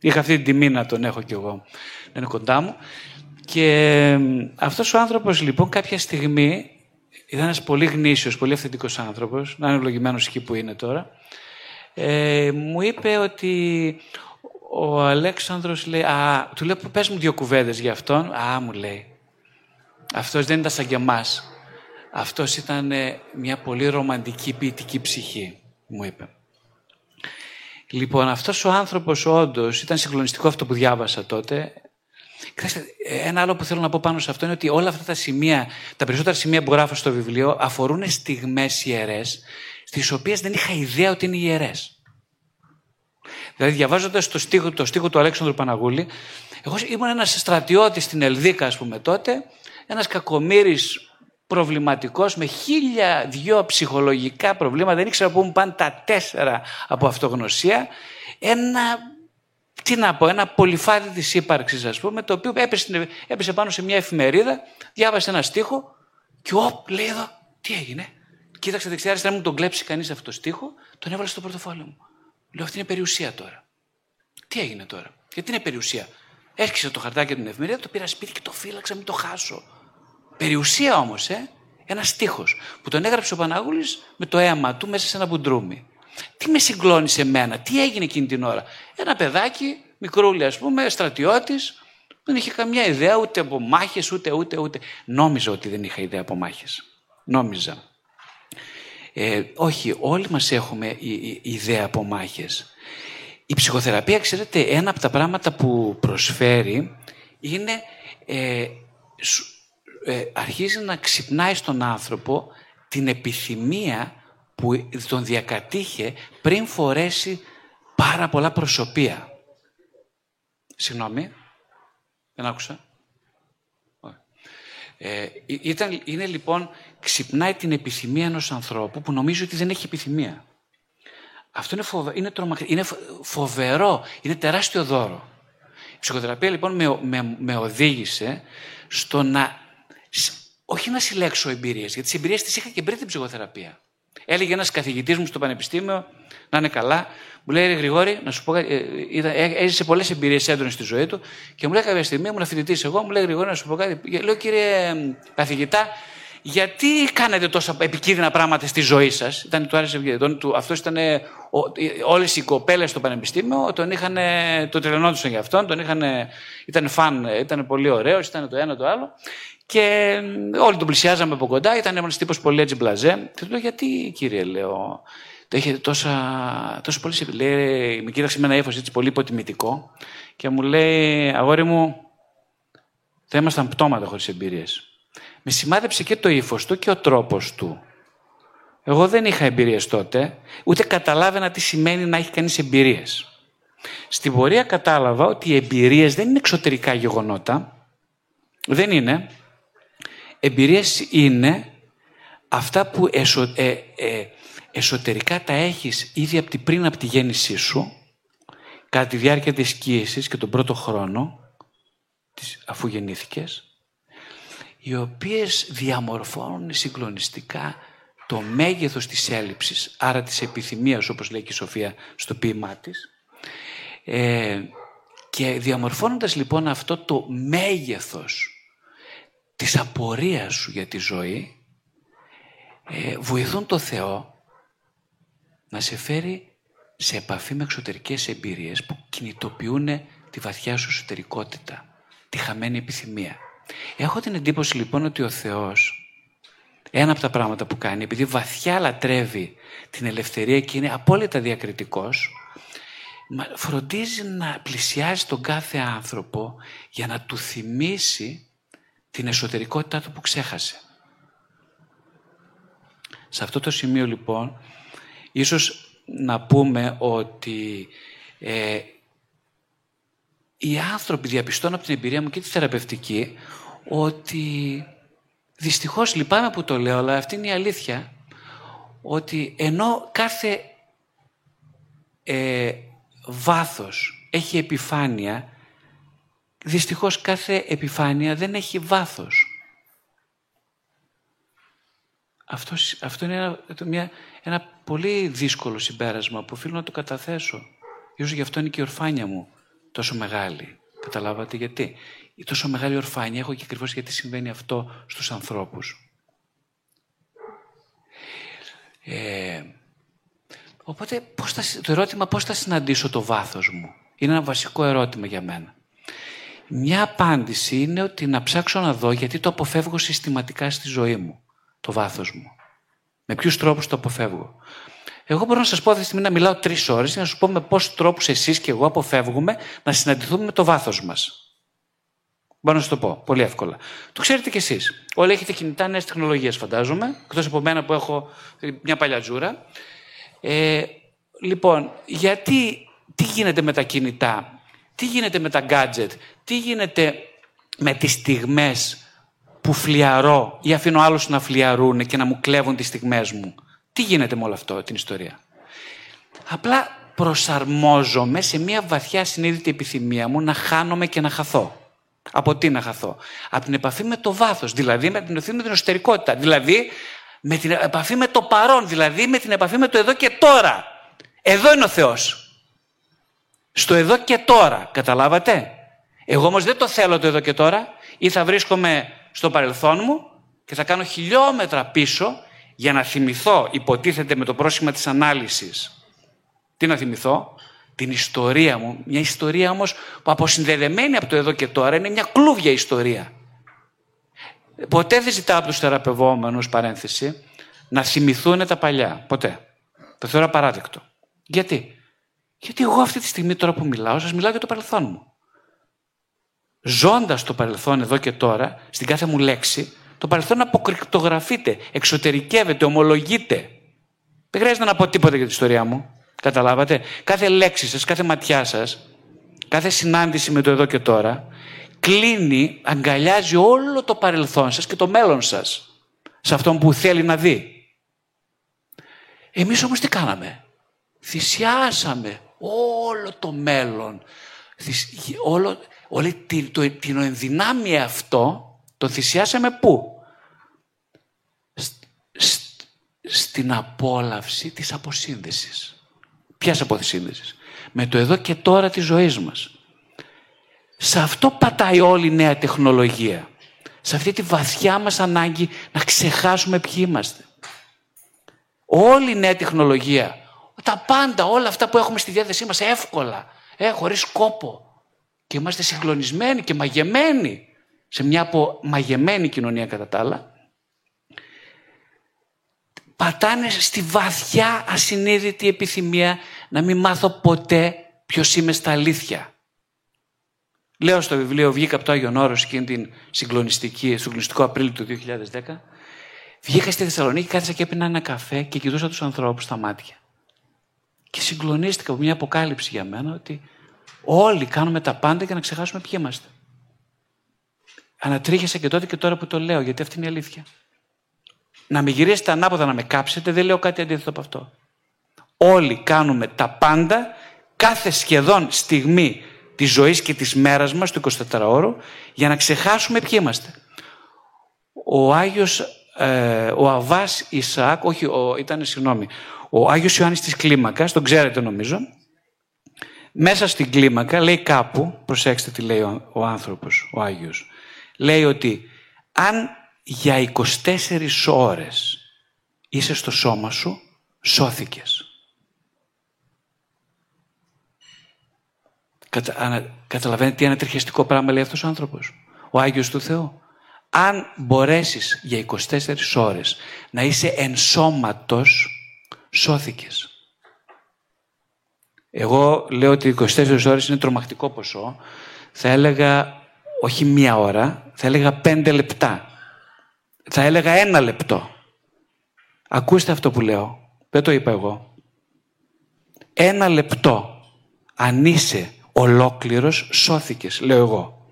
Είχα αυτή την τιμή να τον έχω κι εγώ, να είναι κοντά μου. Και αυτός ο άνθρωπος λοιπόν κάποια στιγμή ήταν ένας πολύ γνήσιος, πολύ αυθεντικός άνθρωπος, να είναι ευλογημένος εκεί που είναι τώρα, ε, μου είπε ότι ο Αλέξανδρος λέει, α, του λέω πες μου δύο κουβέντες για αυτόν. Α, μου λέει, αυτός δεν ήταν σαν και εμάς. Αυτός ήταν ε, μια πολύ ρομαντική ποιητική ψυχή, μου είπε. Λοιπόν, αυτός ο άνθρωπος όντως ήταν συγκλονιστικό αυτό που διάβασα τότε. ένα άλλο που θέλω να πω πάνω σε αυτό είναι ότι όλα αυτά τα σημεία, τα περισσότερα σημεία που γράφω στο βιβλίο αφορούν στιγμές ιερές, στις οποίες δεν είχα ιδέα ότι είναι ιερές. Δηλαδή, διαβάζοντας το στίχο, το στίχο του Αλέξανδρου Παναγούλη, εγώ ήμουν ένας στρατιώτης στην Ελδίκα, ας πούμε τότε, ένας κακομήρη προβληματικός με χίλια δυο ψυχολογικά προβλήματα, δεν ήξερα πού μου πάνε τα τέσσερα από αυτογνωσία. Ένα, τι να πω, ένα πολυφάδι της ύπαρξης, ας πούμε, το οποίο έπεσε, έπεσε πάνω σε μια εφημερίδα, διάβασε ένα στίχο και όπ, λέει εδώ, τι έγινε. Κοίταξε δεξιά αριστερά μου τον κλέψει κανείς αυτό το στίχο, τον έβαλε στο πορτοφόλι μου. Λέω αυτή είναι περιουσία τώρα. Τι έγινε τώρα; Γιατί είναι περιουσία; Έρχισε το χαρτάκι την εφημερίδα, το πήρα σπίτι και το φύλαξα, μην το χάσω. Περιουσία όμως, ε. Ένας στίχος που τον έγραψε ο Παναγούλης με το αίμα του μέσα σε ένα μπουντρούμι. Τι με συγκλώνησε εμένα, τι έγινε εκείνη την ώρα; Ένα παιδάκι, μικρούλι ας πούμε, στρατιώτης, δεν είχε καμιά ιδέα ούτε από μάχες, ούτε, ούτε, ούτε. Νόμιζα ότι δεν είχα ιδέα από μάχες. Νόμιζα. Ε, όχι, όλοι μας έχουμε ιδέα από μάχες. Η ψυχοθεραπεία, ξέρετε, ένα από τα πράγματα που προσφέρει είναι ε, ε, αρχίζει να ξυπνάει στον άνθρωπο την επιθυμία που τον διακατήχε πριν φορέσει πάρα πολλά προσωπία. Συγγνώμη, δεν άκουσα. Ε, ήταν, είναι λοιπόν, ξυπνάει την επιθυμία ενός ανθρώπου που νομίζει ότι δεν έχει επιθυμία. Αυτό είναι, φοβε, είναι, είναι φοβερό, είναι τεράστιο δώρο. Η ψυχοθεραπεία λοιπόν με, με, με οδήγησε στο να, όχι να συλλέξω εμπειρίες, γιατί τις εμπειρίες τις είχα και πριν την ψυχοθεραπεία. Έλεγε ένας καθηγητής μου στο πανεπιστήμιο, να είναι καλά, μου λέει, Ρε Γρηγόρη, να σου πω κάτι. Ε, ε, έζησε πολλές εμπειρίες έντονες στη ζωή του και μου λέει κάποια στιγμή, ήμουν φοιτητής εγώ, μου λέει Γρηγόρη, να σου πω κάτι. Λέω, κύριε καθηγητά, γιατί κάνετε τόσα επικίνδυνα πράγματα στη ζωή σας; Ήταν του άρεσε Αυτός ήταν. Όλες οι κοπέλες στο πανεπιστήμιο τον είχαν, το τρελνόντουσαν για αυτόν, τον είχαν, ήταν φαν, ήταν πολύ ωραίος, ήταν το ένα το άλλο. Και όλοι τον πλησιάζαμε από κοντά, ήταν ένας τύπος πολύ έτσι μπλαζέ. Και του λέω, γιατί κύριε, λέω, έχετε τόσα, τόσο πολύ σε λέει, με κοίταξε με ένα ύφος έτσι πολύ υποτιμητικό και μου λέει, αγόρι μου, δεν ήμασταν πτώματα χωρίς εμπειρίες. Με σημάδεψε και το ύφος του και ο τρόπος του. Εγώ δεν είχα εμπειρίες τότε, ούτε καταλάβαινα τι σημαίνει να έχει κανείς εμπειρίες. Στην πορεία κατάλαβα ότι οι εμπειρίες δεν είναι εξωτερικά γεγονότα, δεν είναι. Εμπειρίες είναι αυτά που εσω, ε, ε, εσωτερικά τα έχεις ήδη από την πριν από τη γέννησή σου, κατά τη διάρκεια της κοίησης και τον πρώτο χρόνο, αφού γεννήθηκες, οι οποίες διαμορφώνουν συγκλονιστικά το μέγεθος της έλλειψης, άρα της επιθυμίας, όπως λέει και η Σοφία στο ποίημά της, ε, και διαμορφώνοντας λοιπόν αυτό το μέγεθος της απορίας σου για τη ζωή, ε, βοηθούν το Θεό να σε φέρει σε επαφή με εξωτερικές εμπειρίες που κινητοποιούν τη βαθιά σου εσωτερικότητα, τη χαμένη επιθυμία. Έχω την εντύπωση λοιπόν ότι ο Θεός, ένα από τα πράγματα που κάνει, επειδή βαθιά λατρεύει την ελευθερία και είναι απόλυτα διακριτικός, φροντίζει να πλησιάζει τον κάθε άνθρωπο για να του θυμίσει την εσωτερικότητά του που ξέχασε. Σε αυτό το σημείο λοιπόν Ίσως να πούμε ότι ε, οι άνθρωποι διαπιστώνουν από την εμπειρία μου και τη θεραπευτική ότι δυστυχώς λυπάμαι που το λέω, αλλά αυτή είναι η αλήθεια ότι ενώ κάθε ε, βάθος έχει επιφάνεια, δυστυχώς κάθε επιφάνεια δεν έχει βάθος. Αυτό, αυτό είναι ένα, μια, ένα πολύ δύσκολο συμπέρασμα που οφείλω να το καταθέσω. Ίσως γι' αυτό είναι και η ορφάνια μου τόσο μεγάλη. Καταλάβατε γιατί; Η τόσο μεγάλη ορφάνια έχω και ακριβώς γιατί συμβαίνει αυτό στους ανθρώπους. Ε, οπότε πώς θα, το ερώτημα πώς θα συναντήσω το βάθος μου; Είναι ένα βασικό ερώτημα για μένα. Μια απάντηση είναι ότι να ψάξω να δω γιατί το αποφεύγω συστηματικά στη ζωή μου, το βάθος μου. Με ποιους τρόπους το αποφεύγω; Εγώ μπορώ να σας πω αυτή τη στιγμή να μιλάω τρεις ώρες και να σου πω με πόσους τρόπους εσείς και εγώ αποφεύγουμε να συναντηθούμε με το βάθος μας. Μπορώ να σας το πω πολύ εύκολα. Το ξέρετε κι εσείς. Όλοι έχετε κινητά νέες τεχνολογίες, φαντάζομαι. Εκτός από μένα που έχω μια παλιά τζούρα. Ε, λοιπόν, γιατί, τι γίνεται με τα κινητά, τι γίνεται με τα gadget, τι γίνεται με τις στιγμές που φλιαρώ ή αφήνω άλλους να φλιαρούν και να μου κλέβουν τις στιγμές μου; Τι γίνεται με όλο αυτό την ιστορία; Απλά προσαρμόζομαι σε μια βαθιά συνείδητη επιθυμία μου να χάνομαι και να χαθώ. Από τι να χαθώ; Από την επαφή με το βάθος, δηλαδή με την επαφή με την εσωτερικότητα, δηλαδή με την επαφή με το παρόν, δηλαδή με την επαφή με το εδώ και τώρα. Εδώ είναι ο Θεός. Στο εδώ και τώρα, καταλάβατε; Εγώ όμως δεν το θέλω το εδώ και τώρα ή θα βρίσκομαι στο παρελθόν μου και θα κάνω χιλιόμετρα πίσω για να θυμηθώ, υποτίθεται με το πρόσχημα της ανάλυσης. Τι να θυμηθώ, την ιστορία μου. Μια ιστορία όμως που αποσυνδεδεμένη από το εδώ και τώρα είναι μια κλούβια ιστορία. Ποτέ δεν ζητάω από τους θεραπευόμενους, παρένθεση, να θυμηθούν τα παλιά. Ποτέ. Το θεωρώ απαράδεκτο. Γιατί; Γιατί εγώ αυτή τη στιγμή τώρα που μιλάω, σας μιλάω για το παρελθόν μου. Ζώντας το παρελθόν εδώ και τώρα, στην κάθε μου λέξη, το παρελθόν αποκρυπτογραφείται, εξωτερικεύεται, ομολογείται. Δεν χρειάζεται να πω τίποτα για την ιστορία μου. Καταλάβατε; Κάθε λέξη σας, κάθε ματιά σας, κάθε συνάντηση με το εδώ και τώρα, κλείνει, αγκαλιάζει όλο το παρελθόν σας και το μέλλον σας. Σε αυτόν που θέλει να δει. Εμείς όμως τι κάναμε; Θυσιάσαμε όλο το μέλλον. Όλο, όλη την, το, την ενδυνάμει αυτό το θυσιάσαμε πού; Στην απόλαυση της αποσύνδεσης. Ποιας αποσύνδεσης; Με το εδώ και τώρα της ζωής μας. Σε αυτό πατάει όλη η νέα τεχνολογία. Σε αυτή τη βαθιά μας ανάγκη να ξεχάσουμε ποιοι είμαστε. Όλη η νέα τεχνολογία, τα πάντα, όλα αυτά που έχουμε στη διάθεσή μας εύκολα, ε, χωρίς κόπο. Και είμαστε συγκλονισμένοι και μαγεμένοι σε μια απομαγεμένη κοινωνία κατά τα άλλα πατάνε στη βαθιά ασυνείδητη επιθυμία να μην μάθω ποτέ ποιος είμαι στα αλήθεια. Λέω στο βιβλίο, βγήκα από το Άγιον Όρος εκείνη την συγκλονιστική, συγκλονιστικό Απρίλιο του 2010. Βγήκα στη Θεσσαλονίκη, κάθισα και έπινα ένα καφέ και κοιτούσα τους ανθρώπους στα μάτια. Και συγκλονίστηκα από μια αποκάλυψη για μένα ότι όλοι κάνουμε τα πάντα για να ξεχάσουμε ποιοι είμαστε. Ανατρίχιασα και τότε και τώρα που το λέω, γιατί αυτή είναι η αλήθεια να με γυρίσετε ανάποδα να με κάψετε, δεν λέω κάτι αντίθετο από αυτό. Όλοι κάνουμε τα πάντα, κάθε σχεδόν στιγμή της ζωής και της μέρας μας, του 24ωρου, για να ξεχάσουμε ποιοι είμαστε. Ο Άγιος, ε, ο Αβάς Ισαάκ, όχι, ο, ήταν, συγγνώμη, ο Άγιος Ιωάννης της Κλίμακας, τον ξέρετε νομίζω, μέσα στην κλίμακα λέει κάπου, προσέξτε τι λέει ο, ο άνθρωπος, ο Άγιος, λέει ότι αν για 24 ώρες είσαι στο σώμα σου, σώθηκες. Κατα, καταλαβαίνετε τι ανατριχιαστικό πράγμα λέει αυτός ο άνθρωπος; Ο Άγιος του Θεού. Αν μπορέσεις για 24 ώρες να είσαι ενσώματος, σώθηκες. Εγώ λέω ότι 24 ώρες είναι τρομακτικό ποσό. Θα έλεγα όχι μία ώρα, θα έλεγα πέντε λεπτά θα έλεγα ένα λεπτό. Ακούστε αυτό που λέω. Δεν το είπα εγώ. Ένα λεπτό. Αν είσαι ολόκληρος, σώθηκες, λέω εγώ.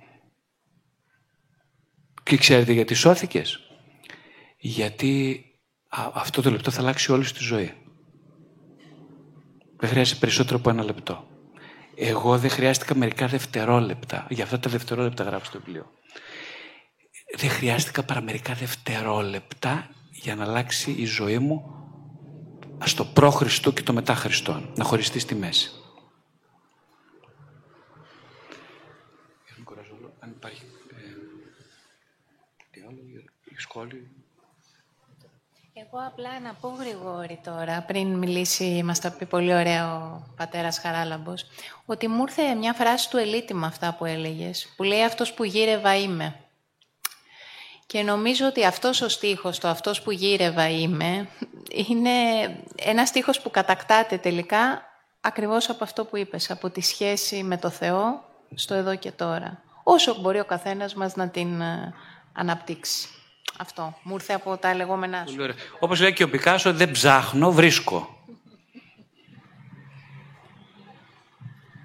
Και ξέρετε γιατί σώθηκες; Γιατί αυτό το λεπτό θα αλλάξει όλη τη ζωή. Δεν χρειάζεται περισσότερο από ένα λεπτό. Εγώ δεν χρειάστηκα μερικά δευτερόλεπτα. Γι' αυτά τα δευτερόλεπτα γράψω το βιβλίο δεν χρειάστηκα παρά μερικά δευτερόλεπτα για να αλλάξει η ζωή μου στο προ Χριστού και το μετά Χριστό. Να χωριστεί στη μέση. Αν υπάρχει ε, σχόλιο. Εγώ απλά να πω γρηγόρη τώρα, πριν μιλήσει, μας τα πει πολύ ωραίο ο πατέρας Χαράλαμπος, ότι μου ήρθε μια φράση του Ελίτη με αυτά που έλεγες, που λέει «αυτός που γύρευα είμαι». Και νομίζω ότι αυτός ο στίχος, το «αυτός που γύρευα είμαι», είναι ένα στίχος που κατακτάται τελικά ακριβώς από αυτό που είπες, από τη σχέση με το Θεό στο εδώ και τώρα. Όσο μπορεί ο καθένας μας να την ε, αναπτύξει. Αυτό. Μου ήρθε από τα λεγόμενά σου. Όπως λέει και ο Πικάσο, δεν ψάχνω, βρίσκω.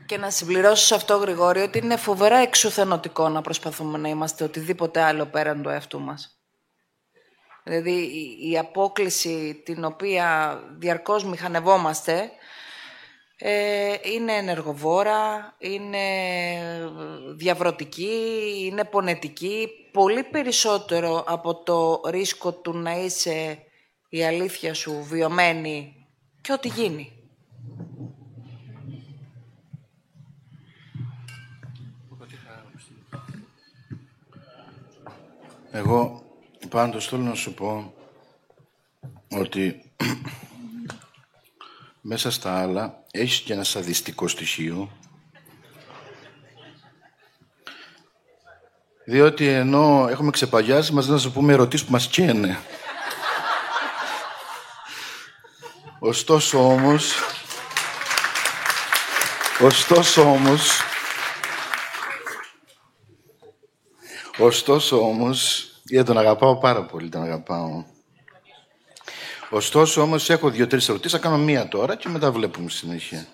Και να συμπληρώσω σε αυτό, Γρηγόρη, ότι είναι φοβερά εξουθενωτικό να προσπαθούμε να είμαστε οτιδήποτε άλλο πέραν του εαυτού μας. Δηλαδή, η απόκληση την οποία διαρκώς μηχανευόμαστε ε, είναι ενεργοβόρα, είναι διαβρωτική, είναι πονετική, πολύ περισσότερο από το ρίσκο του να είσαι η αλήθεια σου βιωμένη και ό,τι γίνει. Εγώ πάντως θέλω να σου πω ότι μέσα στα άλλα έχεις και ένα σαδιστικό στοιχείο διότι ενώ έχουμε ξεπαγιάσει μας να σου πούμε ερωτήσεις που μας καίνε. Ωστόσο όμως, ωστόσο όμως, ωστόσο όμως, για τον αγαπάω πάρα πολύ, τον αγαπάω. Ωστόσο όμως έχω δύο-τρεις ερωτήσεις, θα κάνω μία τώρα και μετά βλέπουμε συνέχεια.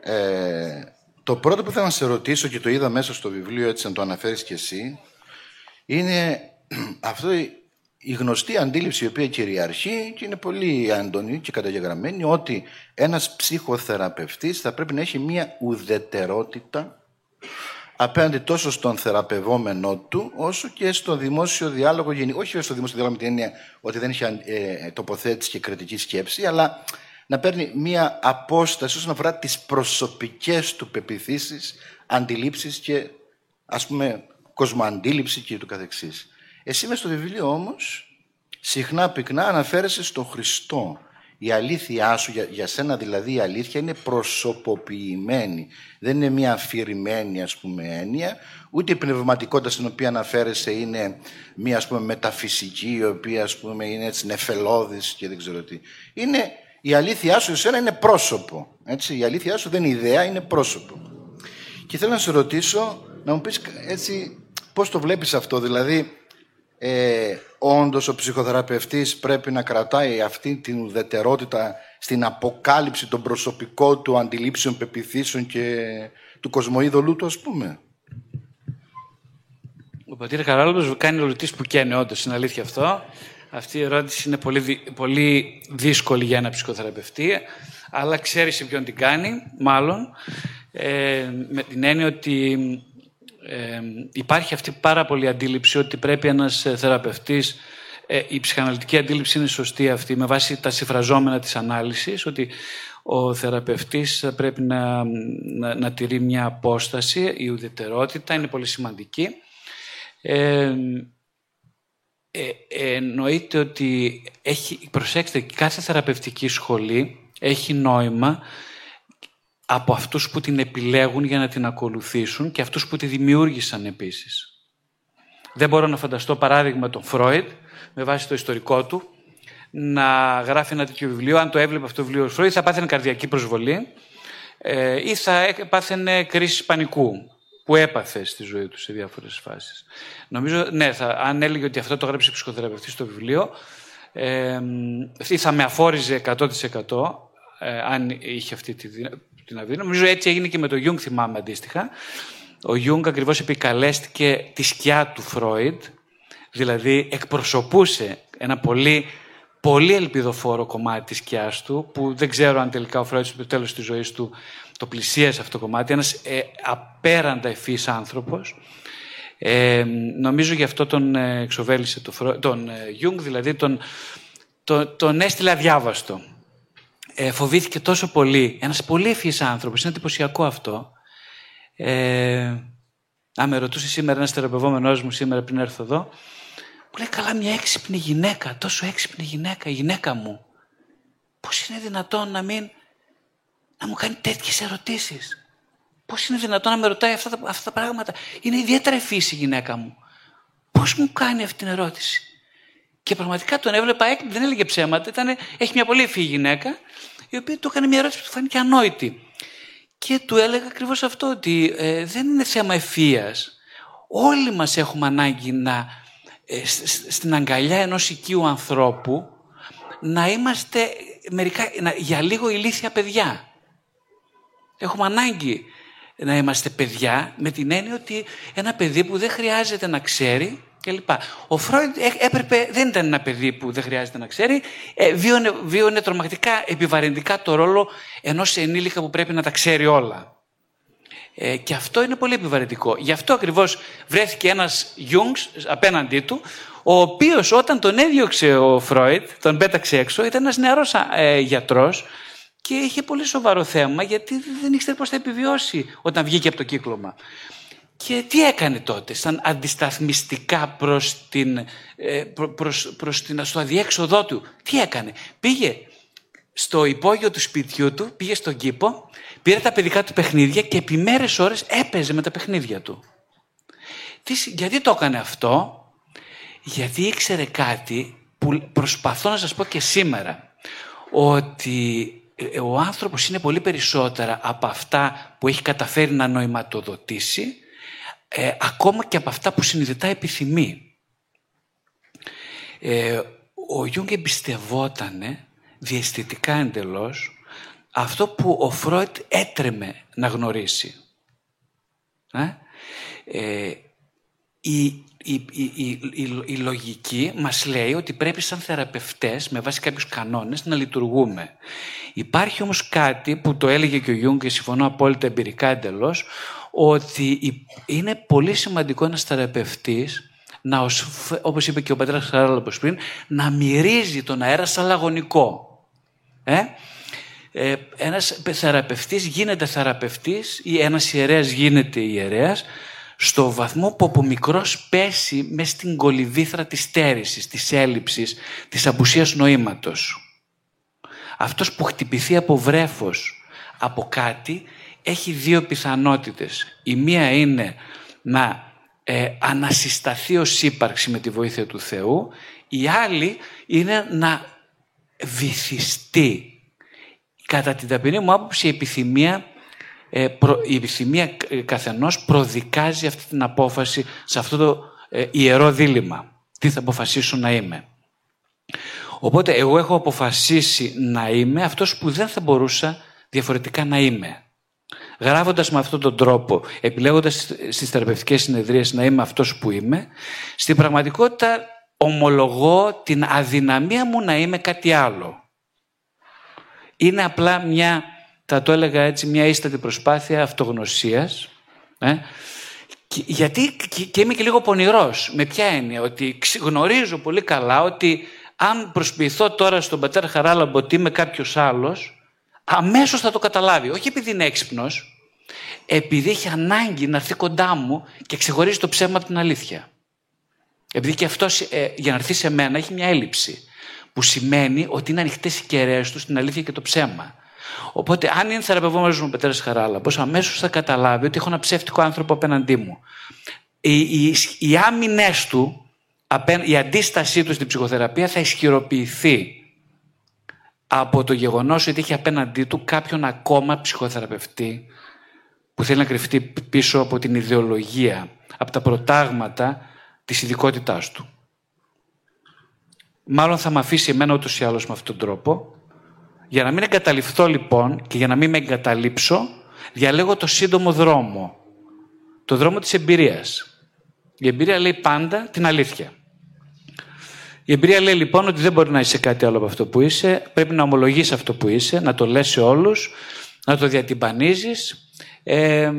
Ε, το πρώτο που θέλω να σε ρωτήσω και το είδα μέσα στο βιβλίο, έτσι να το αναφέρεις κι εσύ, είναι αυτό η γνωστή αντίληψη η οποία κυριαρχεί και είναι πολύ έντονη και καταγεγραμμένη ότι ένας ψυχοθεραπευτής θα πρέπει να έχει μία ουδετερότητα απέναντι τόσο στον θεραπευόμενό του, όσο και στο δημόσιο διάλογο γενικά. Όχι στο δημόσιο διάλογο με την έννοια ότι δεν έχει ε, τοποθέτηση και κριτική σκέψη, αλλά να παίρνει μία απόσταση όσον αφορά τις προσωπικές του πεπιθήσεις, αντιλήψεις και ας πούμε κοσμοαντίληψη και του καθεξής. Εσύ μες στο βιβλίο όμως συχνά πυκνά αναφέρεσαι στον Χριστό. Η αλήθειά σου, για, για σένα δηλαδή η αλήθεια είναι προσωποποιημένη. Δεν είναι μια αφηρημένη ας πούμε έννοια, ούτε η πνευματικότητα στην οποία αναφέρεσαι είναι μια ας πούμε μεταφυσική, η οποία ας πούμε είναι έτσι νεφελώδης και δεν ξέρω τι. Είναι η αλήθειά σου εσένα είναι πρόσωπο. Έτσι. Η αλήθειά σου δεν είναι ιδέα, είναι πρόσωπο. Και θέλω να σε ρωτήσω, να μου πεις έτσι πώς το βλέπεις αυτό. Δηλαδή, ε, όντως ο ψυχοθεραπευτής πρέπει να κρατάει αυτή την ουδετερότητα στην αποκάλυψη των προσωπικών του αντιλήψεων, πεπιθήσεων και του κοσμοίδωλου του, ας πούμε. Ο πατήρ Καράλος κάνει ερωτήσεις που καίνε όντως, είναι αλήθεια αυτό. Αυτή η ερώτηση είναι πολύ, πολύ δύσκολη για ένα ψυχοθεραπευτή, αλλά ξέρει σε ποιον την κάνει, μάλλον, ε, με την έννοια ότι ε, υπάρχει αυτή πάρα πολύ αντίληψη ότι πρέπει ένας ε, θεραπευτής ε, η ψυχαναλυτική αντίληψη είναι σωστή αυτή με βάση τα συμφραζόμενα της ανάλυσης ότι ο θεραπευτής πρέπει να, να, να τηρεί μια απόσταση, η ουδετερότητα είναι πολύ σημαντική. Ε, ε, εννοείται ότι έχει, προσέξτε, κάθε θεραπευτική σχολή έχει νόημα από αυτούς που την επιλέγουν για να την ακολουθήσουν και αυτούς που τη δημιούργησαν επίσης. Δεν μπορώ να φανταστώ παράδειγμα τον Φρόιντ, με βάση το ιστορικό του, να γράφει ένα τέτοιο βιβλίο. Αν το έβλεπε αυτό το βιβλίο ο Φρόιντ θα πάθαινε καρδιακή προσβολή ε, ή θα πάθαινε κρίση πανικού που έπαθε στη ζωή του σε διάφορες φάσεις. Νομίζω, ναι, θα, αν έλεγε ότι αυτό το έγραψε ψυχοθεραπευτής στο βιβλίο, ε, θα με αφόριζε 100% ε, αν είχε αυτή τη, την Αβίδη. Νομίζω έτσι έγινε και με τον Γιούγκ, θυμάμαι αντίστοιχα. Ο Γιούγκ ακριβώς επικαλέστηκε τη σκιά του Φρόιντ, δηλαδή εκπροσωπούσε ένα πολύ, πολύ ελπιδοφόρο κομμάτι της σκιάς του, που δεν ξέρω αν τελικά ο Φρόιντ στο τέλος της ζωής του το πλησίασε αυτό το κομμάτι, ένας ε, απέραντα ευφύς άνθρωπος. Ε, νομίζω γι' αυτό τον ε, εξοβέλισε το, τον ε, Γιούγκ, δηλαδή τον, τον, τον έστειλε αδιάβαστο. Ε, φοβήθηκε τόσο πολύ. Ένας πολύ ευφυής άνθρωπος, είναι εντυπωσιακό αυτό. Ε, αν με ρωτούσε σήμερα ένας θεραπευόμενός μου σήμερα πριν έρθω εδώ, μου λέει καλά μια έξυπνη γυναίκα, τόσο έξυπνη γυναίκα, η γυναίκα μου. Πώς είναι δυνατόν να μην, να μου κάνει τέτοιες ερωτήσεις; Πώς είναι δυνατόν να με ρωτάει αυτά τα, αυτά τα πράγματα; Είναι ιδιαίτερα ευφύση η γυναίκα μου. Πώς μου κάνει αυτή την ερώτηση; Και πραγματικά τον έβλεπα, δεν έλεγε ψέματα. Ήτανε, έχει μια πολύ ευφύη γυναίκα, η οποία του έκανε μια ερώτηση που του φάνηκε ανόητη. Και του έλεγα ακριβώς αυτό, ότι ε, δεν είναι θέμα ευφυία. Όλοι μας έχουμε ανάγκη να, ε, στην αγκαλιά ενός οικείου ανθρώπου, να είμαστε μερικά, να, για λίγο ηλίθια παιδιά. Έχουμε ανάγκη να είμαστε παιδιά με την έννοια ότι ένα παιδί που δεν χρειάζεται να ξέρει κλπ. Ο Φρόιντ έπρεπε, δεν ήταν ένα παιδί που δεν χρειάζεται να ξέρει, ε, βίωνε, βίωνε τρομακτικά επιβαρυντικά το ρόλο ενός ενήλικα που πρέπει να τα ξέρει όλα. Ε, και αυτό είναι πολύ επιβαρυντικό. Γι' αυτό ακριβώς βρέθηκε ένας Γιούγκς απέναντί του, ο οποίος όταν τον έδιωξε ο Φρόιντ, τον πέταξε έξω, ήταν ένας νεαρός ε, γιατρός, και είχε πολύ σοβαρό θέμα γιατί δεν ήξερε πώς θα επιβιώσει όταν βγήκε από το κύκλωμα. Και τι έκανε τότε, σαν αντισταθμιστικά προς, την, ε, προς, προς την, στο αδιέξοδό του. Τι έκανε; Πήγε στο υπόγειο του σπιτιού του, πήγε στον κήπο, πήρε τα παιδικά του παιχνίδια και επί μέρες ώρες έπαιζε με τα παιχνίδια του. Τι, γιατί το έκανε αυτό, γιατί ήξερε κάτι που προσπαθώ να σας πω και σήμερα, ότι ε, ο άνθρωπος είναι πολύ περισσότερα από αυτά που έχει καταφέρει να νοηματοδοτήσει, ε, ακόμα και από αυτά που συνειδητά επιθυμεί. Ε, ο Γιούγκ εμπιστευόταν διαισθητικά εντελώς αυτό που ο Φρόιντ έτρεμε να γνωρίσει. Ε, ε η, η, η, η, λογική μας λέει ότι πρέπει σαν θεραπευτές με βάση κάποιους κανόνες να λειτουργούμε. Υπάρχει όμως κάτι που το έλεγε και ο Γιούγκ και συμφωνώ απόλυτα εμπειρικά εντελώς, ότι είναι πολύ σημαντικό ένας θεραπευτής να, όπως είπε και ο πατέρας Χαράλαμπος πριν, να μυρίζει τον αέρα σαν λαγωνικό. Ε; Ε, ένας θεραπευτής γίνεται θεραπευτής ή ένας ιερέας γίνεται ιερέας στο βαθμό που από μικρός πέσει μες στην κολυβήθρα της στέρησης, της έλλειψης, της απουσίας νοήματος. Αυτός που χτυπηθεί από βρέφος, από κάτι, έχει δύο πιθανότητες. Η μία είναι να ε, ανασυσταθεί ως ύπαρξη με τη βοήθεια του Θεού, η άλλη είναι να βυθιστεί. Κατά την ταπεινή μου άποψη η επιθυμία ε, η επιθυμία καθενός προδικάζει αυτή την απόφαση σε αυτό το ε, ιερό δίλημα. Τι θα αποφασίσω να είμαι. Οπότε εγώ έχω αποφασίσει να είμαι αυτός που δεν θα μπορούσα διαφορετικά να είμαι. Γράφοντας με αυτόν τον τρόπο, επιλέγοντας στις θεραπευτικές συνεδρίες να είμαι αυτός που είμαι, στην πραγματικότητα ομολογώ την αδυναμία μου να είμαι κάτι άλλο. Είναι απλά μια θα το έλεγα έτσι, μια ίστατη προσπάθεια αυτογνωσίας. Ε; γιατί και, είμαι και λίγο πονηρός. Με ποια έννοια, ότι γνωρίζω πολύ καλά ότι αν προσποιηθώ τώρα στον πατέρα Χαράλαμπο ότι είμαι κάποιος άλλος, αμέσως θα το καταλάβει. Όχι επειδή είναι έξυπνος, επειδή έχει ανάγκη να έρθει κοντά μου και ξεχωρίζει το ψέμα από την αλήθεια. Επειδή και αυτός ε, για να έρθει σε μένα έχει μια έλλειψη. Που σημαίνει ότι είναι ανοιχτές οι κεραίες του στην αλήθεια και το ψέμα. Οπότε, αν είναι θεραπευόμενος μου πατέρα Χαράλαμπο, αμέσως θα καταλάβει ότι έχω ένα ψεύτικο άνθρωπο απέναντί μου. Οι, οι, οι άμυνε του, η αντίστασή του στην ψυχοθεραπεία θα ισχυροποιηθεί από το γεγονός ότι έχει απέναντί του κάποιον ακόμα ψυχοθεραπευτή που θέλει να κρυφτεί πίσω από την ιδεολογία, από τα προτάγματα της ειδικότητάς του. Μάλλον θα με αφήσει εμένα ούτως ή άλλως με αυτόν τον τρόπο για να μην εγκαταλειφθώ λοιπόν και για να μην με εγκαταλείψω, διαλέγω το σύντομο δρόμο. Το δρόμο της εμπειρίας. Η εμπειρία λέει πάντα την αλήθεια. Η εμπειρία λέει λοιπόν ότι δεν μπορεί να είσαι κάτι άλλο από αυτό που είσαι. Πρέπει να ομολογείς αυτό που είσαι, να το λες σε όλους, να το διατυμπανίζεις ε,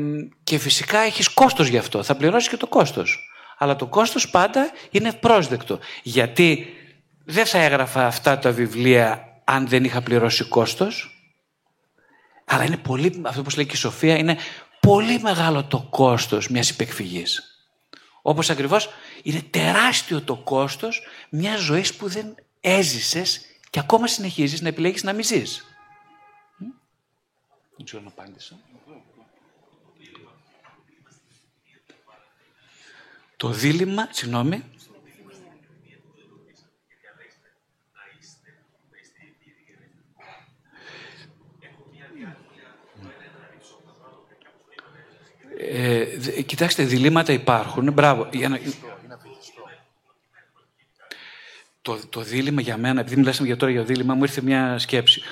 και φυσικά έχεις κόστος γι' αυτό. Θα πληρώσεις και το κόστος. αλλά το κόστος πάντα είναι ευπρόσδεκτο. Γιατί δεν θα έγραφα αυτά τα βιβλία αν δεν είχα πληρώσει κόστος. Αλλά είναι πολύ, αυτό που λέει και η Σοφία, είναι πολύ μεγάλο το κόστος μιας υπεκφυγής. Όπως ακριβώς είναι τεράστιο το κόστος μιας ζωής που δεν έζησες και ακόμα συνεχίζεις να επιλέγεις να μην ζεις. Δεν ξέρω να απάντησα. Το δίλημα, συγγνώμη, Ε, κοιτάξτε, διλήμματα υπάρχουν. Μπράβο. Για να... Το, το δίλημα για μένα, επειδή μιλάσαμε για τώρα για δίλημα, μου ήρθε μια σκέψη.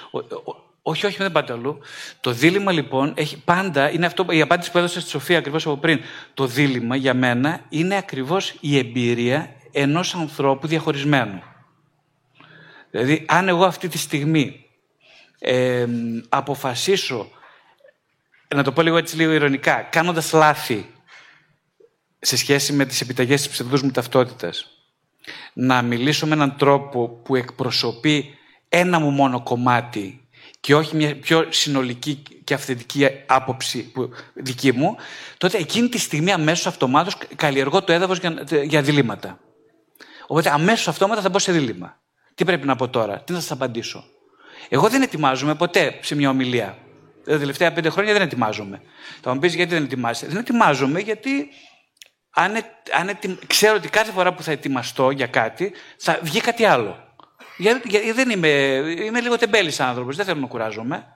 όχι, όχι, δεν πάτε αλλού. Το δίλημα λοιπόν έχει πάντα, είναι αυτό, η απάντηση που έδωσε στη Σοφία ακριβώς από πριν. Το δίλημα για μένα είναι ακριβώς η εμπειρία ενός ανθρώπου διαχωρισμένου. Δηλαδή, αν εγώ αυτή τη στιγμή ε, αποφασίσω να το πω λίγο έτσι λίγο ηρωνικά, κάνοντας λάθη σε σχέση με τις επιταγές της ψευδούς μου ταυτότητας, να μιλήσω με έναν τρόπο που εκπροσωπεί ένα μου μόνο κομμάτι και όχι μια πιο συνολική και αυθεντική άποψη που, δική μου, τότε εκείνη τη στιγμή αμέσως αυτομάτως καλλιεργώ το έδαφος για, για διλήμματα. Οπότε αμέσως αυτόματα θα μπω σε δίλημα. Τι πρέπει να πω τώρα, τι να σας απαντήσω. Εγώ δεν ετοιμάζομαι ποτέ σε μια ομιλία τα τελευταία πέντε χρόνια δεν ετοιμάζομαι. Θα μου πεις γιατί δεν ετοιμάζεσαι. Δεν ετοιμάζομαι γιατί αν, αν ξέρω ότι κάθε φορά που θα ετοιμαστώ για κάτι θα βγει κάτι άλλο. Γιατί, γιατί δεν είμαι, είμαι λίγο τεμπέλης άνθρωπος, δεν θέλω να κουράζομαι.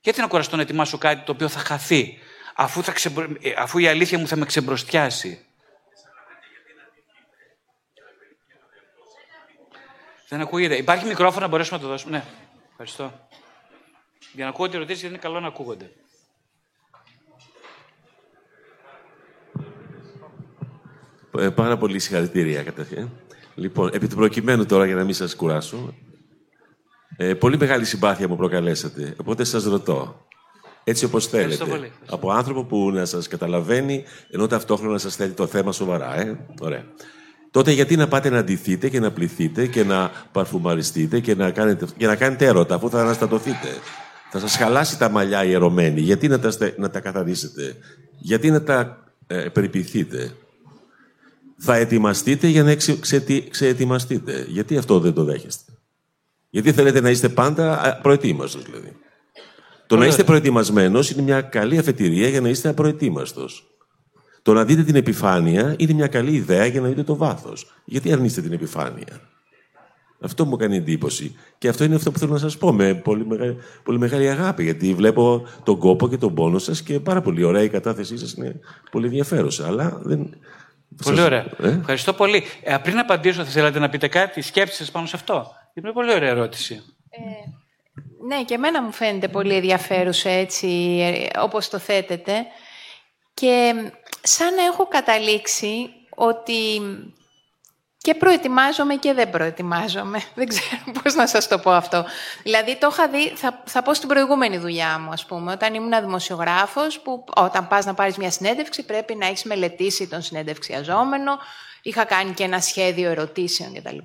Γιατί να κουραστώ να ετοιμάσω κάτι το οποίο θα χαθεί, αφού, θα ξεμπρο... αφού η αλήθεια μου θα με ξεμπροστιάσει; Δεν ακούγεται. Υπάρχει μικρόφωνο να μπορέσουμε να το δώσουμε. Ναι, ευχαριστώ. Για να ακούγονται ερωτήσει, γιατί είναι καλό να ακούγονται. Ε, πάρα πολύ συγχαρητήρια καταρχήν. Λοιπόν, επί του προκειμένου τώρα, για να μην σας κουράσω, ε, πολύ μεγάλη συμπάθεια μου προκαλέσατε. Οπότε σας ρωτώ, έτσι όπως θέλετε, από άνθρωπο που να σας καταλαβαίνει, ενώ ταυτόχρονα σας θέλει το θέμα σοβαρά, ε; Ωραία. Τότε γιατί να πάτε να αντιθείτε και να πληθείτε και να παρφουμαριστείτε και να κάνετε, και να κάνετε έρωτα, αφού θα αναστατωθείτε; Θα σας χαλάσει τα μαλλιά ιερωμένοι. Γιατί να τα, να τα καθαρίσετε; Γιατί να τα ε, περιποιηθείτε; Θα ετοιμαστείτε για να ξεετοιμαστείτε. Γιατί αυτό δεν το δέχεστε; Γιατί θέλετε να είστε πάντα προετοίμαστος δηλαδή. Το να είστε προετοιμασμένος είναι μια καλή αφετηρία για να είστε απροετοίμαστος. Το να δείτε την επιφάνεια είναι μια καλή ιδέα για να δείτε το βάθος. Γιατί αρνείστε την επιφάνεια; Αυτό μου κάνει εντύπωση. Και αυτό είναι αυτό που θέλω να σας πω με πολύ μεγάλη, πολύ μεγάλη αγάπη. Γιατί βλέπω τον κόπο και τον πόνο σας και πάρα πολύ ωραία η κατάθεσή σας είναι πολύ ενδιαφέρουσα. Αλλά δεν. Πολύ σας... ωραία. Ε; Ευχαριστώ πολύ. Ε, πριν απαντήσω, θα θέλατε να πείτε κάτι, σκέψεις σα πάνω σε αυτό; Είναι πολύ ωραία ερώτηση. Ε, ναι, και εμένα μου φαίνεται πολύ ενδιαφέρουσα έτσι, ε, όπως το θέτετε. Και σαν να έχω καταλήξει ότι και προετοιμάζομαι και δεν προετοιμάζομαι. Δεν ξέρω πώς να σας το πω αυτό. Δηλαδή, το είχα δει, θα, θα πω στην προηγούμενη δουλειά μου, ας πούμε, όταν ήμουν δημοσιογράφος, που όταν πας να πάρεις μια συνέντευξη πρέπει να έχεις μελετήσει τον συνέντευξιαζόμενο, είχα κάνει και ένα σχέδιο ερωτήσεων κτλ.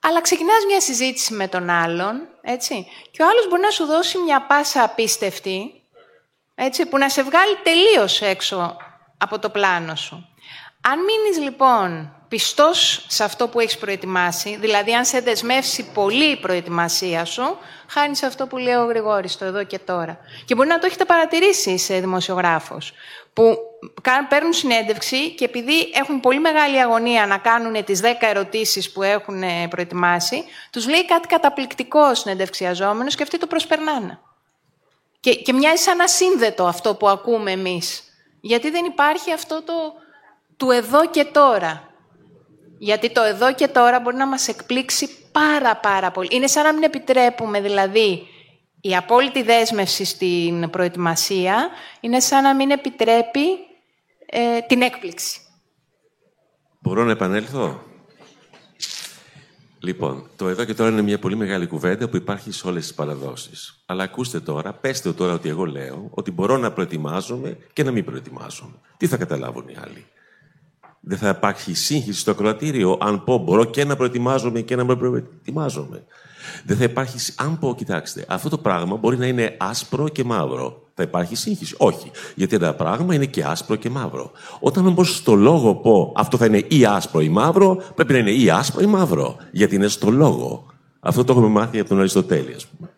Αλλά ξεκινάς μια συζήτηση με τον άλλον, έτσι, και ο άλλος μπορεί να σου δώσει μια πάσα απίστευτη, έτσι, που να σε βγάλει τελείως έξω από το πλάνο σου. Αν μείνεις λοιπόν πιστός σε αυτό που έχεις προετοιμάσει, δηλαδή αν σε δεσμεύσει πολύ η προετοιμασία σου, χάνεις αυτό που λέει ο Γρηγόρης, το εδώ και τώρα. Και μπορεί να το έχετε παρατηρήσει σε δημοσιογράφος, που παίρνουν συνέντευξη και επειδή έχουν πολύ μεγάλη αγωνία να κάνουν τις 10 ερωτήσεις που έχουν ε, προετοιμάσει, τους λέει κάτι καταπληκτικό συνεντευξιαζόμενος και αυτοί το προσπερνάνε. Και, και μοιάζει σαν ασύνδετο αυτό που ακούμε εμείς. Γιατί δεν υπάρχει αυτό το του εδώ και τώρα. Γιατί το εδώ και τώρα μπορεί να μας εκπλήξει πάρα πάρα πολύ. Είναι σαν να μην επιτρέπουμε δηλαδή η απόλυτη δέσμευση στην προετοιμασία, είναι σαν να μην επιτρέπει ε, την έκπληξη. Μπορώ να επανέλθω; Λοιπόν, το εδώ και τώρα είναι μια πολύ μεγάλη κουβέντα που υπάρχει σε όλες τις παραδόσεις. Αλλά ακούστε τώρα, πέστε τώρα ότι εγώ λέω ότι μπορώ να προετοιμάζομαι και να μην προετοιμάζομαι. Τι θα καταλάβουν οι άλλοι; Δεν θα υπάρχει σύγχυση στο ακροατήριο αν πω μπορώ και να προετοιμάζομαι και να με προετοιμάζομαι. Δεν θα υπάρχει. Αν πω, κοιτάξτε, αυτό το πράγμα μπορεί να είναι άσπρο και μαύρο. Θα υπάρχει σύγχυση. Όχι. Γιατί ένα πράγμα είναι και άσπρο και μαύρο. Όταν όμως στο λόγο πω αυτό θα είναι ή άσπρο ή μαύρο, πρέπει να είναι ή άσπρο ή μαύρο. Γιατί είναι στο λόγο. Αυτό το έχουμε μάθει από τον Αριστοτέλη, ας πούμε.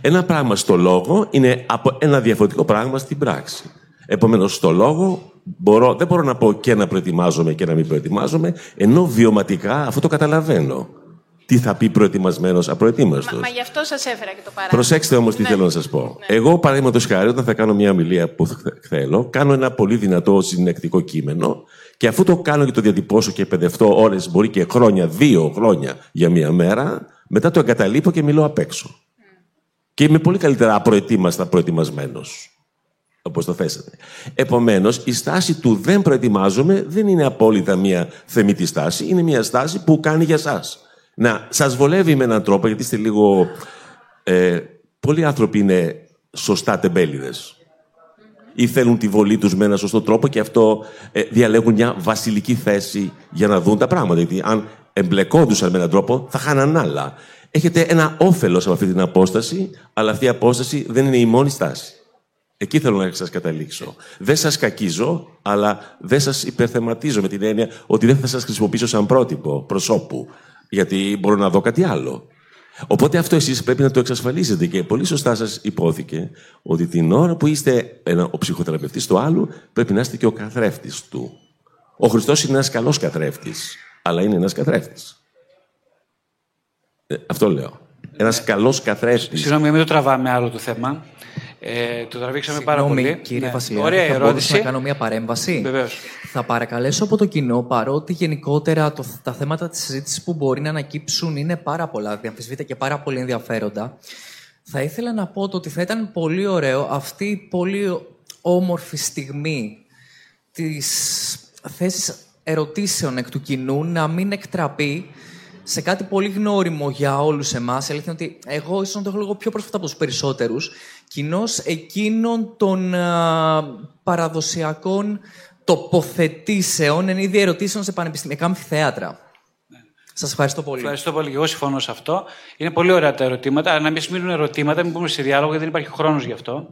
Ένα πράγμα στο λόγο είναι από ένα διαφορετικό πράγμα στην πράξη. Επομένως, στο λόγο μπορώ, δεν μπορώ να πω και να προετοιμάζομαι και να μην προετοιμάζομαι, ενώ βιωματικά αυτό το καταλαβαίνω τι θα πει προετοιμασμένος, απροετοίμαστος. Μα, μα γι' αυτό σας έφερα και το παράδειγμα. Προσέξτε όμως τι Ναι. θέλω να σας πω. Ναι. Εγώ, παραδείγματος χάρη, όταν θα κάνω μια ομιλία που θ- θέλω, κάνω ένα πολύ δυνατό συνεκτικό κείμενο και αφού το κάνω και το διατυπώσω και εκπαιδευτώ ώρες, μπορεί και χρόνια, δύο χρόνια για μία μέρα, μετά το εγκαταλείπω και μιλώ απ' έξω. Και είμαι πολύ καλύτερα απροετοίμαστα προετοιμασμένος. Όπω το θέσατε. Επομένως, η στάση του δεν προετοιμάζομαι δεν είναι απόλυτα μια θεμητή στάση, είναι μια στάση που κάνει για εσά. Να σας βολεύει με έναν τρόπο, γιατί είστε λίγο. Ε, πολλοί άνθρωποι είναι σωστά τεμπέληδες. Ή θέλουν τη βολή τους με έναν σωστό τρόπο και αυτό ε, διαλέγουν μια βασιλική θέση για να δουν τα πράγματα. Γιατί αν εμπλεκόντουσαν με έναν τρόπο, θα χάναν άλλα. Έχετε ένα όφελος από αυτή την απόσταση, αλλά αυτή η απόσταση δεν είναι η μόνη στάση. Εκεί θέλω να σας καταλήξω. Δεν σας κακίζω, αλλά δεν σας υπερθεματίζω με την έννοια ότι δεν θα σας χρησιμοποιήσω σαν πρότυπο προσώπου, γιατί μπορώ να δω κάτι άλλο. Οπότε αυτό εσείς πρέπει να το εξασφαλίσετε και πολύ σωστά σας υπόθηκε ότι την ώρα που είστε ένα, ο ψυχοθεραπευτής του άλλου πρέπει να είστε και ο καθρέφτης του. Ο Χριστός είναι ένας καλός καθρέφτης, αλλά είναι ένας καθρέφτης. Ε, αυτό λέω. Ένας καλός καθρέφτης. Συγγνώμη, μην το τραβάμε άλλο το θέμα. Ε, το τραβήξαμε πάρα Συγγνώμη, πολύ. Κύριε Ναι. Βασιλιάδη, Ωραία θα μπορούσα ερώτηση. να κάνω μια παρέμβαση; Βεβαίως. Θα παρακαλέσω από το κοινό, παρότι γενικότερα το, τα θέματα της συζήτησης που μπορεί να ανακύψουν είναι πάρα πολλά, διαμφισβήτα και πάρα πολύ ενδιαφέροντα. Θα ήθελα να πω το ότι θα ήταν πολύ ωραίο αυτή η πολύ όμορφη στιγμή της θέσης ερωτήσεων εκ του κοινού να μην εκτραπεί σε κάτι πολύ γνώριμο για όλους εμάς. Η αλήθεια είναι ότι εγώ ίσως να το έχω λίγο πιο πρόσφατα από τους περισσότερους. Κοινώς εκείνων των α, παραδοσιακών τοποθετήσεων εν είδη ερωτήσεων σε πανεπιστημιακά αμφιθέατρα. Σας ευχαριστώ πολύ. Ευχαριστώ πολύ και εγώ συμφωνώ σε αυτό. Είναι πολύ ωραία τα ερωτήματα. Αλλά να μην μείνουν ερωτήματα, μην πούμε σε διάλογο, γιατί δεν υπάρχει χρόνος γι' αυτό.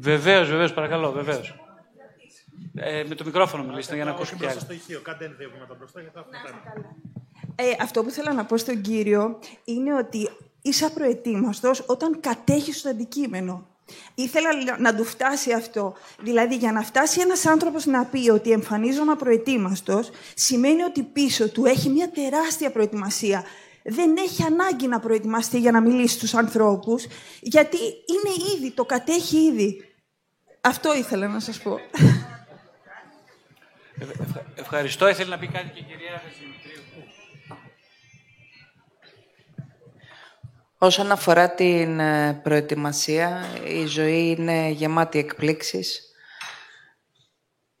Βεβαίως, βεβαίως, παρακαλώ, βεβαίως. Ε, με το μικρόφωνο μιλήστε για να ακούσουν και άλλοι. Ε, αυτό που ήθελα να πω στον κύριο είναι ότι είσαι απροετοίμαστος όταν κατέχεις το αντικείμενο. Ήθελα να του φτάσει αυτό. Δηλαδή, για να φτάσει ένας άνθρωπος να πει ότι εμφανίζομαι απροετοίμαστος, σημαίνει ότι πίσω του έχει μια τεράστια προετοιμασία. Δεν έχει ανάγκη να προετοιμαστεί για να μιλήσει στους ανθρώπους, γιατί είναι ήδη, το κατέχει ήδη. Αυτό ήθελα να σας πω. Ευχαριστώ. Ήθελε να πει κάτι και η κυρία Όσον αφορά την ε, προετοιμασία, η ζωή είναι γεμάτη εκπλήξεις.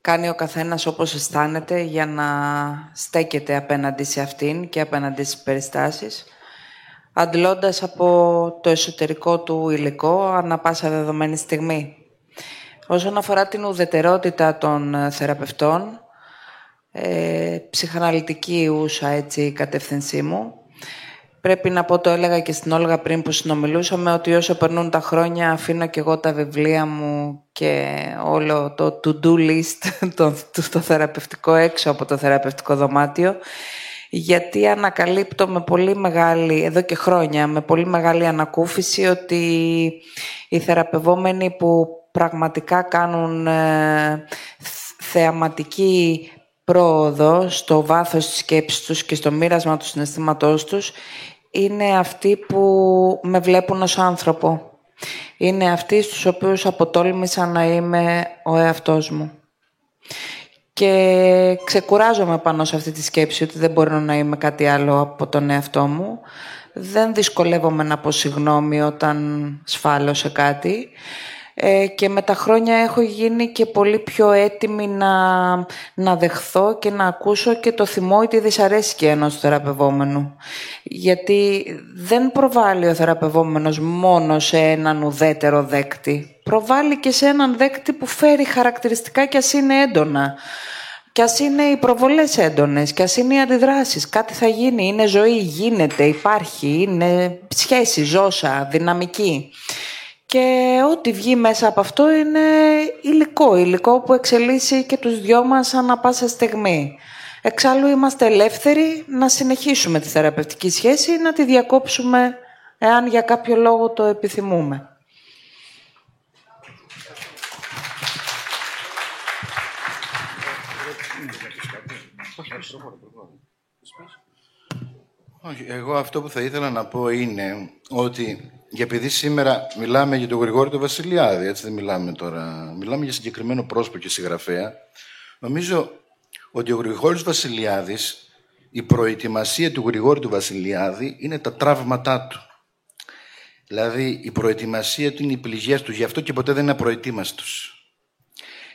Κάνει ο καθένας όπως αισθάνεται για να στέκεται απέναντι σε αυτήν και απέναντι στις περιστάσεις, αντλώντας από το εσωτερικό του υλικό ανα πάσα δεδομένη στιγμή. Όσον αφορά την ουδετερότητα των ε, θεραπευτών, ε, ψυχαναλυτική ούσα έτσι η κατεύθυνσή μου, Πρέπει να πω, το έλεγα και στην Όλγα πριν που συνομιλούσαμε, ότι όσο περνούν τα χρόνια αφήνω και εγώ τα βιβλία μου και όλο το to-do list το, το, το θεραπευτικό έξω από το θεραπευτικό δωμάτιο, γιατί ανακαλύπτω με πολύ μεγάλη, εδώ και χρόνια, με πολύ μεγάλη ανακούφιση ότι οι θεραπευόμενοι που πραγματικά κάνουν ε, θεαματική πρόοδο στο βάθος της σκέψης τους και στο μοίρασμα του συναισθήματός τους είναι αυτοί που με βλέπουν ως άνθρωπο. Είναι αυτοί στους οποίους αποτόλμησα να είμαι ο εαυτός μου. Και ξεκουράζομαι πάνω σε αυτή τη σκέψη ότι δεν μπορώ να είμαι κάτι άλλο από τον εαυτό μου. Δεν δυσκολεύομαι να πω συγγνώμη όταν σφάλω σε κάτι. Ε, και με τα χρόνια έχω γίνει και πολύ πιο έτοιμη να, να δεχθώ και να ακούσω και το θυμό ή τη δυσαρέσκεια ενός θεραπευόμενου. Γιατί δεν προβάλλει ο θεραπευόμενος μόνο σε έναν ουδέτερο δέκτη. Προβάλλει και σε έναν δέκτη που φέρει χαρακτηριστικά και ας είναι έντονα. Κι ας είναι οι προβολές έντονες, κι ας είναι οι αντιδράσεις. Κάτι θα γίνει, είναι ζωή, γίνεται, υπάρχει, είναι σχέση, ζώσα, δυναμική. Και ό,τι βγει μέσα από αυτό είναι υλικό, υλικό που εξελίσσει και τους δυο μας ανά πάσα στιγμή. Εξάλλου είμαστε ελεύθεροι να συνεχίσουμε τη θεραπευτική σχέση ή να τη διακόψουμε εάν για κάποιο λόγο το επιθυμούμε. Όχι, εγώ αυτό που θα ήθελα να πω είναι ότι για επειδή σήμερα μιλάμε για τον Γρηγόρη του Βασιλιάδη, έτσι δεν μιλάμε τώρα, μιλάμε για συγκεκριμένο πρόσωπο και συγγραφέα, νομίζω ότι ο Γρηγόρης Βασιλιάδης, η προετοιμασία του Γρηγόρη του Βασιλιάδη είναι τα τραύματά του. Δηλαδή η προετοιμασία του είναι οι πληγές του, γι' αυτό και ποτέ δεν είναι απροετοίμαστος.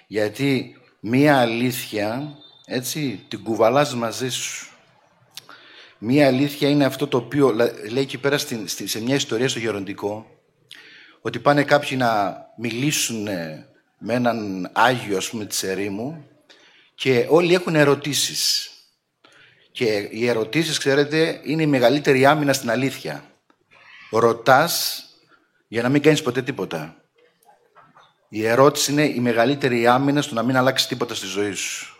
Γιατί μία αλήθεια, έτσι, την κουβαλάς μαζί σου. Μία αλήθεια είναι αυτό το οποίο λέει εκεί πέρα σε μια ιστορία στο γεροντικό, ότι πάνε κάποιοι να μιλήσουν με έναν Άγιο, ας πούμε, της ερήμου και όλοι έχουν ερωτήσεις. Και οι ερωτήσεις, ξέρετε, είναι η μεγαλύτερη άμυνα στην αλήθεια. Ρωτάς για να μην κάνεις ποτέ τίποτα. Η ερώτηση είναι η μεγαλύτερη άμυνα στο να μην αλλάξεις τίποτα στη ζωή σου.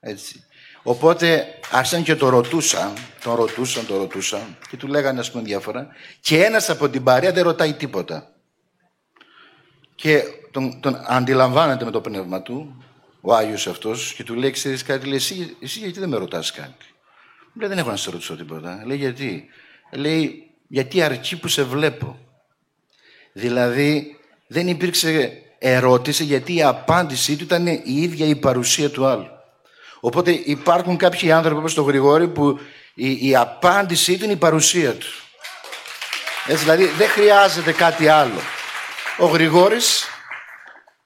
Έτσι. Οπότε άρχισαν και το ρωτούσαν, τον ρωτούσαν, τον ρωτούσαν και του λέγανε ας πούμε διάφορα και ένας από την παρέα δεν ρωτάει τίποτα. Και τον, τον αντιλαμβάνεται με το πνεύμα του ο Άγιος αυτός και του λέει ξέρεις κάτι, λέει εσύ, εσύ γιατί δεν με ρωτάς κάτι; Λέει δεν έχω να σε ρωτήσω τίποτα. Λέει γιατί; Λέει γιατί αρκεί που σε βλέπω. Δηλαδή δεν υπήρξε ερώτηση γιατί η απάντησή του ήταν η ίδια η παρουσία του άλλου. Οπότε υπάρχουν κάποιοι άνθρωποι όπως το Γρηγόρη που η, η απάντησή του είναι η παρουσία του. Έτσι, δηλαδή δεν χρειάζεται κάτι άλλο. Ο Γρηγόρης,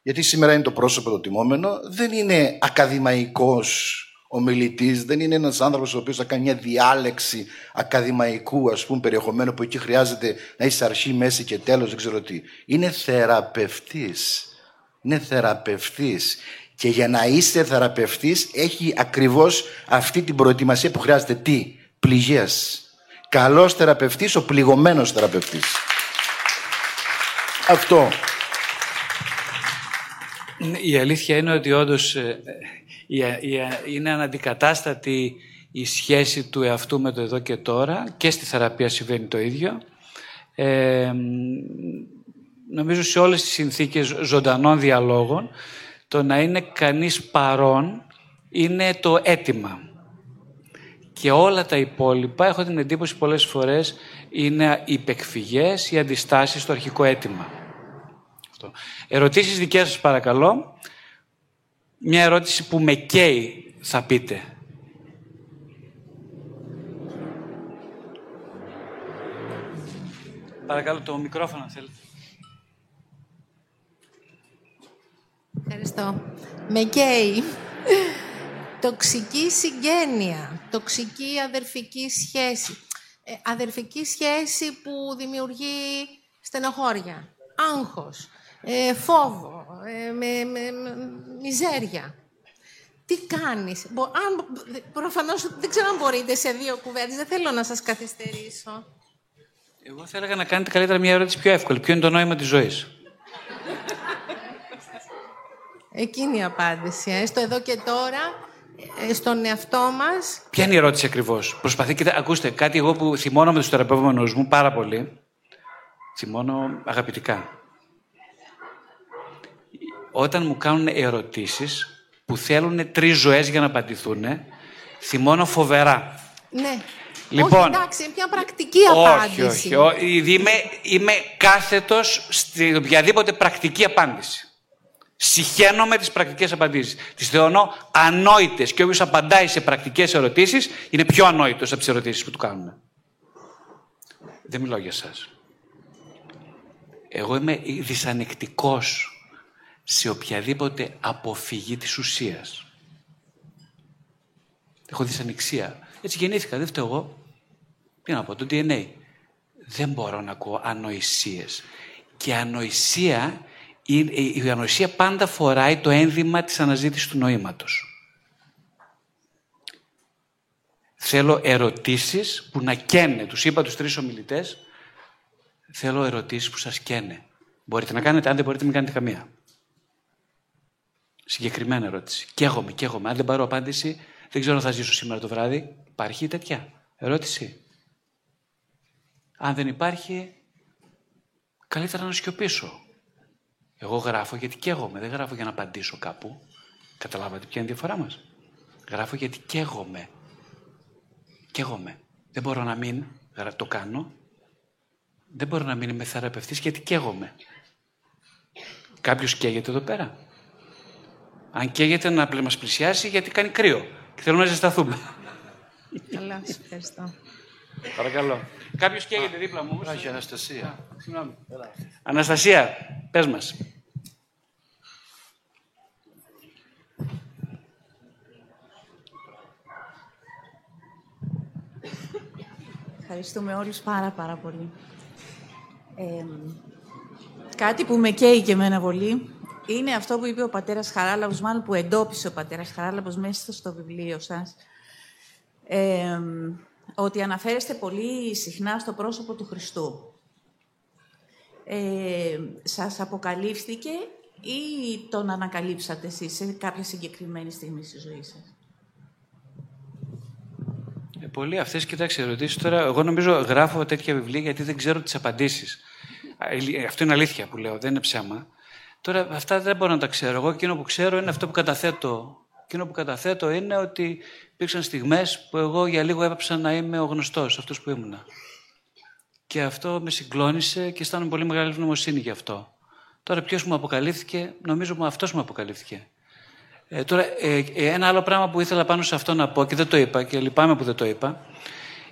γιατί σήμερα είναι το πρόσωπο το τιμόμενο, δεν είναι ακαδημαϊκός ομιλητής, δεν είναι ένας άνθρωπος ο οποίος θα κάνει μια διάλεξη ακαδημαϊκού ας πούμε περιεχομένου που εκεί χρειάζεται να είσαι αρχή, μέση και τέλος, δεν ξέρω τι. Είναι θεραπευτής. Είναι θεραπευτής. Και για να είστε θεραπευτής έχει ακριβώς αυτή την προετοιμασία που χρειάζεται. Τι; Πληγές. Καλός θεραπευτής, ο πληγωμένος θεραπευτής. Αυτό. Η αλήθεια είναι ότι όντως ε, είναι αναντικατάστατη η σχέση του εαυτού με το εδώ και τώρα και στη θεραπεία συμβαίνει το ίδιο. Ε, νομίζω σε όλες τις συνθήκες ζωντανών διαλόγων το να είναι κανείς παρόν είναι το αίτημα. Και όλα τα υπόλοιπα, έχω την εντύπωση πολλές φορές, είναι υπεκφυγές ή αντιστάσεις στο αρχικό αίτημα. Αυτό. Ερωτήσεις δικές σας παρακαλώ. Μια ερώτηση που με καίει θα πείτε. Παρακαλώ το μικρόφωνο θέλετε. Ευχαριστώ. Με καίει. Τοξική συγγένεια, τοξική αδερφική σχέση. Ε, αδερφική σχέση που δημιουργεί στενοχώρια, άγχος, ε, φόβο, ε, με, με, μιζέρια. Τι κάνεις; Μπο, αν, προφανώς δεν ξέρω αν μπορείτε σε δύο κουβέντες, δεν θέλω να σας καθυστερήσω. Εγώ θα έλεγα να κάνετε καλύτερα μια ερώτηση πιο εύκολη. Ποιο είναι το νόημα της ζωής; Εκείνη η απάντηση. Ε. Στο εδώ και τώρα, ε, στον εαυτό μας. Ποια είναι η ερώτηση ακριβώς; Προσπαθεί, ακούστε, κάτι εγώ που θυμώνω με τους θεραπευόμενους μου πάρα πολύ. Θυμώνω αγαπητικά. Όταν μου κάνουν ερωτήσεις που θέλουν τρεις ζωές για να απαντηθούν, θυμώνω φοβερά. Ναι. Λοιπόν, όχι, εντάξει, είναι μια πρακτική απάντηση. Όχι, όχι. Είμαι, είμαι κάθετος στην οποιαδήποτε πρακτική απάντηση. Συχαίνω με τις πρακτικές απαντήσεις. Τις θεωρώ ανόητες και όποιος απαντάει σε πρακτικές ερωτήσεις είναι πιο ανόητος από τις ερωτήσεις που του κάνουμε. Δεν μιλάω για εσάς. Εγώ είμαι δυσανεκτικός σε οποιαδήποτε αποφυγή της ουσίας. Έχω δυσανεξία. Έτσι γεννήθηκα, δεν φταίω εγώ. Τι να πω, το DNA. Δεν μπορώ να ακούω ανοησίες. Και η ανοησία πάντα φοράει το ένδυμα της αναζήτησης του νοήματος. Θέλω ερωτήσεις που να καίνε. Τους είπα τους τρεις ομιλητές. Θέλω ερωτήσεις που σας καίνε. Μπορείτε να κάνετε, αν δεν μπορείτε μην κάνετε καμία. Συγκεκριμένη ερώτηση. Καίγομαι, καίγομαι. Αν δεν πάρω απάντηση, δεν ξέρω αν θα ζήσω σήμερα το βράδυ. Υπάρχει τέτοια ερώτηση; Αν δεν υπάρχει, καλύτερα να σιωπήσω. Εγώ γράφω γιατί καίγομαι. Δεν γράφω για να απαντήσω κάπου. Καταλάβατε ποια είναι η διαφορά μας; Γράφω γιατί καίγομαι. Καίγομαι. Δεν μπορώ να μην το κάνω. Δεν μπορώ να μην είμαι θεραπευτής γιατί καίγομαι. Κάποιος καίγεται εδώ πέρα. Αν καίγεται να μας πλησιάσει γιατί κάνει κρύο. Και θέλουμε να ζεσταθούμε. Καλά, σας ευχαριστώ. Παρακαλώ. Κάποιος καίγεται δίπλα μου. Όχι, Αναστασία. Συγγνώμη. Αναστασία, πες μας. Ευχαριστούμε όλους πάρα πάρα πολύ. Ε, κάτι που με καίει και εμένα πολύ είναι αυτό που είπε ο πατέρας Χαράλαμπος, μάλλον που εντόπισε ο πατέρας Χαράλαμπος μέσα στο βιβλίο σας, ε, ότι αναφέρεστε πολύ συχνά στο πρόσωπο του Χριστού. Ε, σας αποκαλύφθηκε ή τον ανακαλύψατε εσείς σε κάποια συγκεκριμένη στιγμή στη ζωή σας; Ε, πολλοί αυτές, κοιτάξτε, ερωτήσει τώρα. Εγώ νομίζω γράφω τέτοια βιβλία γιατί δεν ξέρω τις απαντήσεις. Αυτό είναι αλήθεια που λέω, δεν είναι ψέμα. Τώρα αυτά δεν μπορώ να τα ξέρω. Εγώ εκείνο που ξέρω είναι αυτό που καταθέτω. Εκείνο που καταθέτω είναι ότι υπήρξαν στιγμές που εγώ για λίγο έπαψα να είμαι ο γνωστός, αυτός που ήμουνα. Και αυτό με συγκλώνησε και αισθάνομαι πολύ μεγάλη ευγνωμοσύνη γι' αυτό. Τώρα ποιος μου αποκαλύφθηκε, νομίζω μου αυτός μου αποκαλύφθηκε. Ε, τώρα, ε, ε, ένα άλλο πράγμα που ήθελα πάνω σε αυτό να πω και δεν το είπα και λυπάμαι που δεν το είπα,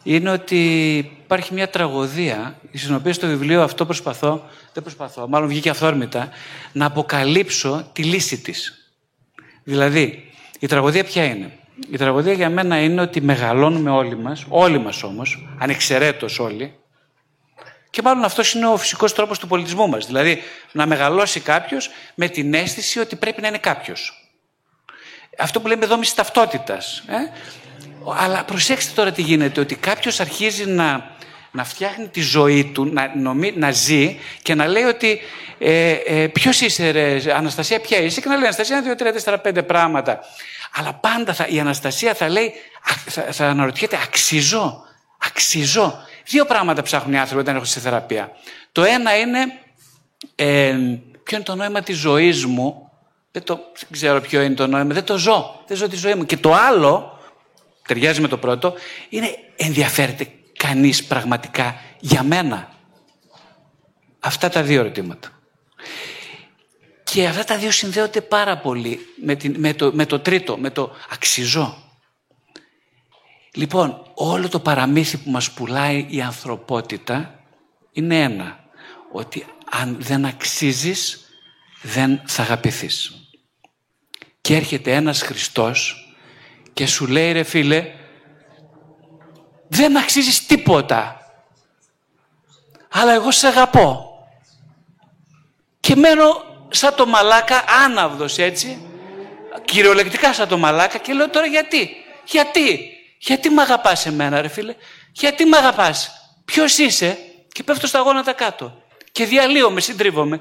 είναι ότι υπάρχει μια τραγωδία, στην οποία στο βιβλίο αυτό προσπαθώ, δεν προσπαθώ, μάλλον βγήκε αυθόρμητα, να αποκαλύψω τη λύση της. Δηλαδή, η τραγωδία ποια είναι; Η τραγωδία για μένα είναι ότι μεγαλώνουμε όλοι μας, όλοι μας όμως, ανεξαιρέτως όλοι, και μάλλον αυτός είναι ο φυσικός τρόπος του πολιτισμού μας. Δηλαδή, να μεγαλώσει κάποιος με την αίσθηση ότι πρέπει να είναι κάποιος. Αυτό που λέμε δόμηση ταυτότητας. Ε; Αλλά προσέξτε τώρα τι γίνεται, ότι κάποιος αρχίζει να, να φτιάχνει τη ζωή του, να, νομί, να ζει και να λέει ότι ε, ε, ποιος είσαι, ρε, Αναστασία, ποια είσαι, και να λέει Αναστασία, ένα, δύο, τρία, τέσσερα, πέντε πράγματα. Αλλά πάντα θα, η Αναστασία θα λέει, θα, θα αναρωτιέται, αξίζω, αξίζω. Δύο πράγματα ψάχνουν οι άνθρωποι όταν έρχονται σε θεραπεία. Το ένα είναι, ε, ποιο είναι το νόημα της ζωής μου, δεν, το, δεν ξέρω ποιο είναι το νόημα, δεν το ζω, δεν ζω τη ζωή μου. Και το άλλο, ταιριάζει με το πρώτο, είναι ενδιαφέρεται κανείς πραγματικά για μένα. Αυτά τα δύο ερωτήματα. Και αυτά τα δύο συνδέονται πάρα πολύ με, την, με, το, με το τρίτο, με το αξιζώ. Λοιπόν, όλο το παραμύθι που μας πουλάει η ανθρωπότητα είναι ένα. Ότι αν δεν αξίζεις, δεν θα αγαπηθείς. Και έρχεται ένας Χριστός και σου λέει ρε φίλε, δεν αξίζεις τίποτα. Αλλά εγώ σε αγαπώ. Και μένω σαν το μαλάκα άναυδος έτσι, κυριολεκτικά σαν το μαλάκα και λέω τώρα γιατί. Γιατί. Γιατί με αγαπάς εμένα ρε φίλε. Γιατί με αγαπάς. Ποιος είσαι. Και πέφτω στα γόνατα κάτω. Και διαλύομαι, συντρίβομαι.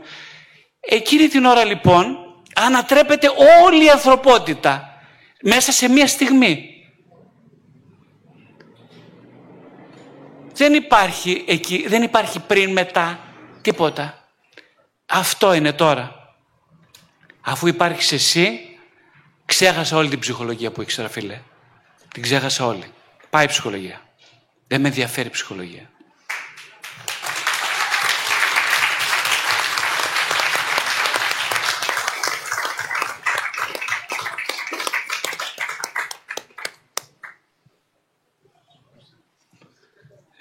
Εκείνη την ώρα λοιπόν ανατρέπεται όλη η ανθρωπότητα μέσα σε μία στιγμή. Δεν υπάρχει εκεί, δεν υπάρχει πριν, μετά, τίποτα. Αυτό είναι τώρα. Αφού υπάρχεις εσύ, ξέχασα όλη την ψυχολογία που ήξερα, φίλε. Την ξέχασα όλη. Πάει η ψυχολογία. Δεν με ενδιαφέρει η ψυχολογία.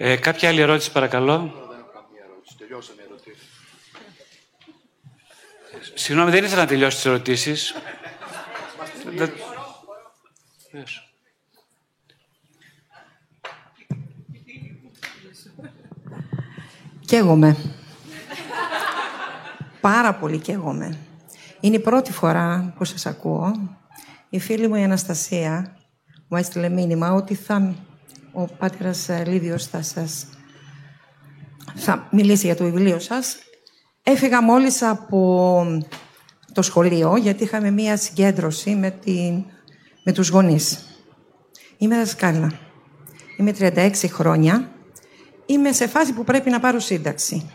Ε, κάποια άλλη ερώτηση, παρακαλώ. Συγγνώμη, δεν ήθελα να τελειώσει τις ερωτήσεις. Καίγομαι. Πάρα πολύ καίγομαι. Είναι η πρώτη φορά που σας ακούω. Η φίλη μου η Αναστασία μου έστειλε μήνυμα ότι θα ο Πατέρας ε, Λίδιος θα σας θα μιλήσει για το βιβλίο σας. Έφυγα μόλις από το σχολείο, γιατί είχαμε μία συγκέντρωση με, την, με τους γονείς. Είμαι δασκάλα. Είμαι 36 χρόνια. Είμαι σε φάση που πρέπει να πάρω σύνταξη.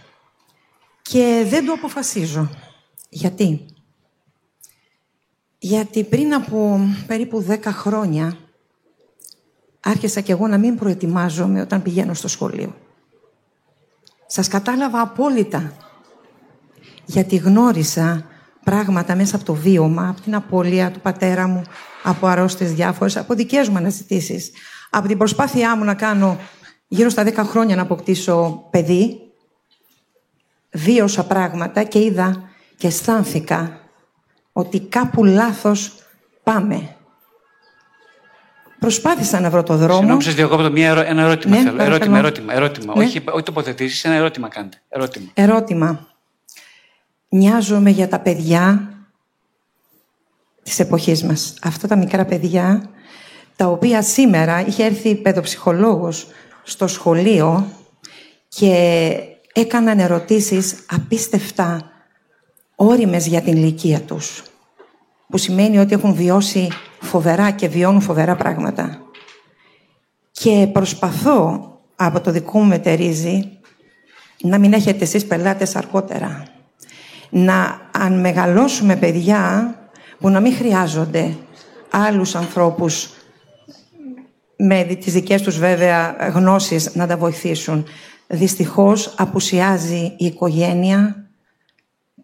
Και δεν το αποφασίζω. Γιατί; Γιατί πριν από περίπου 10 χρόνια άρχισα κι εγώ να μην προετοιμάζομαι όταν πηγαίνω στο σχολείο. Σας κατάλαβα απόλυτα. Γιατί γνώρισα πράγματα μέσα από το βίωμα, από την απώλεια του πατέρα μου, από αρρώστες διάφορες, από δικές μου αναζητήσεις, από την προσπάθειά μου να κάνω γύρω στα 10 χρόνια να αποκτήσω παιδί, βίωσα πράγματα και είδα και αισθάνθηκα ότι κάπου λάθος πάμε. Προσπάθησα να βρω το δρόμο. Συγγνώμη, σας διακόπτω μια ερώ... ένα ερώτημα. Ναι, θέλω. παρακαλώ. Ερώτημα, ερώτημα. ερώτημα. Ναι. Όχι, όχι τοποθετήσεις, ένα ερώτημα κάντε. Ερώτημα. Ερώτημα. Νοιάζομαι για τα παιδιά της εποχής μας. Αυτά τα μικρά παιδιά, τα οποία σήμερα είχε έρθει παιδοψυχολόγος στο σχολείο και έκαναν ερωτήσεις απίστευτα όριμες για την ηλικία τους. Που σημαίνει ότι έχουν βιώσει φοβερά και βιώνουν φοβερά πράγματα. Και προσπαθώ από το δικό μου μετερίζει να μην έχετε εσείς πελάτες αργότερα. Να αν μεγαλώσουμε παιδιά που να μην χρειάζονται άλλους ανθρώπους με δι- τις δικές τους βέβαια γνώσεις να τα βοηθήσουν. Δυστυχώς απουσιάζει η οικογένεια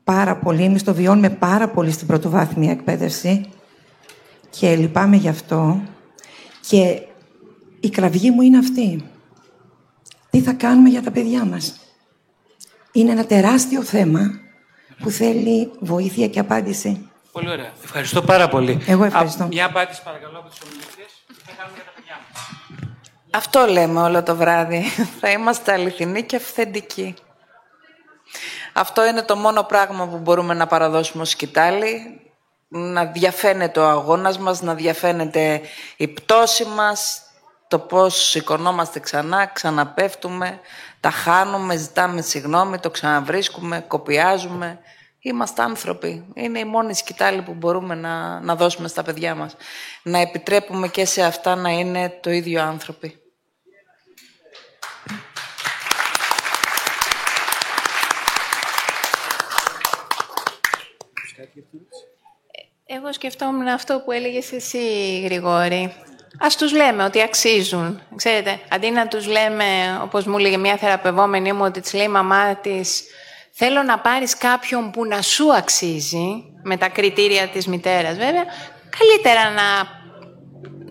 πάρα πολύ. Εμείς το βιώνουμε πάρα πολύ στην πρωτοβάθμια εκπαίδευση και λυπάμαι γι' αυτό. Και η κραυγή μου είναι αυτή. Τι θα κάνουμε για τα παιδιά μας; Είναι ένα τεράστιο θέμα που θέλει βοήθεια και απάντηση. Πολύ ωραία. Ευχαριστώ πάρα πολύ. Εγώ ευχαριστώ. Α, μια απάντηση παρακαλώ από τις ομιλητές. Τι θα κάνουμε για τα παιδιά μας; Αυτό λέμε όλο το βράδυ. Θα είμαστε αληθινοί και αυθεντικοί. Αυτό είναι το μόνο πράγμα που μπορούμε να παραδώσουμε ως σκητάλη. Να διαφαίνεται ο αγώνας μας, να διαφαίνεται η πτώση μας, το πώς σηκωνόμαστε ξανά, ξαναπέφτουμε, τα χάνουμε, ζητάμε συγγνώμη, το ξαναβρίσκουμε, κοπιάζουμε. Είμαστε άνθρωποι. Είναι η μόνη σκητάλη που μπορούμε να, να δώσουμε στα παιδιά μας. Να επιτρέπουμε και σε αυτά να είναι το ίδιο άνθρωποι. Εγώ σκεφτόμουν αυτό που έλεγες εσύ, Γρηγόρη. Ας τους λέμε ότι αξίζουν. Ξέρετε, αντί να τους λέμε, όπως μου έλεγε μια θεραπευόμενη μου, ότι της λέει η μαμά της, θέλω να πάρεις κάποιον που να σου αξίζει, με τα κριτήρια της μητέρας βέβαια, καλύτερα να,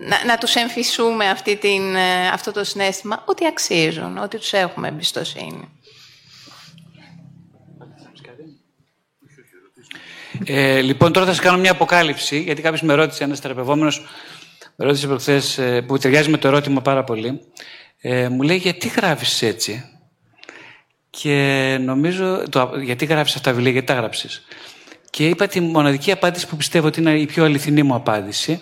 να, να τους εμφυσούμε αυτή την, ε, αυτό το συνέστημα, ότι αξίζουν, ότι τους έχουμε εμπιστοσύνη. Ε, λοιπόν, τώρα θα σας κάνω μια αποκάλυψη, γιατί κάποιος με ρώτησε, ένας θεραπευόμενος, με ρώτησε προχθές, ε, που ταιριάζει με το ερώτημα πάρα πολύ. Ε, μου λέει, γιατί γράφεις έτσι; Και νομίζω, το, γιατί γράφεις αυτά τα βιβλία, γιατί τα γράψεις; Και είπα τη μοναδική απάντηση που πιστεύω ότι είναι η πιο αληθινή μου απάντηση.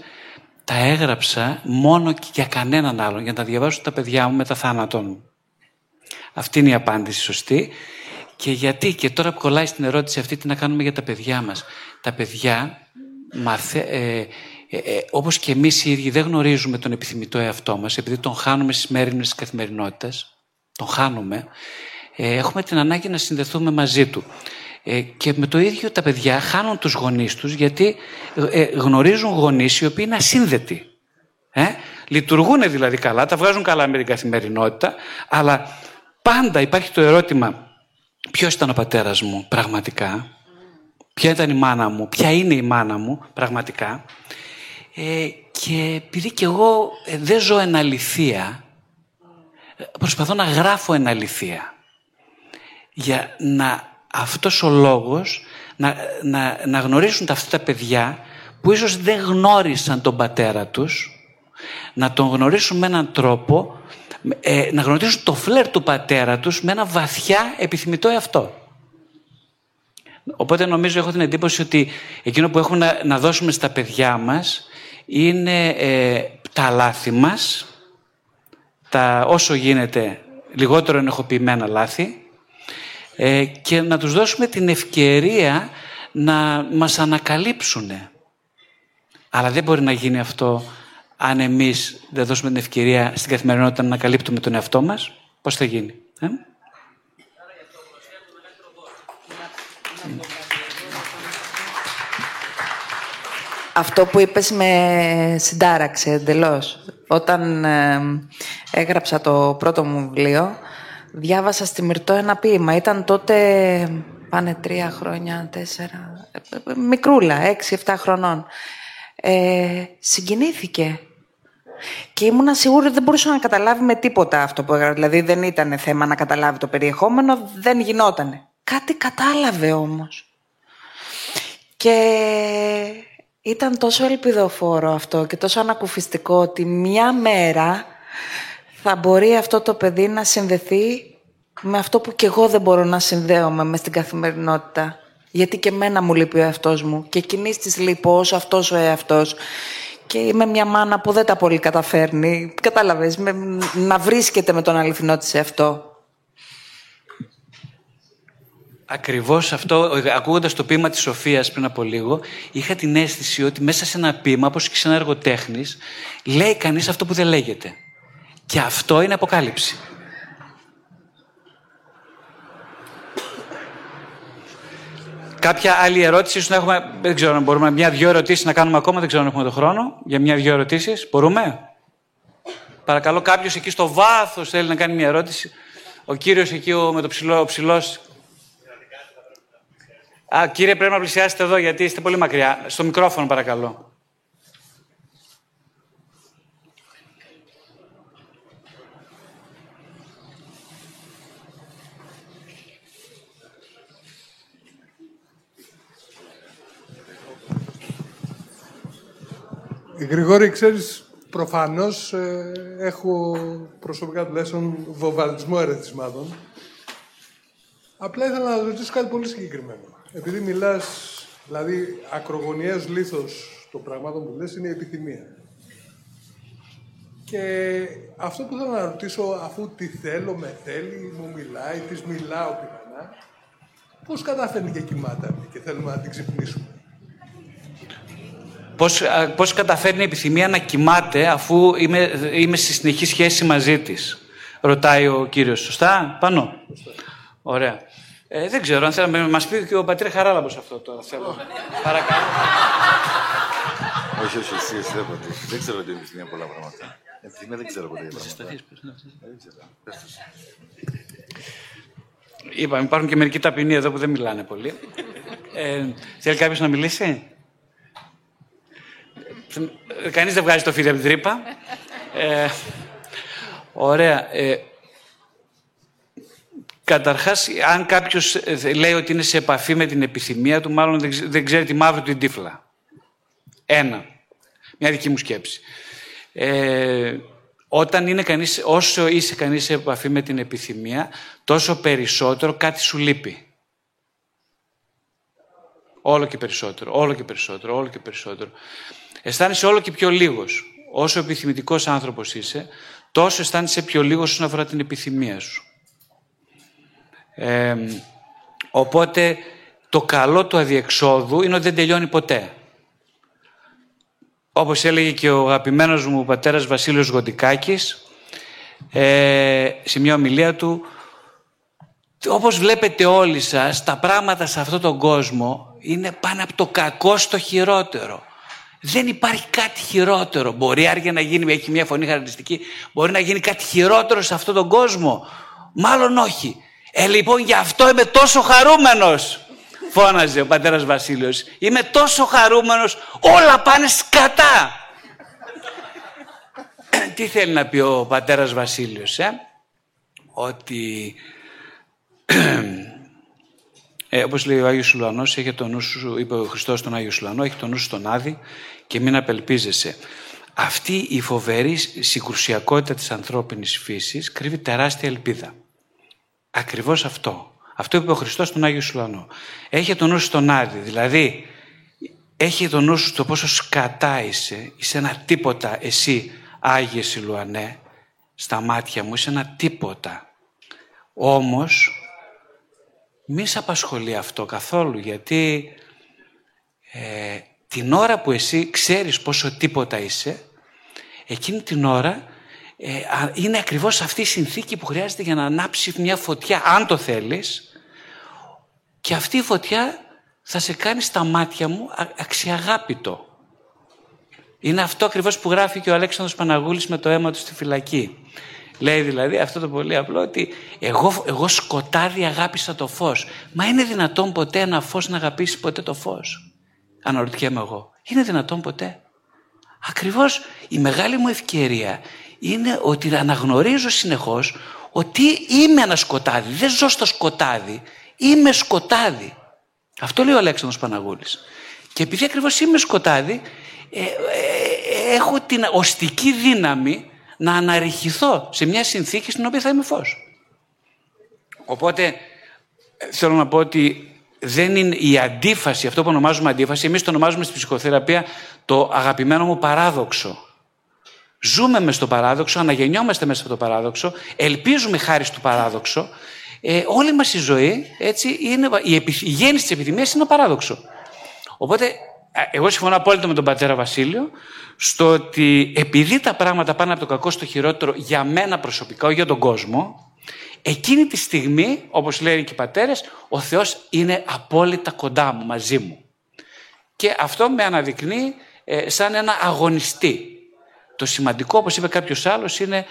Τα έγραψα μόνο και για κανέναν άλλον, για να τα διαβάσουν τα παιδιά μου μετά θάνατον μου. Αυτή είναι η απάντηση σωστή. Και γιατί, και τώρα που κολλάει στην ερώτηση αυτή, τι να κάνουμε για τα παιδιά μας. Τα παιδιά, μαθε, ε, ε, ε, όπως και εμείς οι ίδιοι δεν γνωρίζουμε τον επιθυμητό εαυτό μας, επειδή τον χάνουμε στις μέρημνες της καθημερινότητας, τον χάνουμε, ε, έχουμε την ανάγκη να συνδεθούμε μαζί του. Ε, και με το ίδιο τα παιδιά χάνουν τους γονείς τους, γιατί ε, γνωρίζουν γονείς οι οποίοι είναι ασύνδετοι. Ε; Λειτουργούν δηλαδή καλά, τα βγάζουν καλά με την καθημερινότητα, αλλά πάντα υπάρχει το ερώτημα ποιος ήταν ο πατέρας μου πραγματικά, ποια ήταν η μάνα μου, ποια είναι η μάνα μου πραγματικά; Ε, και επειδή και εγώ ε, δεν ζω εν αληθεία, ε, προσπαθώ να γράφω εν αληθεία. Για να αυτός ο λόγος να, να, να γνωρίσουν τα αυτά τα παιδιά που ίσως δεν γνώρισαν τον πατέρα τους, να τον γνωρίσουν με έναν τρόπο, ε, να γνωρίσουν το φλερ του πατέρα τους με ένα βαθιά επιθυμητό εαυτό. Οπότε νομίζω έχω την εντύπωση ότι εκείνο που έχουμε να, να δώσουμε στα παιδιά μας είναι ε, τα λάθη μας τα όσο γίνεται λιγότερο ενεχοποιημένα λάθη ε, και να τους δώσουμε την ευκαιρία να μας ανακαλύψουν. Αλλά δεν μπορεί να γίνει αυτό αν εμείς δεν δώσουμε την ευκαιρία στην καθημερινότητα να ανακαλύπτουμε τον εαυτό μας. Πώς θα γίνει. Ε; Αυτό που είπες με συντάραξε εντελώς. Όταν ε, έγραψα το πρώτο μου βιβλίο, διάβασα στη Μυρτό ένα ποίημα. Ήταν τότε, πάνε τρία χρόνια, τέσσερα, ε, μικρούλα, έξι, εφτά χρονών. Ε, συγκινήθηκε. Και ήμουν σίγουρη ότι δεν μπορούσε να καταλάβει με τίποτα αυτό που έγραψε. Δηλαδή δεν ήταν θέμα να καταλάβει το περιεχόμενο, δεν γινότανε. Κάτι κατάλαβε όμως. Και ήταν τόσο ελπιδοφόρο αυτό και τόσο ανακουφιστικό ότι μια μέρα θα μπορεί αυτό το παιδί να συνδεθεί με αυτό που κι εγώ δεν μπορώ να συνδέομαι με στην καθημερινότητα. Γιατί και μένα μου λείπει ο εαυτός μου και εκείνης της λείπω όσο αυτός ο εαυτός. Και είμαι μια μάνα που δεν τα πολύ καταφέρνει. Κατάλαβες, να βρίσκεται με τον αληθινό της εαυτό. Ακριβώς αυτό, ακούγοντας το ποίημα της Σοφίας πριν από λίγο, είχα την αίσθηση ότι μέσα σε ένα ποίημα, όπως και σε ένα έργο τέχνης, λέει κανείς αυτό που δεν λέγεται. Και αυτό είναι αποκάλυψη. Κάποια άλλη ερώτηση, ίσως να έχουμε, δεν ξέρω αν μπορούμε, μια-δυο ερωτήσεις να κάνουμε ακόμα, δεν ξέρω αν έχουμε τον χρόνο, για μια-δυο ερωτήσεις. Μπορούμε; Παρακαλώ κάποιος εκεί στο βάθος θέλει να κάνει μια ερώτηση. Ο κύριος εκεί ο, με το ψηλό, ο ψηλός Α, κύριε, πρέπει να πλησιάσετε εδώ γιατί είστε πολύ μακριά. Στο μικρόφωνο, παρακαλώ. Γρηγόρη, ξέρεις, προφανώς ε, έχω προσωπικά τουλάχιστον βομβαρδισμό ερεθισμάτων. Απλά ήθελα να ρωτήσω κάτι πολύ συγκεκριμένο επειδή μιλάς, δηλαδή ακρογωνιαίος λίθος των πραγμάτων που λες είναι η επιθυμία. Και αυτό που θέλω να ρωτήσω, αφού τι θέλω, με θέλει, μου μιλάει, της μιλάω πιθανά, πώς καταφέρνει και κοιμάται και θέλουμε να την ξυπνήσουμε; Πώς, πώς καταφέρνει η επιθυμία να κοιμάται αφού είμαι, είμαι στη συνεχή σχέση μαζί της. Ρωτάει ο κύριος. Σωστά, πάνω. Ωραία. Ε, δεν ξέρω αν θέλει να μας πει και ο πατέρα Χαράλαμπος αυτό το θέμα. Παρακαλώ. όχι, όχι, εσύ, εσύ δεν πατήσεις. Δεν ξέρω τι είναι πολλά πράγματα. Επιθυμία δεν ξέρω ποτέ. Δεν ξέρω. Είπαμε, υπάρχουν και μερικοί ταπεινοί εδώ που δεν μιλάνε πολύ. Ε, θέλει κάποιος να μιλήσει; Ε, κανείς δεν βγάζει το φίδι από την τρύπα. Ε, ωραία. Ε, Καταρχάς, αν κάποιος ε, λέει ότι είναι σε επαφή με την επιθυμία του, μάλλον δεν ξέρει τη μαύρη του τύφλα. Ένα. Μια δική μου σκέψη. Ε, όταν είναι κανείς, όσο είσαι κανείς σε επαφή με την επιθυμία, τόσο περισσότερο κάτι σου λείπει. Όλο και περισσότερο, όλο και περισσότερο, όλο και περισσότερο. Αισθάνεσαι όλο και πιο λίγος. Όσο επιθυμητικός άνθρωπος είσαι, τόσο αισθάνεσαι πιο λίγος όσον αφορά την επιθυμία σου οπότε το καλό του αδιεξόδου είναι ότι δεν τελειώνει ποτέ. Όπως έλεγε και ο αγαπημένος μου πατέρας Βασίλειος Γοντικάκης, ε, σε μια ομιλία του, όπως βλέπετε όλοι σας, τα πράγματα σε αυτόν τον κόσμο είναι πάνω από το κακό στο χειρότερο. Δεν υπάρχει κάτι χειρότερο. Μπορεί άργια να γίνει, έχει μια φωνή χαρακτηριστική, μπορεί να γίνει κάτι χειρότερο σε αυτόν τον κόσμο. Μάλλον όχι. Ε, λοιπόν, γι' αυτό είμαι τόσο χαρούμενος, φώναζε ο πατέρας Βασίλειος. Είμαι τόσο χαρούμενος, όλα πάνε σκατά. Τι θέλει να πει ο πατέρας Βασίλειος, ε; Ότι, ε, όπως λέει ο Άγιος Σουλανός, έχει το νου σου, είπε ο Χριστός τον Άγιο Σουλανό, έχει το νου σου στον Άδη και μην απελπίζεσαι. Αυτή η φοβερή συγκρουσιακότητα της ανθρώπινης φύσης κρύβει τεράστια ελπίδα. Ακριβώς αυτό. Αυτό είπε ο Χριστός στον Άγιο Σουλανό. Έχει το νου στον Άδη. Δηλαδή, έχει το νου σου στο πόσο σκατά είσαι. Είσαι ένα τίποτα εσύ, Άγιε Σιλουανέ. στα μάτια μου, είσαι ένα τίποτα. Όμως, μη σε απασχολεί αυτό καθόλου, γιατί ε, την ώρα που εσύ ξέρεις πόσο τίποτα είσαι, εκείνη την ώρα ε, είναι ακριβώς αυτή η συνθήκη που χρειάζεται για να ανάψει μια φωτιά, αν το θέλεις, και αυτή η φωτιά θα σε κάνει στα μάτια μου αξιαγάπητο. Είναι αυτό ακριβώς που γράφει και ο Αλέξανδρος Παναγούλης με το αίμα του στη φυλακή. Λέει δηλαδή αυτό το πολύ απλό ότι εγώ, εγώ σκοτάδι αγάπησα το φως. Μα είναι δυνατόν ποτέ ένα φως να αγαπήσεις ποτέ το φως; Αναρωτιέμαι εγώ. Είναι δυνατόν ποτέ; Ακριβώς η μεγάλη μου ευκαιρία είναι ότι αναγνωρίζω συνεχώς ότι είμαι ένα σκοτάδι. Δεν ζω στο σκοτάδι. Είμαι σκοτάδι. Αυτό λέει ο Αλέξανδρος Παναγούλης. Και επειδή ακριβώς είμαι σκοτάδι, ε, ε, έχω την οστική δύναμη να αναρριχηθώ σε μια συνθήκη στην οποία θα είμαι φως. Οπότε θέλω να πω ότι δεν είναι η αντίφαση, αυτό που ονομάζουμε αντίφαση, εμείς το ονομάζουμε στη ψυχοθεραπεία το αγαπημένο μου παράδοξο. Ζούμε μες στο παράδοξο, αναγεννιόμαστε μέσα από το παράδοξο, ελπίζουμε χάρη στο παράδοξο. Ε, όλη μας η ζωή, έτσι, είναι, η, η γέννηση της επιθυμίας είναι το παράδοξο. Οπότε εγώ συμφωνώ απόλυτα με τον πατέρα Βασίλειο στο ότι επειδή τα πράγματα πάνε από το κακό στο χειρότερο για μένα προσωπικά, για τον κόσμο, εκείνη τη στιγμή, όπως λένε και οι πατέρες, ο Θεός είναι απόλυτα κοντά μου, μαζί μου. Και αυτό με αναδεικνύει ε, σαν ένα αγωνιστή. Το σημαντικό, όπως είπε κάποιος άλλος, είναι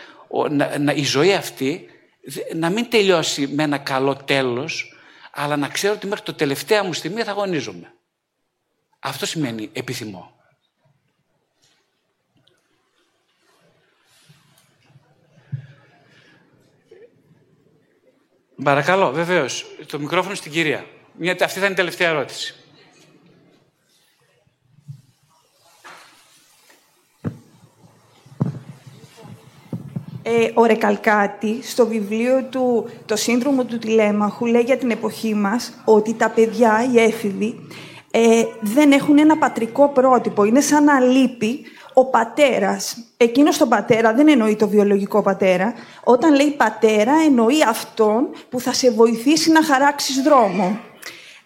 να, η ζωή αυτή να μην τελειώσει με ένα καλό τέλος, αλλά να ξέρω ότι μέχρι το τελευταία μου στιγμή θα αγωνίζομαι. Αυτό σημαίνει επιθυμώ. Παρακαλώ, βεβαίως. Το μικρόφωνο στην κυρία. Μια, αυτή θα είναι η τελευταία ερώτηση. Ε, ο Ρεκαλκάτη στο βιβλίο του «Το σύνδρομο του τηλέμαχου» λέει για την εποχή μας ότι τα παιδιά, οι έφηβοι, ε, δεν έχουν ένα πατρικό πρότυπο. Είναι σαν να λείπει ο πατέρας. Εκείνος τον πατέρα δεν εννοεί το βιολογικό πατέρα. Όταν λέει πατέρα εννοεί αυτόν που θα σε βοηθήσει να χαράξεις δρόμο.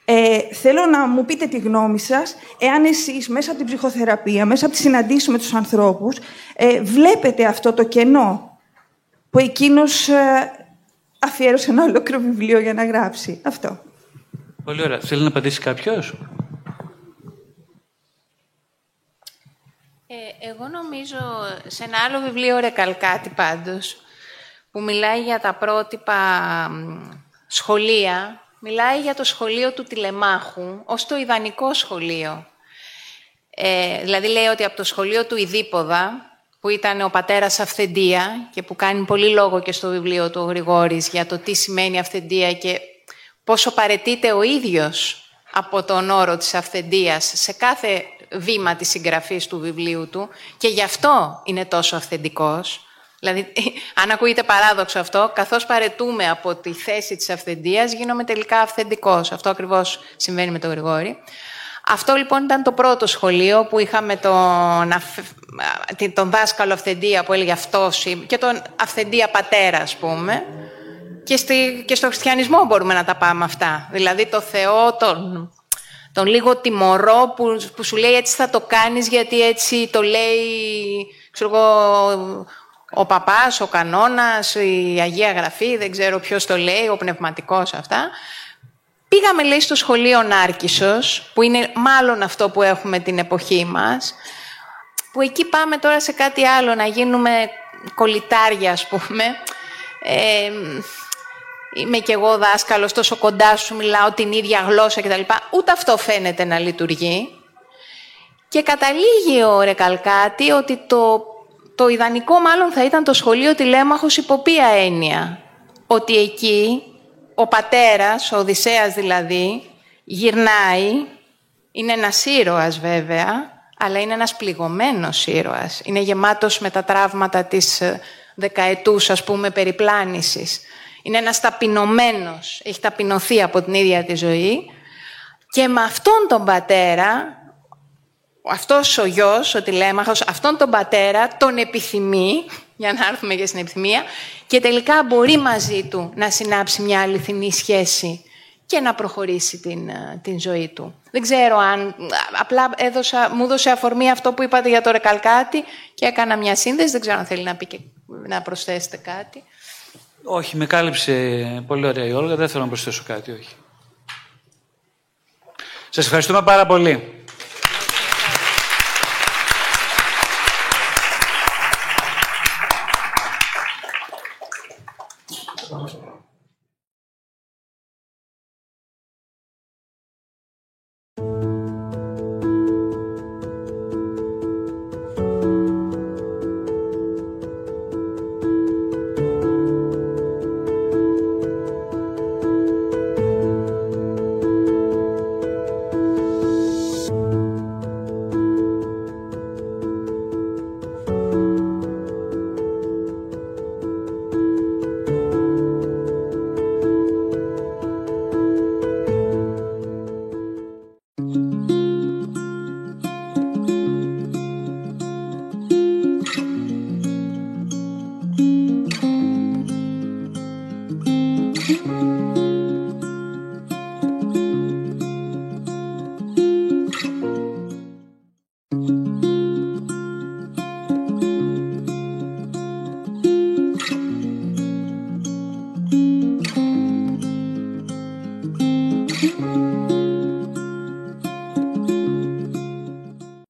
Ε, θέλω να μου πείτε τη γνώμη σας, εάν εσείς μέσα από την ψυχοθεραπεία, μέσα από τη συναντήσεις με τους ανθρώπους, ε, βλέπετε αυτό το κενό που εκείνος ε, αφιέρωσε ένα ολόκληρο βιβλίο για να γράψει. Αυτό. Πολύ ωραία. Θέλει να απαντήσει κάποιος; Ε, εγώ νομίζω σε ένα άλλο βιβλίο Ρεκαλκάτη πάντως, που μιλάει για τα πρότυπα σχολεία, μιλάει για το σχολείο του τηλεμάχου ως το ιδανικό σχολείο. Ε, δηλαδή λέει ότι από το σχολείο του Ιδίποδα, που ήταν ο πατέρας αυθεντία και που κάνει πολύ λόγο και στο βιβλίο του ο Γρηγόρης για το τι σημαίνει αυθεντία και πόσο παρετείται ο ίδιος από τον όρο της αυθεντίας σε κάθε βήμα της συγγραφής του βιβλίου του και γι' αυτό είναι τόσο αυθεντικός. Δηλαδή, αν ακούγεται παράδοξο αυτό, καθώς παρετούμε από τη θέση της αυθεντίας, γίνομαι τελικά αυθεντικός. Αυτό ακριβώς συμβαίνει με τον Γρηγόρη. Αυτό λοιπόν ήταν το πρώτο σχολείο που είχαμε τον, τον δάσκαλο αυθεντία που έλεγε αυτός και τον αυθεντία πατέρα, ας πούμε. Και, στη, και στο χριστιανισμό μπορούμε να τα πάμε αυτά. Δηλαδή το Θεό, τον τον λίγο τιμωρό που, που σου λέει έτσι θα το κάνεις γιατί έτσι το λέει ξέρω ο παπάς, ο κανόνας, η Αγία Γραφή, δεν ξέρω ποιος το λέει, ο πνευματικός αυτά. Πήγαμε λέει στο σχολείο Νάρκισσος, που είναι μάλλον αυτό που έχουμε την εποχή μας, που εκεί πάμε τώρα σε κάτι άλλο, να γίνουμε κολυτάρια ας πούμε. Ε, είμαι κι εγώ δάσκαλος, τόσο κοντά σου μιλάω την ίδια γλώσσα κτλ. Ούτε αυτό φαίνεται να λειτουργεί. Και καταλήγει ο Ρεκαλκάτη ότι το, το ιδανικό μάλλον θα ήταν το σχολείο τηλέμαχος υπό ποια έννοια; Ότι εκεί ο πατέρας, ο Οδυσσέας δηλαδή, γυρνάει, είναι ένας ήρωας βέβαια, αλλά είναι ένας πληγωμένος ήρωας. Είναι γεμάτος με τα τραύματα της ε, δεκαετούς, ας πούμε, περιπλάνησης. Είναι ένας ταπεινωμένος, έχει ταπεινωθεί από την ίδια τη ζωή και με αυτόν τον πατέρα, αυτός ο γιος, ο τηλέμαχος, αυτόν τον πατέρα τον επιθυμεί για να έρθουμε για στην επιθυμία και τελικά μπορεί μαζί του να συνάψει μια αληθινή σχέση και να προχωρήσει την, ε, την ζωή του. Δεν ξέρω αν... Απλά έδωσα, μου έδωσε αφορμή αυτό που είπατε για το ρεκαλκάτι και έκανα μια σύνδεση. Δεν ξέρω αν θέλει να, πει και, να προσθέσετε κάτι. Όχι, με κάλυψε πολύ ωραία η Όλγα. Δεν θέλω να προσθέσω κάτι, όχι. Σας ευχαριστούμε πάρα πολύ.